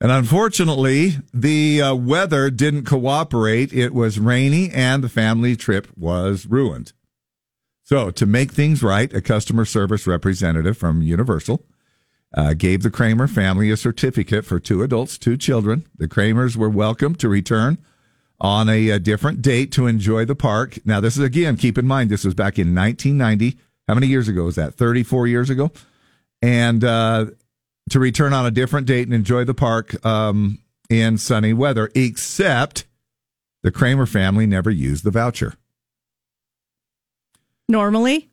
And unfortunately, the uh, weather didn't cooperate. It was rainy and the family trip was ruined. So, to make things right, a customer service representative from Universal uh, gave the Kramer family a certificate for two adults, two children. The Kramers were welcome to return on a, a different date to enjoy the park. Now, this is again, keep in mind, this was back in 1990. How many years ago was that? 34 years ago? And uh, to return on a different date and enjoy the park um, in sunny weather, except the Kramer family never used the voucher. Normally.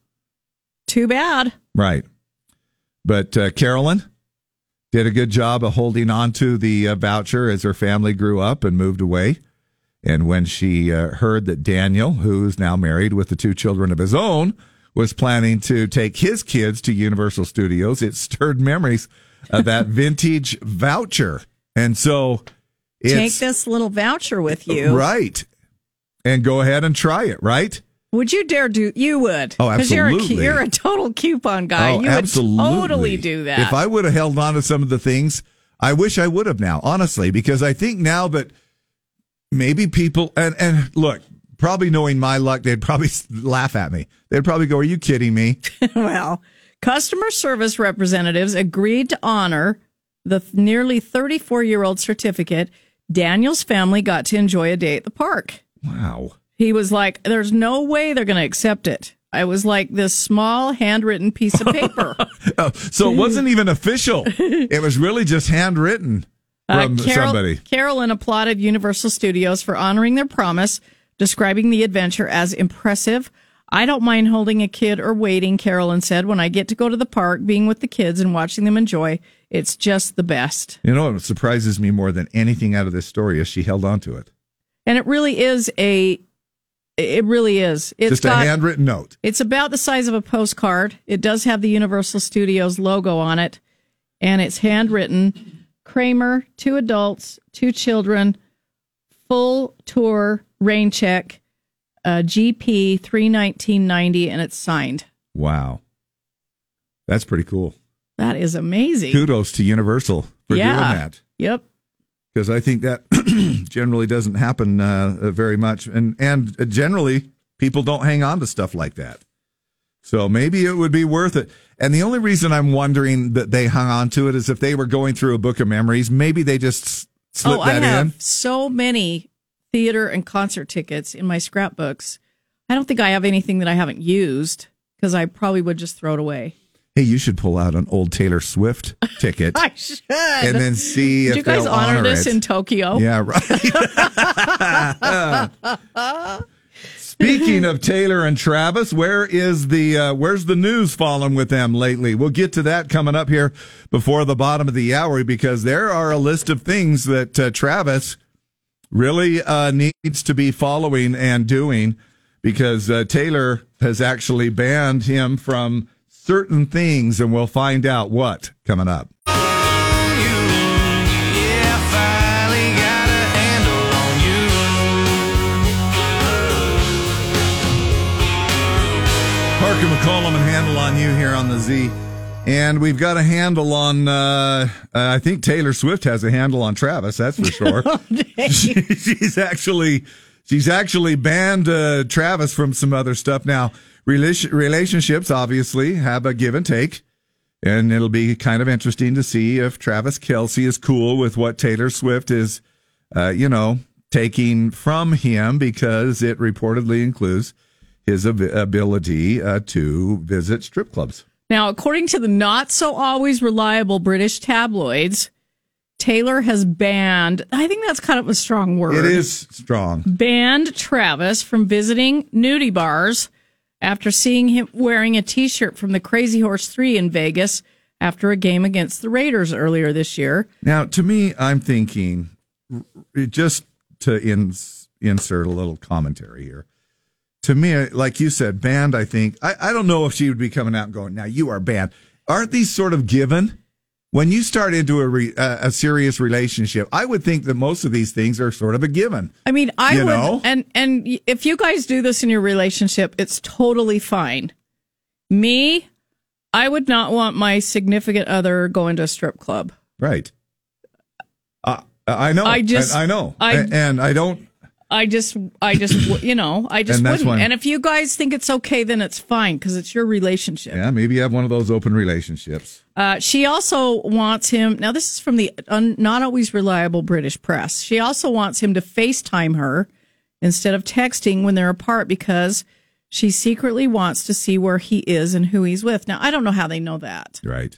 Too bad. Right. But uh, Carolyn did a good job of holding on to the uh, voucher as her family grew up and moved away. And when she uh, heard that Daniel, who's now married with the two children of his own, was planning to take his kids to Universal Studios, it stirred memories of that <laughs> vintage voucher. And so Take this little voucher with you. right. And go ahead and try it, right? Would you dare do? You would. Oh, 'Cause You're a, absolutely. you're a total coupon guy. Oh, you absolutely. would totally do that. If I would have held on to some of the things, I wish I would have now, honestly, because I think now that maybe people and and look, probably knowing my luck, they'd probably laugh at me. They'd probably go, "Are you kidding me?" <laughs> well, customer service representatives agreed to honor the nearly 34 year old certificate. Daniel's family got to enjoy a day at the park. Wow. He was like, "There's no way they're going to accept it." I was like this small handwritten piece of paper. <laughs> Oh, so it wasn't even official. It was really just handwritten from Uh, Carol- somebody. Carolyn applauded Universal Studios for honoring their promise, describing the adventure as impressive. I don't mind holding a kid or waiting, Carolyn said. When I get to go to the park, being with the kids and watching them enjoy, it's just the best. You know what surprises me more than anything out of this story is she held on to it. And it really is a, it really is. It's just a got- handwritten note. It's about the size of a postcard. It does have the Universal Studios logo on it, and it's handwritten. Kramer, two adults, two children, full tour, rain check, uh, GP three nineteen ninety, and it's signed. Wow. That's pretty cool. That is amazing. Kudos to Universal for yeah. doing that. Yep. because I think that <clears throat> <clears throat> generally doesn't happen uh, uh, very much, and and uh, generally people don't hang on to stuff like that. So maybe it would be worth it. And the only reason I'm wondering that they hung on to it is if they were going through a book of memories, maybe they just slipped oh, I that have in. so many theater and concert tickets in my scrapbooks. I don't think I have anything that I haven't used because I probably would just throw it away. Hey, you should pull out an old Taylor Swift ticket <laughs> I should. and then see Did if you guys honor honor this it. in Tokyo? Yeah, right. <laughs> Speaking of Taylor and Travis, where is the uh, where's the news fallen with them lately? We'll get to that coming up here before the bottom of the hour because there are a list of things that uh, Travis really uh, needs to be following and doing because uh, Taylor has actually banned him from certain things, and we'll find out what coming up. Parker McCollum and handle on you here on the Z. And we've got a handle on, uh, uh, I think Taylor Swift has a handle on Travis, that's for sure. <laughs> She- she's actually, she's actually banned uh, Travis from some other stuff. Now, relation, relationships obviously have a give and take. And it'll be kind of interesting to see if Travis Kelce is cool with what Taylor Swift is, uh, you know, taking from him because it reportedly includes his ab- ability uh, to visit strip clubs. Now, according to the not so always reliable British tabloids, Taylor has banned, I think that's kind of a strong word. It is strong. Banned Travis from visiting nudie bars after seeing him wearing a t shirt from the Crazy Horse 3 in Vegas after a game against the Raiders earlier this year. Now, to me, I'm thinking just to ins insert a little commentary here. To me, like you said, banned, I think. I, I don't know if she would be coming out and going, now you are banned. Aren't these sort of given? When you start into a, re, a, a serious relationship, I would think that most of these things are sort of a given. I mean, I would, know? and and if you guys do this in your relationship, it's totally fine. Me, I would not want my significant other going to a strip club. Right. Uh, I know. I just- I, I know. I- and I don't. I just, I just, you know, I just And wouldn't. why- And if you guys think it's okay, then it's fine because it's your relationship. Yeah, maybe you have one of those open relationships. Uh, she also wants him. Now, this is from the un, not always reliable British press. She also wants him to FaceTime her instead of texting when they're apart because she secretly wants to see where he is and who he's with. Now, I don't know how they know that. Right.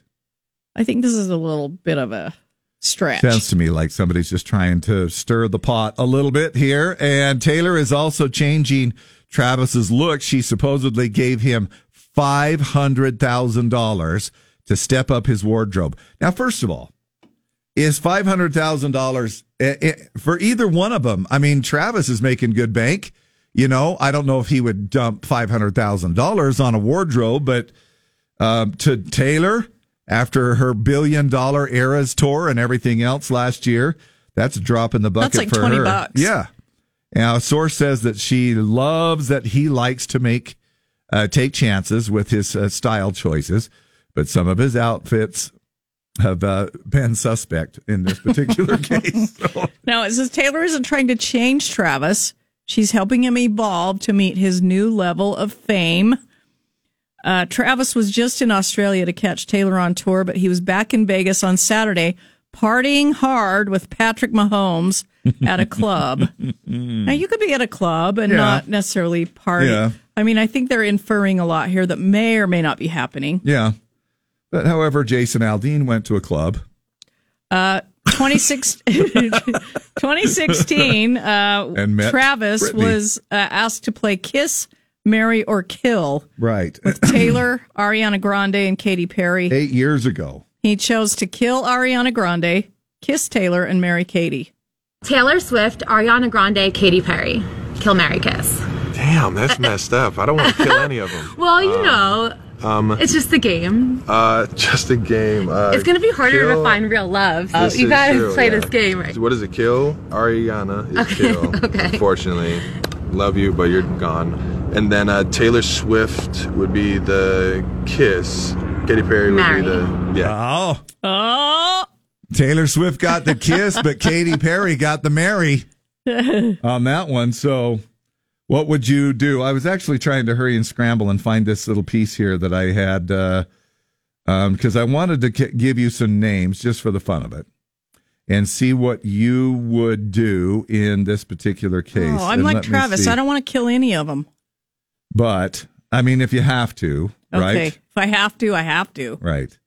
I think this is a little bit of a stretch. Sounds to me like somebody's just trying to stir the pot a little bit here. And Taylor is also changing Travis's look. She supposedly gave him five hundred thousand dollars to step up his wardrobe. Now, first of all, is five hundred thousand dollars eh, for either one of them? I mean, Travis is making good bank. You know, I don't know if he would dump five hundred thousand dollars on a wardrobe, but um, to Taylor after her billion dollar eras tour and everything else last year. That's a drop in the bucket That's like for 20 her. bucks. Yeah. Now, a source says that she loves that he likes to make uh, take chances with his uh, style choices, but some of his outfits have uh, been suspect in this particular <laughs> case. So, Now, it says Taylor isn't trying to change Travis. She's helping him evolve to meet his new level of fame. Uh, Travis was just in Australia to catch Taylor on tour, but he was back in Vegas on Saturday, partying hard with Patrick Mahomes <laughs> at a club. now, you could be at a club and Yeah. not necessarily party. Yeah. I mean, I think they're inferring a lot here that may or may not be happening. yeah. But however, Jason Aldean went to a club. Uh 2016, <laughs> <laughs> uh, And Travis Britney. was uh, asked to play Kiss, Marry, or Kill Right. with <clears throat> Taylor, Ariana Grande, and Katy Perry. Eight years ago. He chose to kill Ariana Grande, kiss Taylor, and marry Katy. Taylor Swift, Ariana Grande, Katy Perry. Kill marry, Kiss. Damn, that's <laughs> messed up. I don't want to kill any of them. <laughs> Well, you know, Um, it's just a game. uh, just a game. Uh, it's gonna be harder kill- to find real love. So you is gotta true, play yeah. this game right. What is it? Kill Ariana is Okay, <laughs> kill. okay. Unfortunately, love you, but you're gone. And then uh, Taylor Swift would be the kiss. Katy Perry would Marry. be the yeah. Oh. Oh, Taylor Swift got the kiss, but Katy Perry got the marry <laughs> on that one. So, what would you do? I was actually trying to hurry and scramble and find this little piece here that I had uh, um, because I wanted to ki- give you some names just for the fun of it and see what you would do in this particular case. oh I'm And like Travis. I don't want to kill any of them. But I mean, if you have to, Okay. right? If I have to, I have to. Right.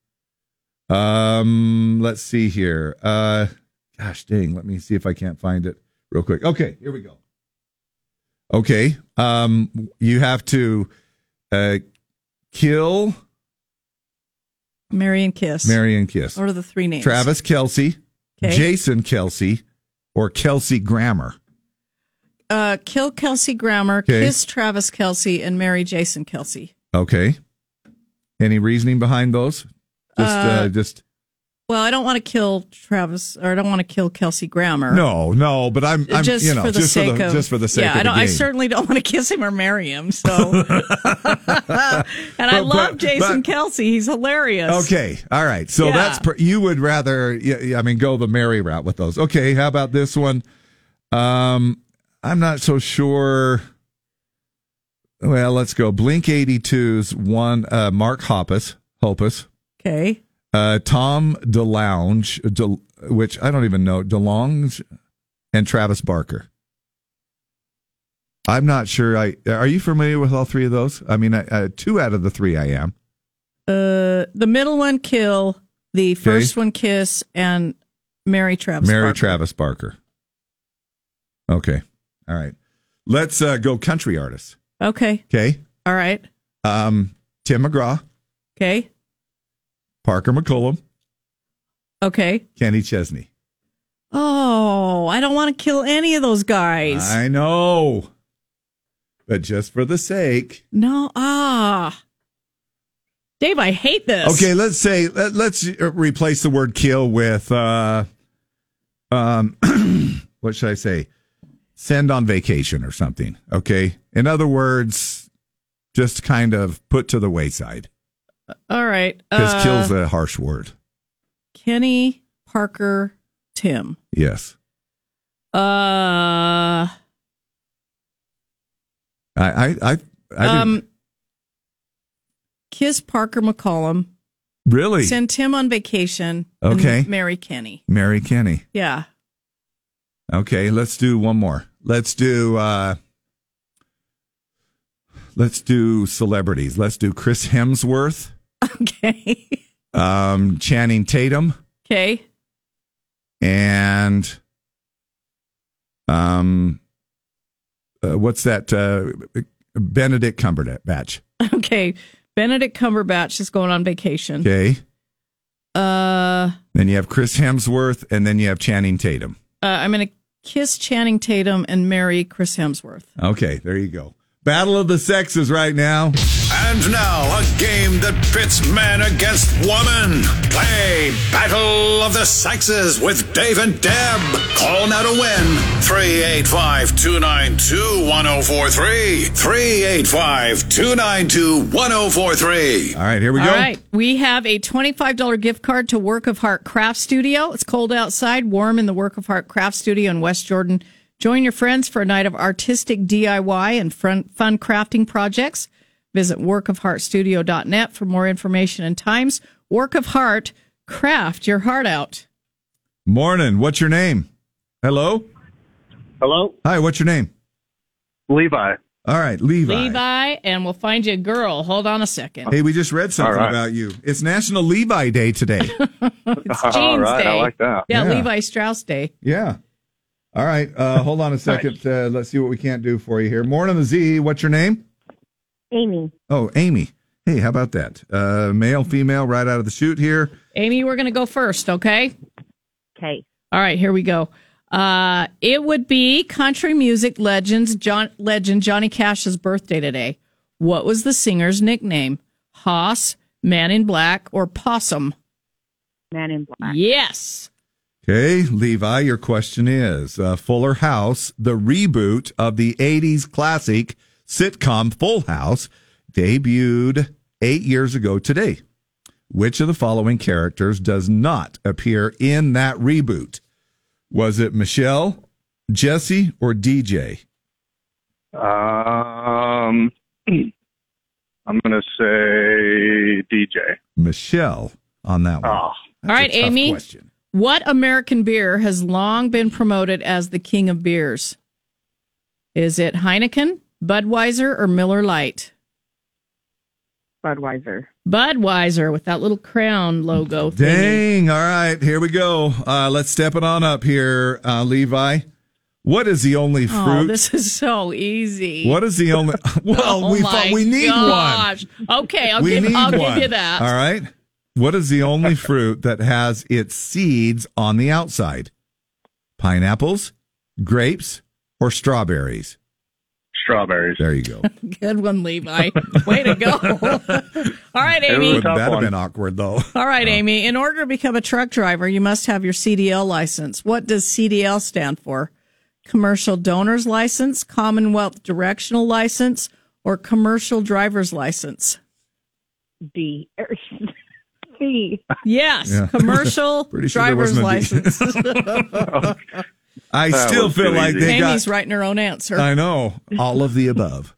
Um, let's see here. Uh gosh dang, let me see if I can't find it real quick. Okay, here we go. Okay. Um you have to uh kill Marry and kiss. Mary and Kiss. What are the three names? Travis Kelce, Okay. Jason Kelce, or Kelsey Grammer. Uh, kill Kelsey Grammer, Okay. kiss Travis Kelce, and marry Jason Kelce. Okay. Any reasoning behind those? Just uh, Uh, just Well, I don't want to kill Travis, or I don't want to kill Kelsey Grammer. no, no, but I'm, I'm just you know, for the just sake for the of just for the sake yeah, of I don't. I certainly don't want to kiss him or marry him. So, <laughs> and I But- love but- Jason but- Kelce. He's hilarious. Okay, all right. So Yeah. that's pr- you would rather, yeah, yeah, I mean, go the merry route with those. Okay, how about this one? Um, I'm not so sure. Well, let's go. Blink 82's one. Uh, Mark Hoppus, Hoppus, Okay. Uh, Tom DeLounge, De, which I don't even know, DeLonge, and Travis Barker. I'm not sure. I are you familiar with all three of those? I mean, uh, two out of the three I am. Uh, the middle one kill, the first one kiss, and marry Travis. marry Barker. Travis Barker. Okay, all right. Let's uh, go country artists. Okay. Okay, All right. um, Tim McGraw, Okay. Parker McCollum, Okay. Kenny Chesney. Oh, I don't want to kill any of those guys. I know, but just for the sake. no. Ah. Dave, I hate this. Okay, let's say let, let's replace the word kill with uh um <clears throat> what should I say? Send on vacation or something. Okay? In other words, just kind of put to the wayside All right. cuz Uh, kill's a harsh word. Kenny, Parker, Tim. Yes. Uh, I I I, I didn't- um, kiss Parker McCollum. really Send Tim on vacation. Okay. marry Kenny. marry Kenny. Yeah. Okay, let's do one more. Let's do uh let's do celebrities. Let's do Chris Hemsworth, Okay. um Channing Tatum. okay. and um uh, what's that uh benedict cumberbatch Okay. Benedict Cumberbatch is going on vacation. okay Uh, then you have chris hemsworth and then you have channing tatum uh, I'm going to kiss Channing Tatum and marry Chris Hemsworth. okay there you go battle of the sexes right now And now, a game that pits man against woman. Play Battle of the Sexes with Dave and Deb. Call now to win. 385 292 1043. 385 292 1043. all right here we All go All right, We have a $25 gift card to Work of Heart Craft Studio. It's cold outside, warm in the Work of Heart Craft Studio in West Jordan. Join your friends for a night of artistic DIY and fun, fun crafting projects. Visit workofheartstudio.net for more information and times. Work of Heart, craft your heart out. morning what's your name hello Hello, hi what's your name Levi. all right levi, Levi, and we'll find you a girl. Hold on a second. hey we just read something All right. about you it's national levi day today <laughs> It's <laughs> All Jeans right, I Day. like that. Yeah, Yeah. Levi Strauss Day. yeah all right uh hold on a second uh, let's see what we can't do for you here morning the z what's your name Amy. Oh, Amy. Hey, how about that? Uh, male, female, right out of the chute here. Amy, we're going to go first, okay? Okay. All right, here we go. Uh, it would be country music legends John legend Johnny Cash's birthday today. What was the singer's nickname? Hoss, Man in Black, or Possum? Man in Black. Yes. Okay, Levi, your question is uh, Fuller House, the reboot of the 80s classic sitcom Full House, debuted eight years ago today. Which of the following characters does not appear in that reboot? Was it Michelle, Jesse, or DJ? Um, <clears throat> I'm going to say DJ. Michelle on that one. Oh, All right, Amy. question. What American beer has long been promoted as the king of beers? Is it Heineken, Budweiser, or Miller Lite? Budweiser. Budweiser with that little crown logo. thingy. Dang. All right, here we go. Uh, let's step it on up here, uh, Levi. What is the only fruit? Oh, this is so easy. What is the only? <laughs> <laughs> Well, Oh we my thought we need gosh. Okay, I'll give need I'll one. give you that. All right. What is the only fruit that has its seeds on the outside? Pineapples, grapes, or strawberries? Strawberries. There you go. <laughs> Good one, Levi. Way to go. <laughs> All right, Amy. a tough That'd have been awkward though. <laughs> All right, Amy. In order to become a truck driver, you must have your CDL license. What does CDL stand for? Commercial Donor's License, Commonwealth Directional License, or Commercial Driver's License? D. er, Yes, Yeah. Commercial Pretty sure there Driver's wasn't a D. License. I That still feel too like easy. they got Amy's writing her own answer. I know all of the above.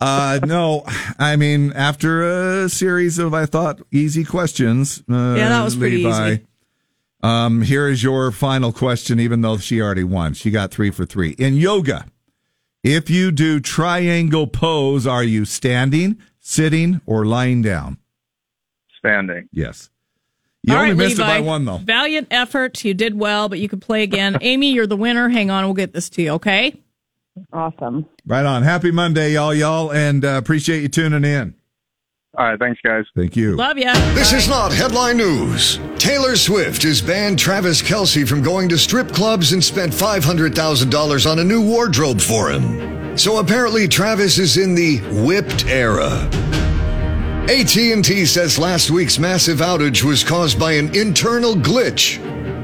Uh, no, I mean, after a series of, I thought, easy questions. Uh, Yeah, that was pretty Levi, easy. Um, here is your final question, even though she already won. She got three for three. In yoga, if you do triangle pose, are you standing, sitting, or lying down? Standing. Yes. You All only right, missed Levi. it by one, though. Valiant effort. You did well, but you could play again. <laughs> Amy, you're the winner. Hang on. We'll get this to you, okay? Awesome. Right on. Happy Monday, y'all, y'all, and uh, appreciate you tuning in. All right, thanks, guys. Thank you. Love ya. This is not headline news. Taylor Swift has banned Travis Kelce from going to strip clubs and spent $500,000 on a new wardrobe for him. So apparently Travis is in the whipped era. AT&T says last week's massive outage was caused by an internal glitch.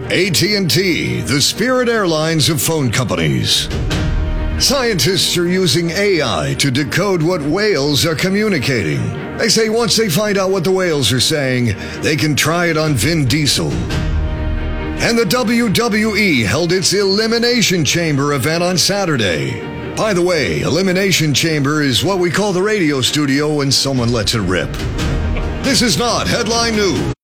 AT&T, the Spirit Airlines of phone companies. Scientists are using AI to decode what whales are communicating. They say once they find out what the whales are saying, they can try it on Vin Diesel. And the WWE held its Elimination Chamber event on Saturday. By the way, Elimination Chamber is what we call the radio studio when someone lets it rip. This is not headline news.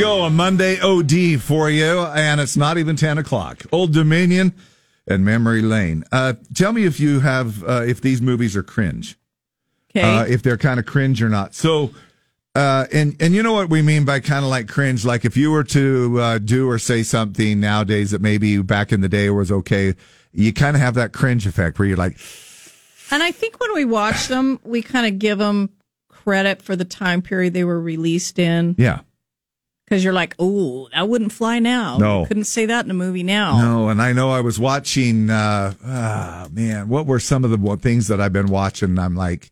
Go, a Monday OD for you, and it's not even ten o'clock. Old Dominion and Memory Lane. Uh, tell me if you have uh, if these movies are cringe. Okay. Uh, if they're kind of cringe or not. So, uh, and and you know what we mean by kind of like cringe. Like if you were to uh, do or say something nowadays that maybe back in the day was okay, you kind of have that cringe effect where you're like, And I think when we watch them, we kind of give them credit for the time period they were released in. yeah, Because you're like, oh, I wouldn't fly now. No. You couldn't say that in a movie now. No, and I know I was watching. Uh, ah, man, what were some of the things that I've been watching? I'm like,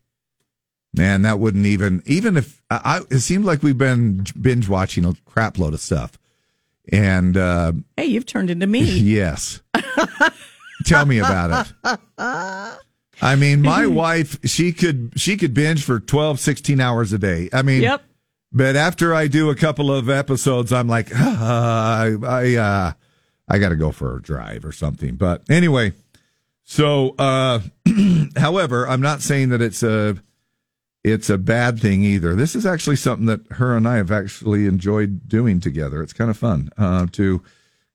man, that wouldn't even even if I, I it seemed like we've been binge watching a crap load of stuff. And uh, Hey, you've turned into me. <laughs> yes, tell me about it. I mean, my <laughs> wife, she could she could binge for 12, 16 hours a day. I mean, Yep. But after I do a couple of episodes, I'm like, I I uh, I got to go for a drive or something. But anyway, so uh, <clears throat> however, I'm not saying that it's a it's a bad thing either. This is actually something that her and I have actually enjoyed doing together. It's kind of fun uh, to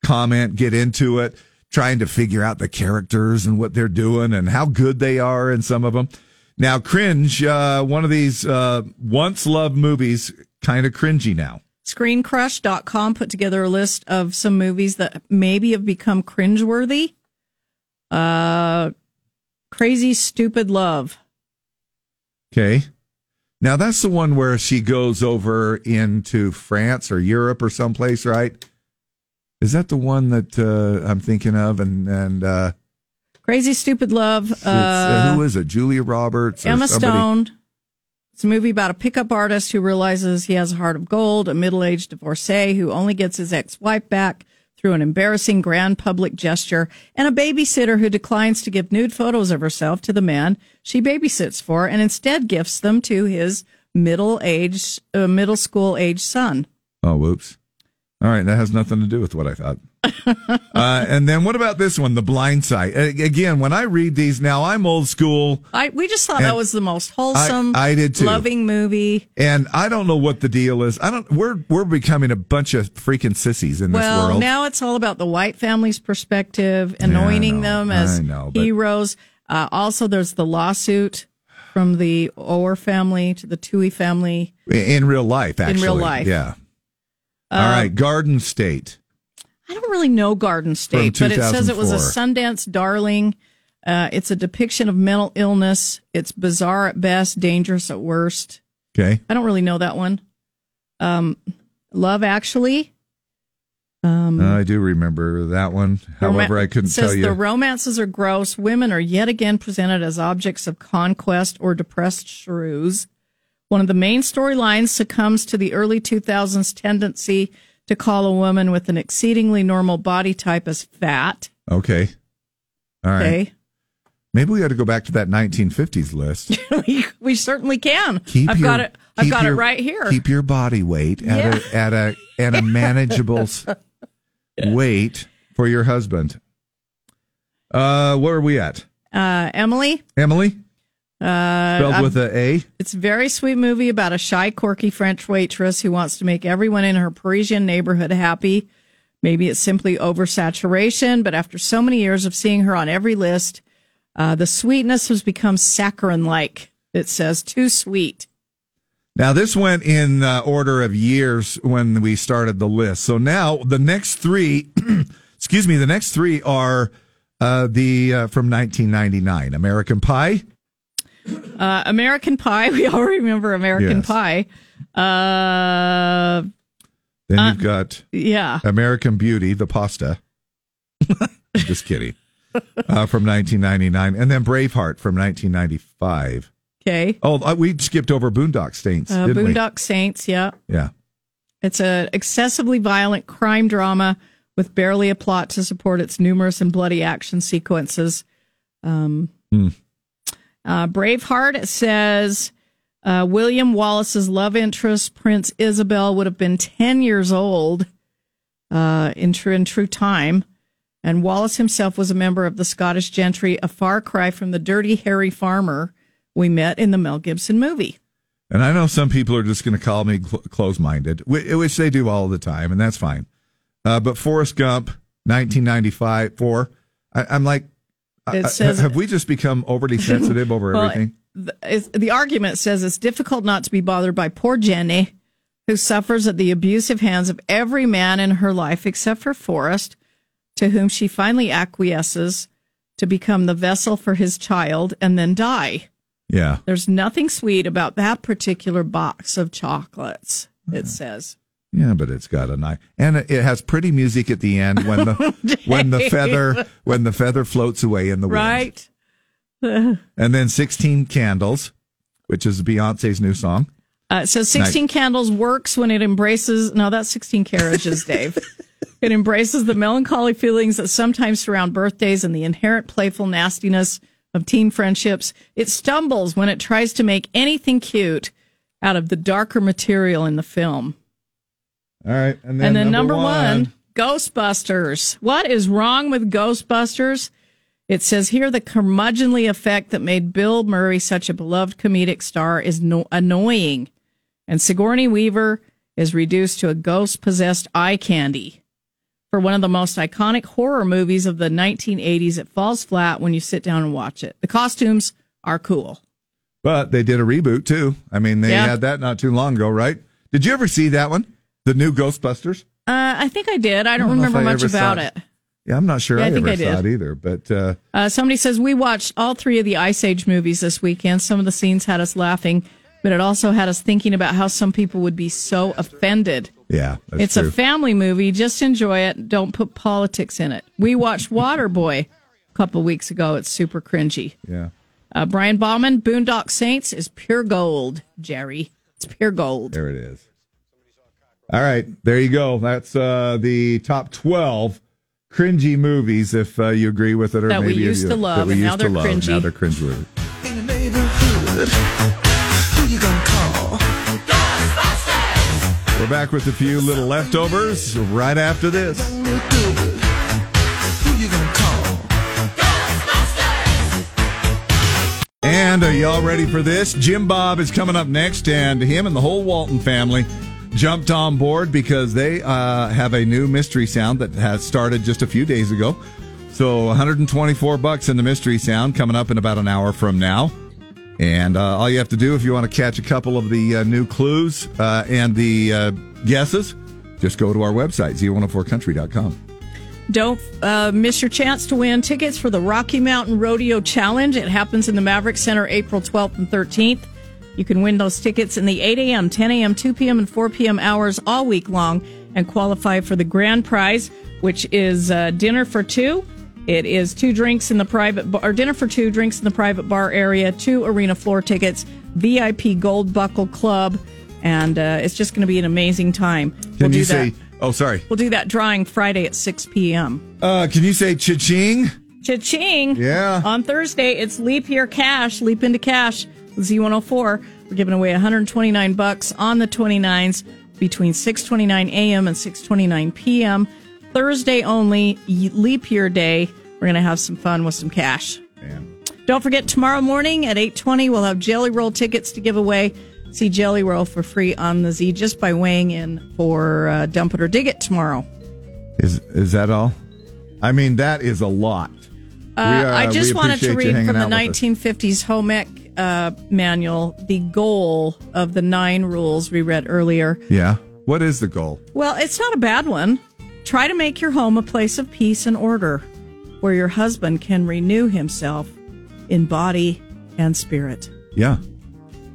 comment, get into it, trying to figure out the characters and what they're doing and how good they are in some of them. Now, cringe, uh, one of these uh, once loved movies, kind of cringy now. Screencrush.com put together a list of some movies that maybe have become cringeworthy. Uh, Crazy Stupid Love. Okay. Now, that's the one where she goes over into France or Europe or someplace, right? Is that the one that uh, I'm thinking of? And, and uh, Crazy Stupid Love. uh, Uh, who is it? Julia Roberts? Emma somebody? Stone. It's a movie about a pickup artist who realizes he has a heart of gold, a middle aged divorcee who only gets his ex wife back through an embarrassing grand public gesture, and a babysitter who declines to give nude photos of herself to the man she babysits for and instead gifts them to his middle aged, uh, middle school age son. Oh, whoops. All right, that has nothing to do with what I thought. <laughs> uh, and then what about this one, The Blind Side? Again, when I read these now, I'm old school, I, we just thought that was the most wholesome, I did too. loving movie. and I don't know what the deal is. I don't. We're we're becoming a bunch of freaking sissies in this well, world. now it's all about the white family's perspective, anointing them as know, heroes. Uh, also, there's the lawsuit from the Oher family to the Tuohy family. in real life, Actually, In real life. yeah. Uh, All right, Garden State. I don't really know Garden State, but it says it was a Sundance darling. Uh, it's a depiction of mental illness. It's bizarre at best, dangerous at worst. Okay, I don't really know that one. Um, Love Actually. Um, Uh, I do remember that one. However, I couldn't says tell you. the romances are gross. Women are yet again presented as objects of conquest or depressed shrews. One of the main storylines succumbs to the early 2000s tendency to call a woman with an exceedingly normal body type as fat. okay. All right. Okay. Maybe we got to go back to that 1950s list. <laughs> we, we certainly can. Keep I've your- got it. I've got your- it right here. Keep your body weight at a at a at a <laughs> manageable s- weight for your husband. Uh, where are we at? Uh, Emily. Emily, Uh, spelled I've- with a A. It's a very sweet movie about a shy, quirky French waitress who wants to make everyone in her Parisian neighborhood happy. Maybe it's simply oversaturation, but after so many years of seeing her on every list, uh, the sweetness has become saccharine like. It says too sweet. Now, this went in uh, order of years when we started the list. So now the next three, <clears throat> excuse me, the next three are uh, the uh, from 1999 American Pie. Uh, American Pie. <laughs> We all remember American Yes. Pie. Uh, Then Uh, you've got yeah. American Beauty, the pasta. <laughs> Just kidding. Uh, from 1999. And then Braveheart from 1995. Okay. Oh, uh, we skipped over Boondock Saints, Uh, didn't we? Boondock Saints. Yeah. Yeah. It's an excessively violent crime drama with barely a plot to support its numerous and bloody action sequences. Um, Hmm. Uh, Braveheart says uh, William Wallace's love interest, Prince Isabel, would have been 10 years old uh, in, true, in true time. And Wallace himself was a member of the Scottish gentry, a far cry from the dirty, hairy farmer we met in the Mel Gibson movie. And I know some people are just going to call me cl- close minded, which, they do all the time, and that's fine. Uh, but Forrest Gump, 1995, four. I, I'm like, It uh, says- have we just become overly <laughs> sensitive over Well, everything? The, the argument says it's difficult not to be bothered by poor Jenny, who suffers at the abusive hands of every man in her life except for Forrest, to whom she finally acquiesces to become the vessel for his child and then die. Yeah. There's nothing sweet about that particular box of chocolates, it says. Yeah, but it's got a nice, and it has pretty music at the end when the <laughs> when the feather when the feather floats away in the wind. Right? <laughs> And then 16 Candles, which is Beyonce's new song. Uh, says 16 Candles works when it embraces, no, that's 16 Carriages, Dave. <laughs> it embraces the melancholy feelings that sometimes surround birthdays and the inherent playful nastiness of teen friendships. It stumbles when it tries to make anything cute out of the darker material in the film. All right. And then, and then number, one, Ghostbusters. What is wrong with Ghostbusters? It says here the curmudgeonly effect that made Bill Murray such a beloved comedic star is no- annoying, and Sigourney Weaver is reduced to a ghost possessed eye candy. For one of the most iconic horror movies of the 1980s, it falls flat when you sit down and watch it. The costumes are cool. But they did a reboot too. I mean, they Yeah. had that not too long ago, right? Did you ever see that one? The new Ghostbusters? Uh, I think I did. I don't, know if remember much about it. it. Yeah, I'm not sure Yeah, I I, think ever I did. saw it either. But uh, Uh, somebody says we watched all three of the Ice Age movies this weekend. Some of the scenes had us laughing, but it also had us thinking about how some people would be so offended. yeah, that's it's true. a family movie. Just enjoy it. Don't put politics in it. We watched <laughs> Waterboy a couple weeks ago. It's super cringy. yeah. Uh, Brian Bauman, Boondock Saints is pure gold, Jerry. It's pure gold. There it is. All right, there you go. That's uh, the top 12 cringy movies, if uh, you agree with it, or That we maybe used you- to love, that we and now used to they're love. cringy. Now they're cringeworthy. Who you gonna call? We're back with a few little leftovers right after this. Who you gonna call? And are y'all ready for this? Jim Bob is coming up next, and him and the whole Walton family jumped on board because they uh, have a new mystery sound that has started just a few days ago. So 124 bucks in the mystery sound coming up in about an hour from now. And uh, all you have to do if you want to catch a couple of the uh, new clues uh, and the uh, guesses, just go to our website, z104country.com. Don't uh, miss your chance to win tickets for the Rocky Mountain Rodeo Challenge. It happens in the Maverik Center April 12th and 13th. You can win those tickets in the 8 a.m., 10 a.m., 2 p.m., and 4 p.m. hours all week long and qualify for the grand prize, which is uh, dinner for two. It is two drinks in the private bar, or dinner for two drinks in the private bar area, two arena floor tickets, VIP Gold Buckle Club, and uh, it's just going to be an amazing time. Can do you that. say? Oh, sorry. We'll do that drawing Friday at 6 p.m. Uh, can you say cha-ching? Cha-ching. Yeah. On Thursday, it's Leap Year Cash, Leap into Cash, Z104. We're giving away 129 bucks on the 29s between 6:29 a.m. and 6:29 p.m. Thursday only, Leap Year Day. We're going to have some fun with some cash. Don't forget tomorrow morning at 8:20 we'll have Jelly Roll tickets to give away. See Jelly Roll for free on the Z just by weighing in for uh, Dump It or Dig It tomorrow. Is is that all? I mean, that is a lot. Uh, We, uh, I just wanted to read from the hanging out with us. 1950s home ec uh, manual the goal of the nine rules we read earlier. Yeah. What is the goal? Well, it's not a bad one. Try to make your home a place of peace and order where your husband can renew himself in body and spirit. Yeah.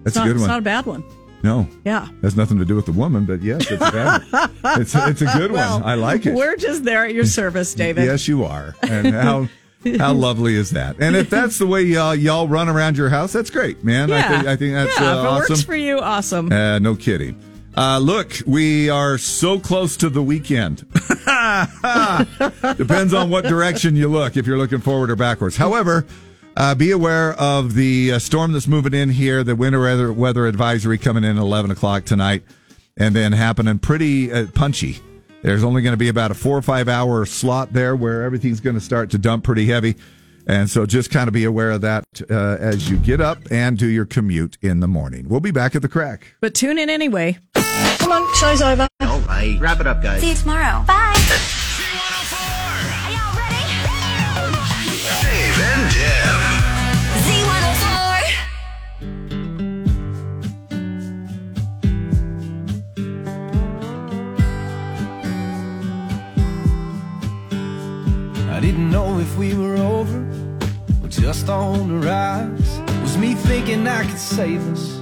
That's not, a good It's one. not a bad one. no. Yeah. Has nothing to do with the woman, but yes, it's a bad one. <laughs> It's, it's a good Well, one. I like it. We're just there at your service, <laughs> David. Yes, you are. And how <laughs> how lovely is that? And if that's the way y'all y'all run around your house, that's great, man. I Yeah. think I think that's yeah, uh, if it awesome. works for you, awesome. Uh, no kidding. Uh, look, we are so close to the weekend. <laughs> Depends on what direction you look, if you're looking forward or backwards. However, uh, be aware of the uh, storm that's moving in here, the winter weather, weather advisory coming in at 11 o'clock tonight, and then happening pretty uh, punchy. There's only going to be about a four or five hour slot there where everything's going to start to dump pretty heavy. And so just kind of be aware of that uh, as you get up and do your commute in the morning. We'll be back at the crack. But tune in anyway. Come on, show's over. All right. Wrap it up, guys. See you tomorrow. Bye. Didn't know if we were over or just on the rise. Was me thinking I could save us?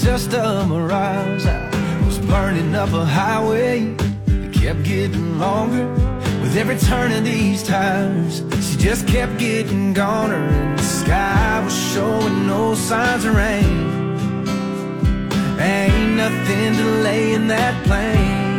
Just a mirage. I was burning up a highway that kept getting longer. With every turn of these tires, she just kept getting goner, and the sky was showing no signs of rain. Ain't nothing delaying that plane.